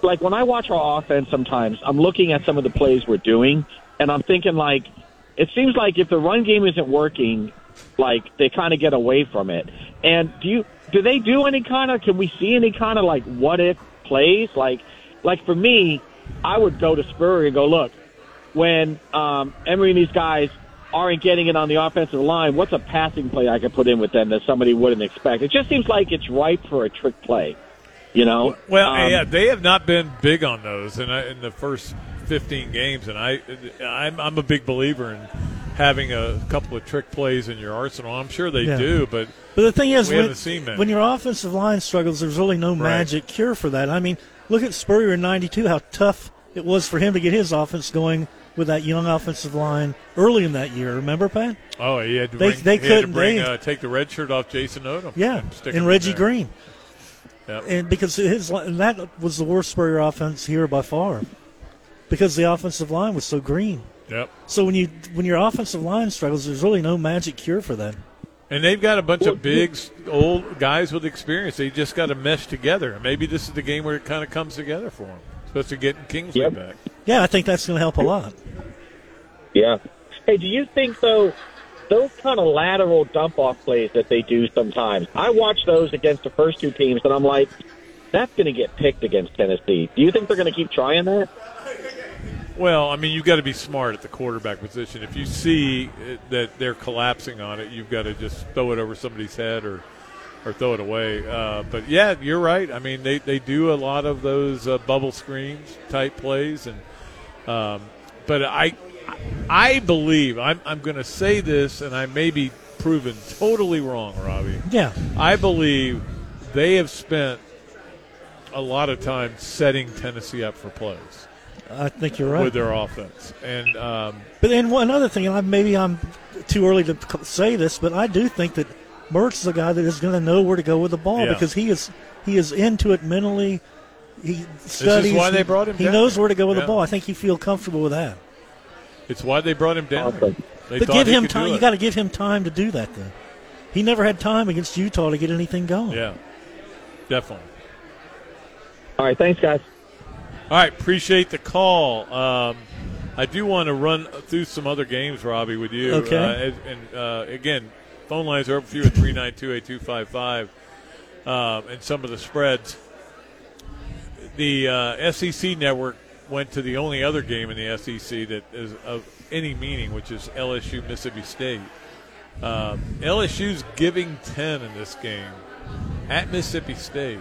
Speaker 45: Like when I watch our offense, sometimes I'm looking at some of the plays we're doing, and I'm thinking like, it seems like if the run game isn't working, like they kind of get away from it. And do you do they do any kind of? Can we see any kind of like what if plays? Like, like for me, I would go to Spurrier and go, look, when um, Emery and these guys aren't getting it on the offensive line, what's a passing play I could put in with them that somebody wouldn't expect? It just seems like it's ripe for a trick play. You know?
Speaker 10: Well,
Speaker 45: Um,
Speaker 10: yeah, they have not been big on those in, in the first 15 games, and I, I'm, I'm a big believer in having a couple of trick plays in your arsenal. I'm sure they
Speaker 11: Yeah.
Speaker 10: do, but
Speaker 11: But the thing is,
Speaker 10: we
Speaker 11: when,
Speaker 10: haven't seen many.
Speaker 11: when your offensive line struggles, there's really no magic cure for that. I mean, look at Spurrier in '92, how tough it was for him to get his offense going with that young offensive line early in that year. Remember, Pat?
Speaker 10: oh, he had to
Speaker 11: They-
Speaker 10: bring,
Speaker 11: they
Speaker 10: he had to
Speaker 11: couldn't-
Speaker 10: bring,
Speaker 11: they-
Speaker 10: uh, take the red shirt off Jason Odom.
Speaker 11: Yeah,
Speaker 10: and,
Speaker 11: and Reggie. Green.
Speaker 10: Yep.
Speaker 11: And because his and that was the worst Spurrier offense here by far, because the offensive line was so green.
Speaker 10: Yep.
Speaker 11: So when you when your offensive line struggles, there's really no magic cure for that.
Speaker 10: And they've got a bunch of big, old guys with experience. They just got to mesh together. Maybe this is the game where it kind of comes together for them, especially getting Kingsley back.
Speaker 11: Yeah, I think that's going to help a lot.
Speaker 45: Yeah. Hey, do you think though those kind of lateral dump off plays that they do sometimes? I watch those against the first two teams, and I'm like, that's going to get picked against Tennessee. Do you think they're going to keep trying that?
Speaker 10: Well, I mean, you've got to be smart at the quarterback position. If you see uh, that they're collapsing on it, you've got to just throw it over somebody's head or or throw it away. Uh, but yeah, you're right. I mean, they, they do a lot of those uh, bubble screens type plays, and um, but I I believe I'm I'm going to say this, and I may be proven totally wrong, Robbie.
Speaker 11: Yeah.
Speaker 10: I believe they have spent a lot of time setting Tennessee up for plays
Speaker 11: I think you're right.
Speaker 10: with their offense, and um,
Speaker 11: But then one other thing, and I, maybe I'm too early to say this, but I do think that Mertz is a guy that is going to know where to go with the ball
Speaker 10: Yeah.
Speaker 11: because he is he is into it mentally. He studies.
Speaker 10: why they brought him
Speaker 11: He
Speaker 10: down
Speaker 11: knows where to go with
Speaker 10: Yeah.
Speaker 11: the ball. I think you feel comfortable with that.
Speaker 10: it's why they brought him down. They
Speaker 11: but give him time. You got to give him time to do that. Though he never had time against Utah to get anything going.
Speaker 10: Yeah, definitely.
Speaker 45: All right, thanks, guys.
Speaker 10: All right, appreciate the call. Um, I do want to run through some other games, Robbie, with you.
Speaker 11: Okay.
Speaker 10: Uh, and and, uh, again, phone lines are open for you at 392-8255 um, and some of the spreads. The uh, SEC network went to the only other game in the SEC that is of any meaning, which is LSU Mississippi State. Um, LSU's giving 10 in this game at Mississippi State.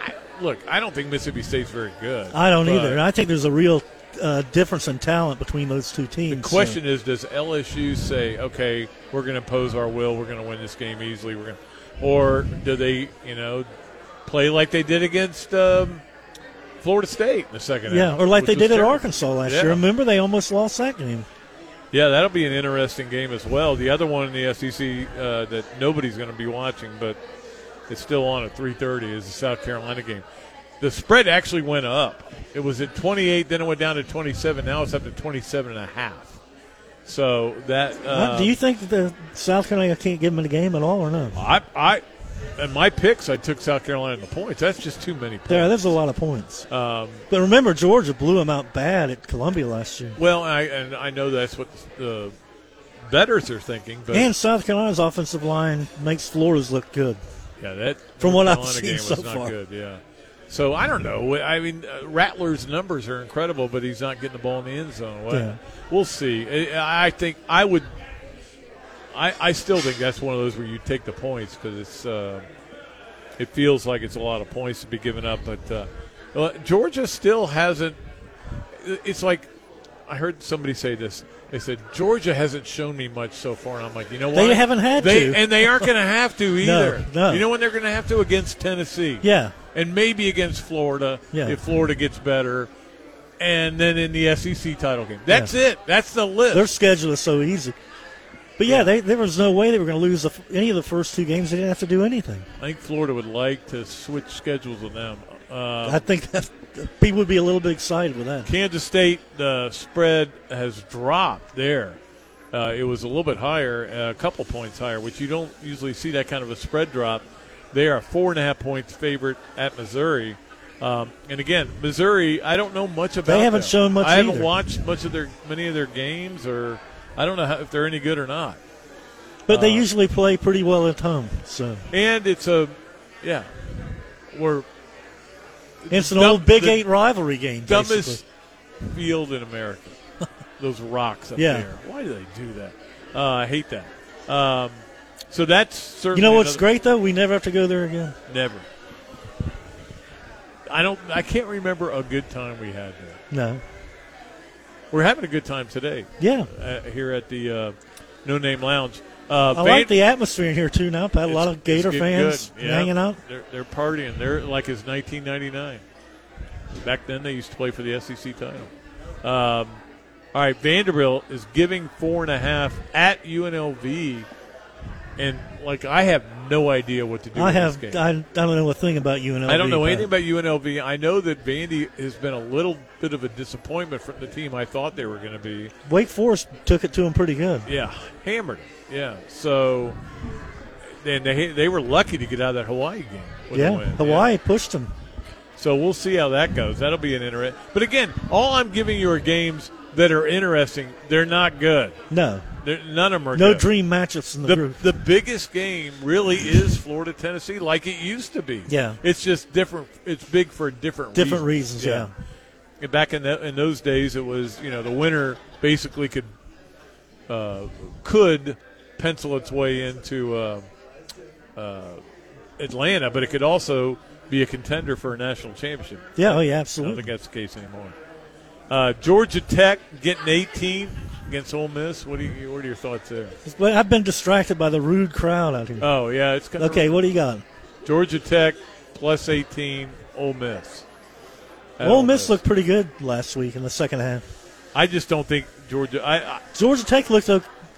Speaker 10: I, look, I don't think Mississippi State's very good.
Speaker 11: I don't either. I think there's a real uh, difference in talent between those two teams.
Speaker 10: The question is, does LSU say, okay, we're going to impose our will, we're going to win this game easily, we're going, or do they, you know, play like they did against um, Florida State in the second
Speaker 11: yeah,
Speaker 10: half?
Speaker 11: or like they did at. Arkansas last
Speaker 10: Yeah.
Speaker 11: year. Remember, they almost lost that game.
Speaker 10: Yeah, that'll be an interesting game as well. The other one in the SEC uh, that nobody's going to be watching, but it's still on at 3:30 is the South Carolina game. The spread actually went up. It was at 28, then it went down to 27. Now it's up to 27 and a half. So that uh,
Speaker 11: do you think that the South Carolina can't give them the game at all, or no?
Speaker 10: I, I, in my picks, I took South Carolina in the points. That's just too many points.
Speaker 11: Yeah, there's a lot of points.
Speaker 10: Um,
Speaker 11: But remember, Georgia blew them out bad at Columbia last year.
Speaker 10: well, I, and I know that's what the betters are thinking, but
Speaker 11: and South Carolina's offensive line makes Florida's look good.
Speaker 10: Yeah, that
Speaker 11: From what I've seen so
Speaker 10: not
Speaker 11: far.
Speaker 10: good. Yeah. So I don't know. I mean, uh, Rattler's numbers are incredible, but he's not getting the ball in the end zone. What-
Speaker 11: Yeah.
Speaker 10: We'll see. I, I think I would. I, I still think that's one of those where you take the points because it's. Uh, it feels like it's a lot of points to be given up, but uh, well, Georgia still hasn't. It's like I heard somebody say this. They said Georgia hasn't shown me much so far, and I'm like, you know what?
Speaker 11: They haven't had
Speaker 10: They-
Speaker 11: to.
Speaker 10: and they aren't going to have to
Speaker 11: No,
Speaker 10: either.
Speaker 11: no.
Speaker 10: You know when they're going to have to against Tennessee.
Speaker 11: Yeah.
Speaker 10: And maybe against Florida
Speaker 11: Yeah.
Speaker 10: if Florida gets better, and then in the SEC title game. That's
Speaker 11: Yeah.
Speaker 10: it. That's the list.
Speaker 11: Their schedule is so easy. But yeah, They, there was no way they were going to lose the, any of the first two games. They didn't have to do anything.
Speaker 10: I think Florida would like to switch schedules with them. Uh,
Speaker 11: I think that people would be a little bit excited with that.
Speaker 10: Kansas State, the spread has dropped there Uh, it was a little bit higher, uh, a couple points higher, which you don't usually see that kind of a spread drop. They are four and a half points favorite at Missouri. Um, and again, Missouri, I don't know much about.
Speaker 11: They haven't
Speaker 10: them.
Speaker 11: shown much
Speaker 10: I haven't
Speaker 11: either.
Speaker 10: watched much of their many of their games, or I don't know how, if they're any good or not.
Speaker 11: But they
Speaker 10: Uh,
Speaker 11: usually play pretty well at home. So
Speaker 10: And it's a, yeah, we're
Speaker 11: it's an
Speaker 10: dumb-
Speaker 11: old Big Eight rivalry game.
Speaker 10: dumbest
Speaker 11: basically.
Speaker 10: field in America. Those rocks up
Speaker 11: Yeah.
Speaker 10: there. Why do they do that? Uh, I hate that. Um, so that's certainly
Speaker 11: You know what's
Speaker 10: another-
Speaker 11: great though? We never have to go there again.
Speaker 10: Never. I don't. I can't remember a good time we had there.
Speaker 11: No.
Speaker 10: We're having a good time today.
Speaker 11: Yeah.
Speaker 10: uh, here at the uh, No Name Lounge. Uh,
Speaker 11: I like the atmosphere in here too. Now, Pat. A lot of Gator fans. Hanging out.
Speaker 10: They're, they're partying. They're like it's 1999. Back then, they used to play for the SEC title. Um, all right, Vanderbilt is giving four and a half at UNLV, and like I have no idea what to do.
Speaker 11: I
Speaker 10: with
Speaker 11: have.
Speaker 10: This game.
Speaker 11: I, I don't know a thing about UNLV.
Speaker 10: I don't know anything about UNLV. I know that Vandy has been a little bit of a disappointment from the team I thought they were going to be.
Speaker 11: Wake Forest took it to them pretty good.
Speaker 10: Yeah, hammered it. Yeah, so and they they were lucky to get out of that Hawaii game.
Speaker 11: Yeah,
Speaker 10: win.
Speaker 11: Hawaii pushed them.
Speaker 10: So we'll see how that goes. That'll be an interest. But again, all I'm giving you are games that are interesting. They're not good.
Speaker 11: No.
Speaker 10: They're, none of them are
Speaker 11: No
Speaker 10: good.
Speaker 11: dream matchups in the,
Speaker 10: The,
Speaker 11: group.
Speaker 10: the biggest game really is Florida Tennessee, like it used to be.
Speaker 11: Yeah.
Speaker 10: it's just different. It's big for different
Speaker 11: Different reasons, yeah.
Speaker 10: And back in the, in those days, it was you know the winner basically could uh, could pencil its way into uh, uh, Atlanta, but it could also be a contender for a national championship.
Speaker 11: Yeah, oh, yeah, absolutely.
Speaker 10: I don't think that's the case anymore. Uh, Georgia Tech getting 18 against Ole Miss. What do you? What are your thoughts there?
Speaker 11: I've been distracted by the rude crowd out here.
Speaker 10: Oh yeah, it's kind of
Speaker 11: Okay, what do you got?
Speaker 10: Georgia Tech plus 18, Ole Miss.
Speaker 11: Ole Miss looked pretty good last week in the second half.
Speaker 10: I just don't think Georgia. I, I
Speaker 11: Georgia Tech looked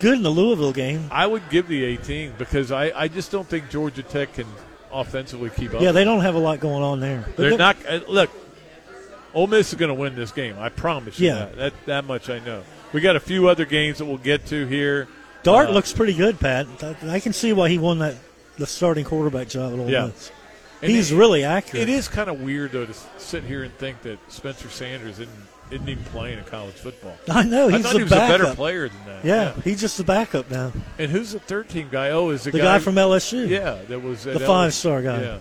Speaker 11: good in the Louisville game.
Speaker 10: I would give the 18 because I, I just don't think Georgia Tech can offensively keep up.
Speaker 11: Yeah, they don't have a lot going on there. But
Speaker 10: They're not. Uh, look, Ole Miss is going to win this game. I promise you
Speaker 11: Yeah.
Speaker 10: that. that. That much I know. We got a few other games that we'll get to here.
Speaker 11: Dart
Speaker 10: Uh,
Speaker 11: looks pretty good, Pat. I- can see why he won that the starting quarterback job at Ole
Speaker 10: Yeah.
Speaker 11: Miss. He's
Speaker 10: it-
Speaker 11: really accurate.
Speaker 10: It is kind of weird though to sit here and think that Spencer Sanders isn't isn't even playing in college football.
Speaker 11: I know
Speaker 10: I thought he was a better player than that.
Speaker 11: Yeah, he's just the backup now.
Speaker 10: And who's the third team guy? Oh, is the,
Speaker 11: The guy from LSU.
Speaker 10: Yeah, that was
Speaker 11: the five star guy.
Speaker 10: Yeah.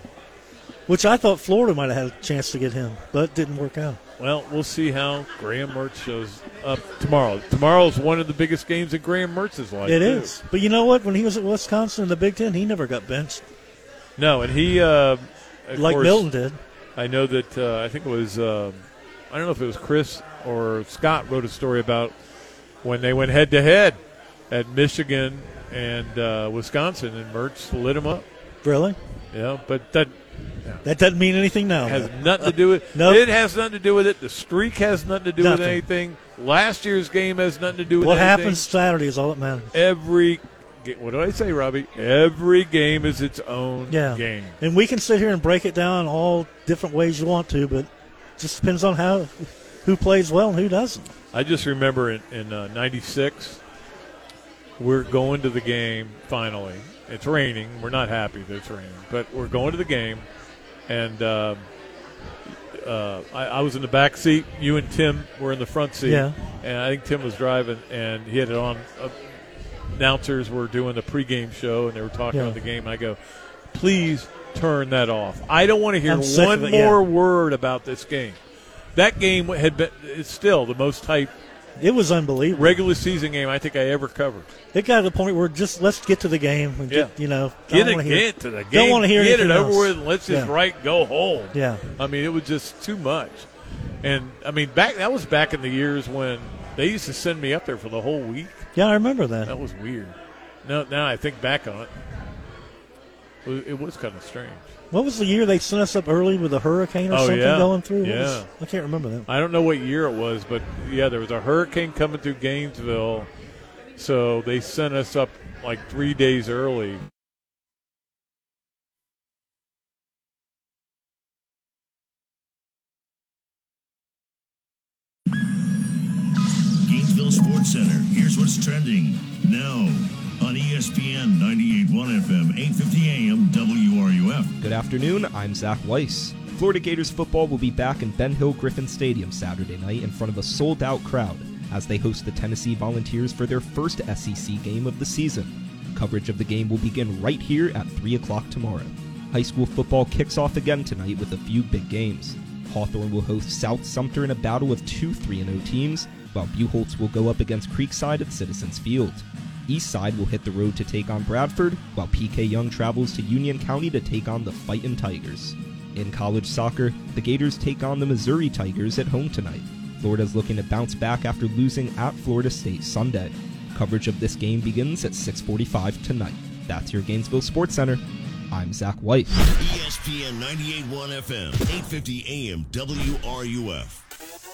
Speaker 11: Which I thought Florida might have had a chance to get him, but didn't work out.
Speaker 10: Well, we'll see how Graham Mertz shows up tomorrow. Tomorrow's one of the biggest games in Graham Mertz's life.
Speaker 11: It
Speaker 10: too.
Speaker 11: is. But you know what? When he was at Wisconsin in the Big Ten, he never got benched.
Speaker 10: No, and he uh,
Speaker 11: Like
Speaker 10: course,
Speaker 11: Milton did.
Speaker 10: I know that uh, I think it was um, I don't know if it was Chris or Scott wrote a story about when they went head to head at Michigan and uh, Wisconsin, and Mertz lit him up.
Speaker 11: Really?
Speaker 10: Yeah, but that
Speaker 11: That doesn't mean anything now.
Speaker 10: has nothing to do with
Speaker 11: Nope.
Speaker 10: It has nothing to do with it. The streak has nothing to do with anything. Last year's game has nothing to do with it.
Speaker 11: What
Speaker 10: anything.
Speaker 11: happens Saturday is all that matters.
Speaker 10: Every what do I say, Robbie? Every game is its own
Speaker 11: Yeah.
Speaker 10: game.
Speaker 11: And we can sit here and break it down all different ways you want to, but it just depends on how who plays well and who doesn't.
Speaker 10: I just remember in in uh, '96, we're going to the game finally. It's raining. We're not happy that it's raining, but we're going to the game, and um uh, I, I was in the back seat. You and Tim were in the front seat,
Speaker 11: Yeah.
Speaker 10: and I think Tim was driving, and he had it on. Uh, announcers were doing the pregame show, and they were talking
Speaker 11: Yeah.
Speaker 10: about the game. I go, please turn that off. I don't want to hear one
Speaker 11: it, yeah.
Speaker 10: more word about this game. That game had been it's still the most hyped
Speaker 11: It was unbelievable.
Speaker 10: regular season game I think I ever covered.
Speaker 11: It got to the point where just let's get to the game and get you know
Speaker 10: Get it,
Speaker 11: hear-
Speaker 10: get to the game.
Speaker 11: Don't want to hear
Speaker 10: Get it over
Speaker 11: else.
Speaker 10: with. And let's just
Speaker 11: Yeah.
Speaker 10: right go home.
Speaker 11: Yeah.
Speaker 10: I mean, it was just too much. And I mean, back that was back in the years when they used to send me up there for the whole week.
Speaker 11: Yeah, I remember that.
Speaker 10: That was weird. Now, now I think back on it, it it was kind of strange.
Speaker 11: What was the year they sent us up early with a hurricane or
Speaker 10: Oh,
Speaker 11: something
Speaker 10: yeah.
Speaker 11: going through? What
Speaker 10: Yeah.
Speaker 11: was- I can't remember that.
Speaker 10: I don't know what year it was, but yeah, there was a hurricane coming through Gainesville, so they sent us up like three days early.
Speaker 7: Gainesville Gainesville Sports Center. Here's what's trending now on ESPN 98.1 FM, 8:50 AM, WRUF.
Speaker 12: Good afternoon. I'm Zach Weiss. Florida Gators football will be back in Ben Hill Griffin Stadium Saturday night in front of a sold out crowd as they host the Tennessee Volunteers for their first SEC game of the season. Coverage of the game will begin right here at 3 o'clock tomorrow. High school football kicks off again tonight with a few big games. Hawthorne will host South Sumter in a battle of two 3 0 teams, while Buchholz will go up against Creekside at Citizens Field. Eastside will hit the road to take on Bradford, while P.K. Yonge travels to Union County to take on the Fightin' Tigers. In college soccer, the Gators take on the Missouri Tigers at home tonight. Florida's looking to bounce back after losing at Florida State Sunday. Coverage of this game begins at 6:45 tonight. That's your Gainesville Sports Center. I'm Zach White.
Speaker 7: ESPN 98.1 FM, 8:50 AM, WRUF.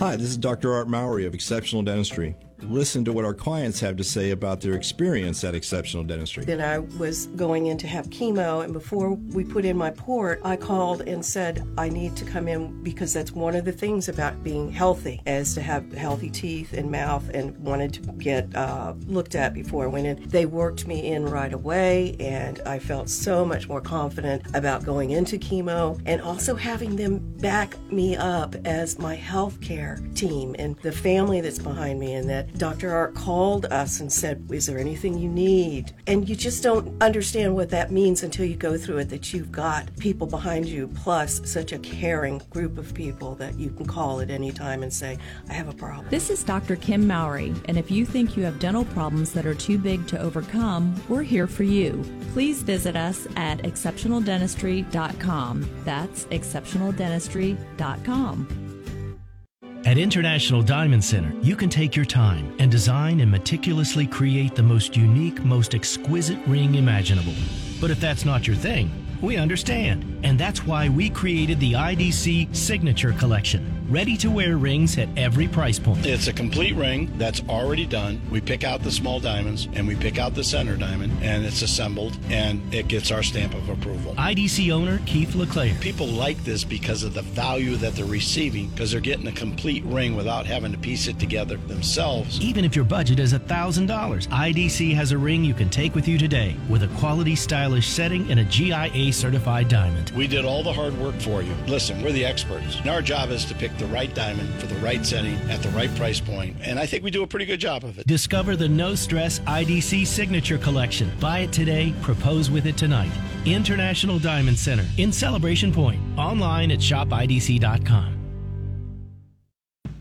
Speaker 46: Hi, this is Dr. Art Mowry of Exceptional Dentistry. Listen to what our clients have to say about their experience at Exceptional Dentistry.
Speaker 47: Then I was going in to have chemo, and before we put in my port, I called and said, I need to come in because that's one of the things about being healthy, is to have healthy teeth and mouth, and wanted to get uh, looked at before I went in. They worked me in right away, and I felt so much more confident about going into chemo and also having them back me up as my health care team and the family that's behind me, and that Dr. Art called us and said, Is there anything you need? And you just don't understand what that means until you go through it that you've got people behind you, plus such a caring group of people that you can call at any time and say, I have a problem.
Speaker 48: This is Dr. Kim Mowry, and if you think you have dental problems that are too big to overcome, we're here for you. Please visit us at exceptionaldentistry.com. That's exceptionaldentistry.com.
Speaker 2: At International Diamond Center, you can take your time and design and meticulously create the most unique, most exquisite ring imaginable. But if that's not your thing, we understand. And that's why we created the IDC Signature Collection. Ready to wear rings at every price point.
Speaker 49: It's a complete ring that's already done. We pick out the small diamonds and we pick out the center diamond and it's assembled and it gets our stamp of approval.
Speaker 2: IDC owner Keith LeClaire.
Speaker 49: People like this because of the value that they're receiving because they're getting a complete ring without having to piece it together themselves.
Speaker 2: Even if your budget is $1,000, IDC has a ring you can take with you today with a quality, stylish setting and a GIA certified diamond.
Speaker 49: We did all the hard work for you. Listen, we're the experts. And our job is to pick the right diamond for the right setting at the right price point. And I think we do a pretty good job of it.
Speaker 2: Discover the no stress IDC Signature Collection. Buy it today, propose with it tonight. International Diamond Center in Celebration Point. Online at shopidc.com.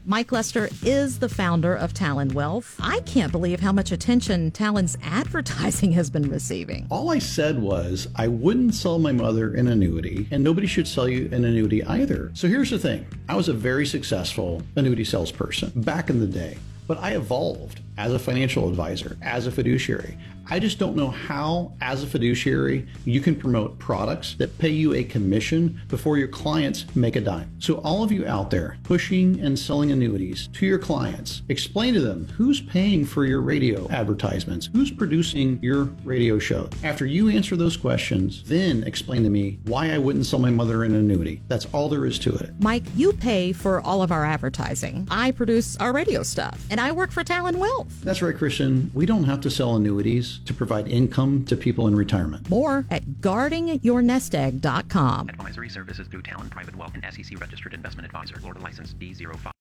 Speaker 50: Mike Lester is the founder of Talon Wealth. I can't believe how much attention Talon's advertising has been receiving.
Speaker 51: All I said was I wouldn't sell my mother an annuity, and nobody should sell you an annuity either. So here's the thing I was a very successful annuity salesperson back in the day, but I evolved as a financial advisor, as a fiduciary. I just don't know how, as a fiduciary, you can promote products that pay you a commission before your clients make a dime. So, all of you out there pushing and selling annuities to your clients, explain to them who's paying for your radio advertisements, who's producing your radio show. After you answer those questions, then explain to me why I wouldn't sell my mother an annuity. That's all there is to it.
Speaker 50: Mike, you pay for all of our advertising. I produce our radio stuff, and I work for Talon Wealth.
Speaker 51: That's right, Christian. We don't have to sell annuities to provide income to people in retirement.
Speaker 50: More at guardingyournestegg.com.
Speaker 52: Advisory services through Talon Private Wealth and SEC registered investment advisor. Florida license D05.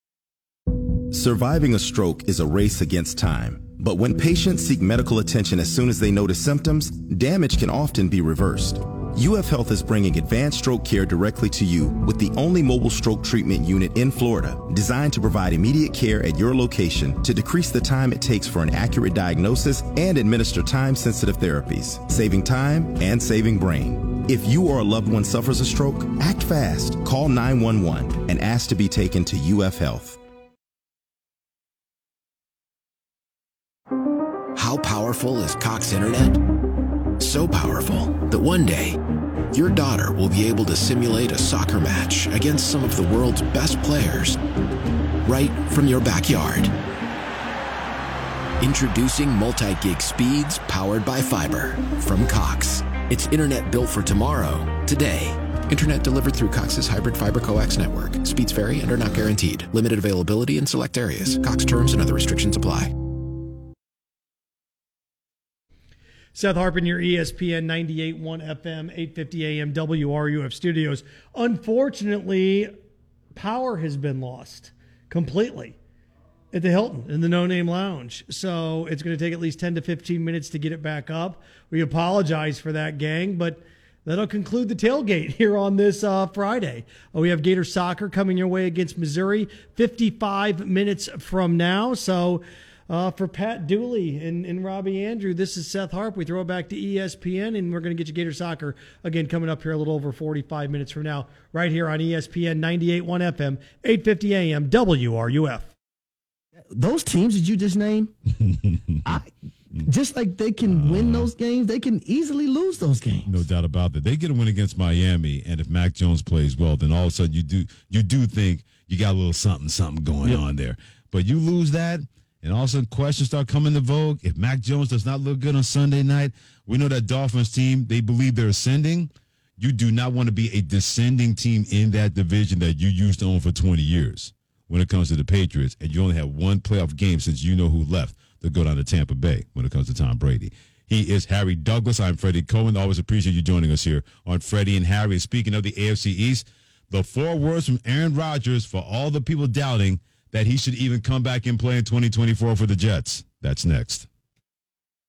Speaker 32: Surviving a stroke is a race against time. But when patients seek medical attention as soon as they notice symptoms, damage can often be reversed. UF Health is bringing advanced stroke care directly to you with the only mobile stroke treatment unit in Florida designed to provide immediate care at your location to decrease the time it takes for an accurate diagnosis and administer time sensitive therapies, saving time and saving brain. If you or a loved one suffers a stroke, act fast. Call 911 and ask to be taken to UF Health.
Speaker 53: How powerful is Cox Internet? So powerful that one day, your daughter will be able to simulate a soccer match against some of the world's best players right from your backyard. Introducing multi gig speeds powered by fiber from Cox. It's internet built for tomorrow, today. Internet delivered through Cox's hybrid fiber coax network. Speeds vary and are not guaranteed. Limited availability in select areas. Cox terms and other restrictions apply.
Speaker 54: Seth Harpin, your ESPN 98.1 FM, 850 AM WRUF studios. Unfortunately, power has been lost completely at the Hilton in the No Name Lounge. So it's going to take at least 10 to 15 minutes to get it back up. We apologize for that, gang, but that'll conclude the tailgate here on this uh, Friday. Uh, we have Gator soccer coming your way against Missouri 55 minutes from now. So uh, for Pat Dooley and, and Robbie Andreu, this is Seth Harp. We throw it back to ESPN, and we're going to get you Gator Soccer again coming up here a little over 45 minutes from now, right here on ESPN 98.1 FM, 850 AM, WRUF.
Speaker 55: Those teams that you just named, I, just like they can win those games, they can easily lose those games.
Speaker 49: No doubt about that. They get a win against Miami, and if Mac Jones plays well, then all of a sudden you do you do think you got a little something something going
Speaker 55: Yep.
Speaker 49: on there. But you lose that, and all of a sudden questions start coming to vogue. If Mac Jones does not look good on Sunday night, we know that Dolphins team they believe they're ascending. You do not want to be a descending team in that division that you used to own for 20 years when it comes to the Patriots, and you only have one playoff game since you know who left to go down to Tampa Bay when it comes to Tom Brady. He is Harry Douglas. I'm Freddie Coleman. Always appreciate you joining us here on Freddie and Harry. Speaking of the AFC East, the four words from Aaron Rodgers for all the people doubting that he should even come back and play in 2024 for the Jets. That's next.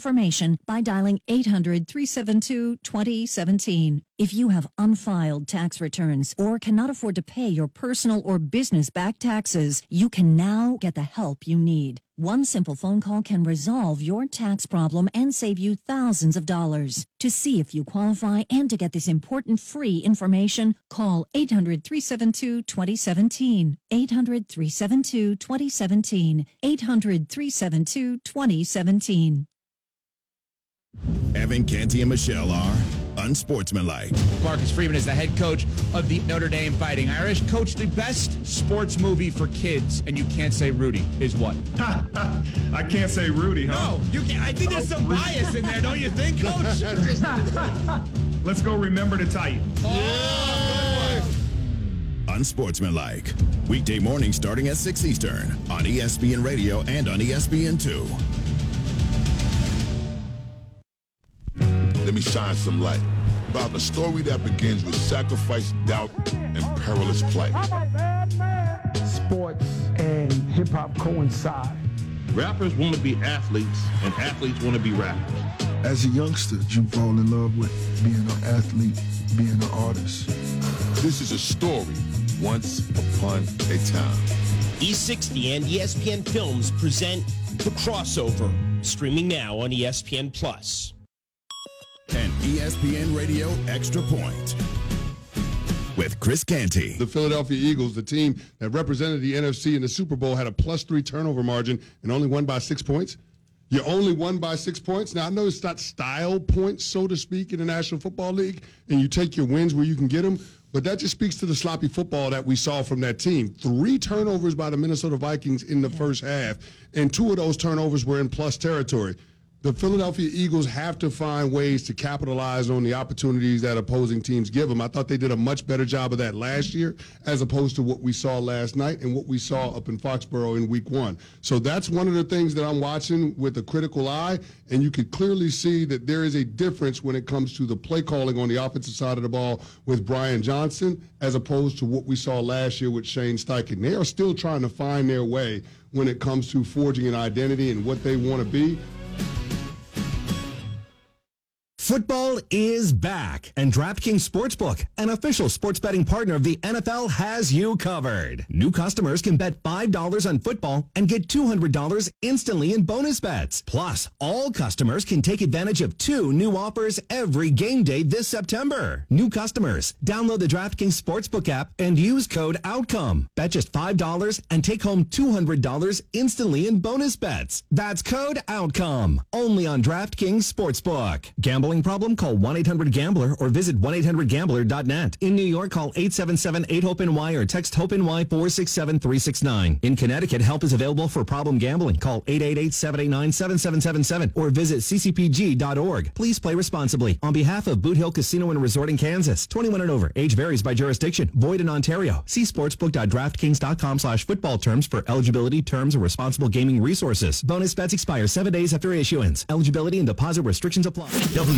Speaker 56: information by dialing 800 372 2017. If you have unfiled tax returns or cannot afford to pay your personal or business back taxes, you can now get the help you need. One simple phone call can resolve your tax problem and save you thousands of dollars. To see if you qualify and to get this important free information, call 800 372 2017. 800 372 2017. 800 372 2017.
Speaker 57: Evan Canty and Michelle are unsportsmanlike.
Speaker 58: Marcus Freeman is the head coach of the Notre Dame Fighting Irish. Coach, the best sports movie for kids, and you can't say Rudy, is what?
Speaker 59: I can't say Rudy, huh?
Speaker 58: No, you can't. I think there's some bias in there, don't you think, Coach?
Speaker 59: Let's go remember the oh, Titan.
Speaker 57: Unsportsmanlike. Weekday morning starting at 6 Eastern on ESPN Radio and on E ESPN2.
Speaker 60: Let me shine some light about a story that begins with sacrifice, doubt, and perilous plight.
Speaker 61: Sports and hip hop coincide.
Speaker 62: Rappers want to be athletes, and athletes want to be rappers.
Speaker 63: As a youngster, you fall in love with being an athlete, being an artist.
Speaker 60: This is a story once upon a time.
Speaker 64: E60 and ESPN Films present The Crossover, streaming now on ESPN Plus.
Speaker 57: And ESPN Radio Extra Point with Chris Canty.
Speaker 50: The Philadelphia Eagles, the team that represented the NFC in the Super Bowl, had a plus three turnover margin and only won by six points. You only won by six points. Now, I know it's not style points, so to speak, in the National Football League, and you take your wins where you can get them, but that just speaks to the sloppy football that we saw from that team. Three turnovers by the Minnesota Vikings in the first half, and two of those turnovers were in plus territory. The Philadelphia Eagles have to find ways to capitalize on the opportunities that opposing teams give them. I thought they did a much better job of that last year as opposed to what we saw last night and what we saw up in Foxborough in week one. So that's one of the things that I'm watching with a critical eye. And you could clearly see that there is a difference when it comes to the play calling on the offensive side of the ball with Brian Johnson as opposed to what we saw last year with Shane Steichen. They are still trying to find their way when it comes to forging an identity and what they want to be.
Speaker 65: Football is back, and DraftKings Sportsbook, an official sports betting partner of the NFL, has you covered. New customers can bet $5 on football and get $200 instantly in bonus bets. Plus, all customers can take advantage of two new offers every game day this September. New customers, download the DraftKings Sportsbook app and use code OUTCOME. Bet just $5 and take home $200 instantly in bonus bets. That's code OUTCOME. Only on DraftKings Sportsbook. Gambling problem? Call 1-800-GAMBLER or visit 1-800-GAMBLER.net. In New York, call 877-8-HOPE-NY or text HOPE-NY 467-369. In Connecticut, help is available for problem gambling. Call 888-789-7777 or visit ccpg.org. Please play responsibly. On behalf of Boot Hill Casino and Resort in Kansas, 21 and over. Age varies by jurisdiction. Void in Ontario. See sportsbook.draftkings.com slash football terms for eligibility, terms, and responsible gaming resources. Bonus bets expire seven days after issuance. Eligibility and deposit restrictions apply.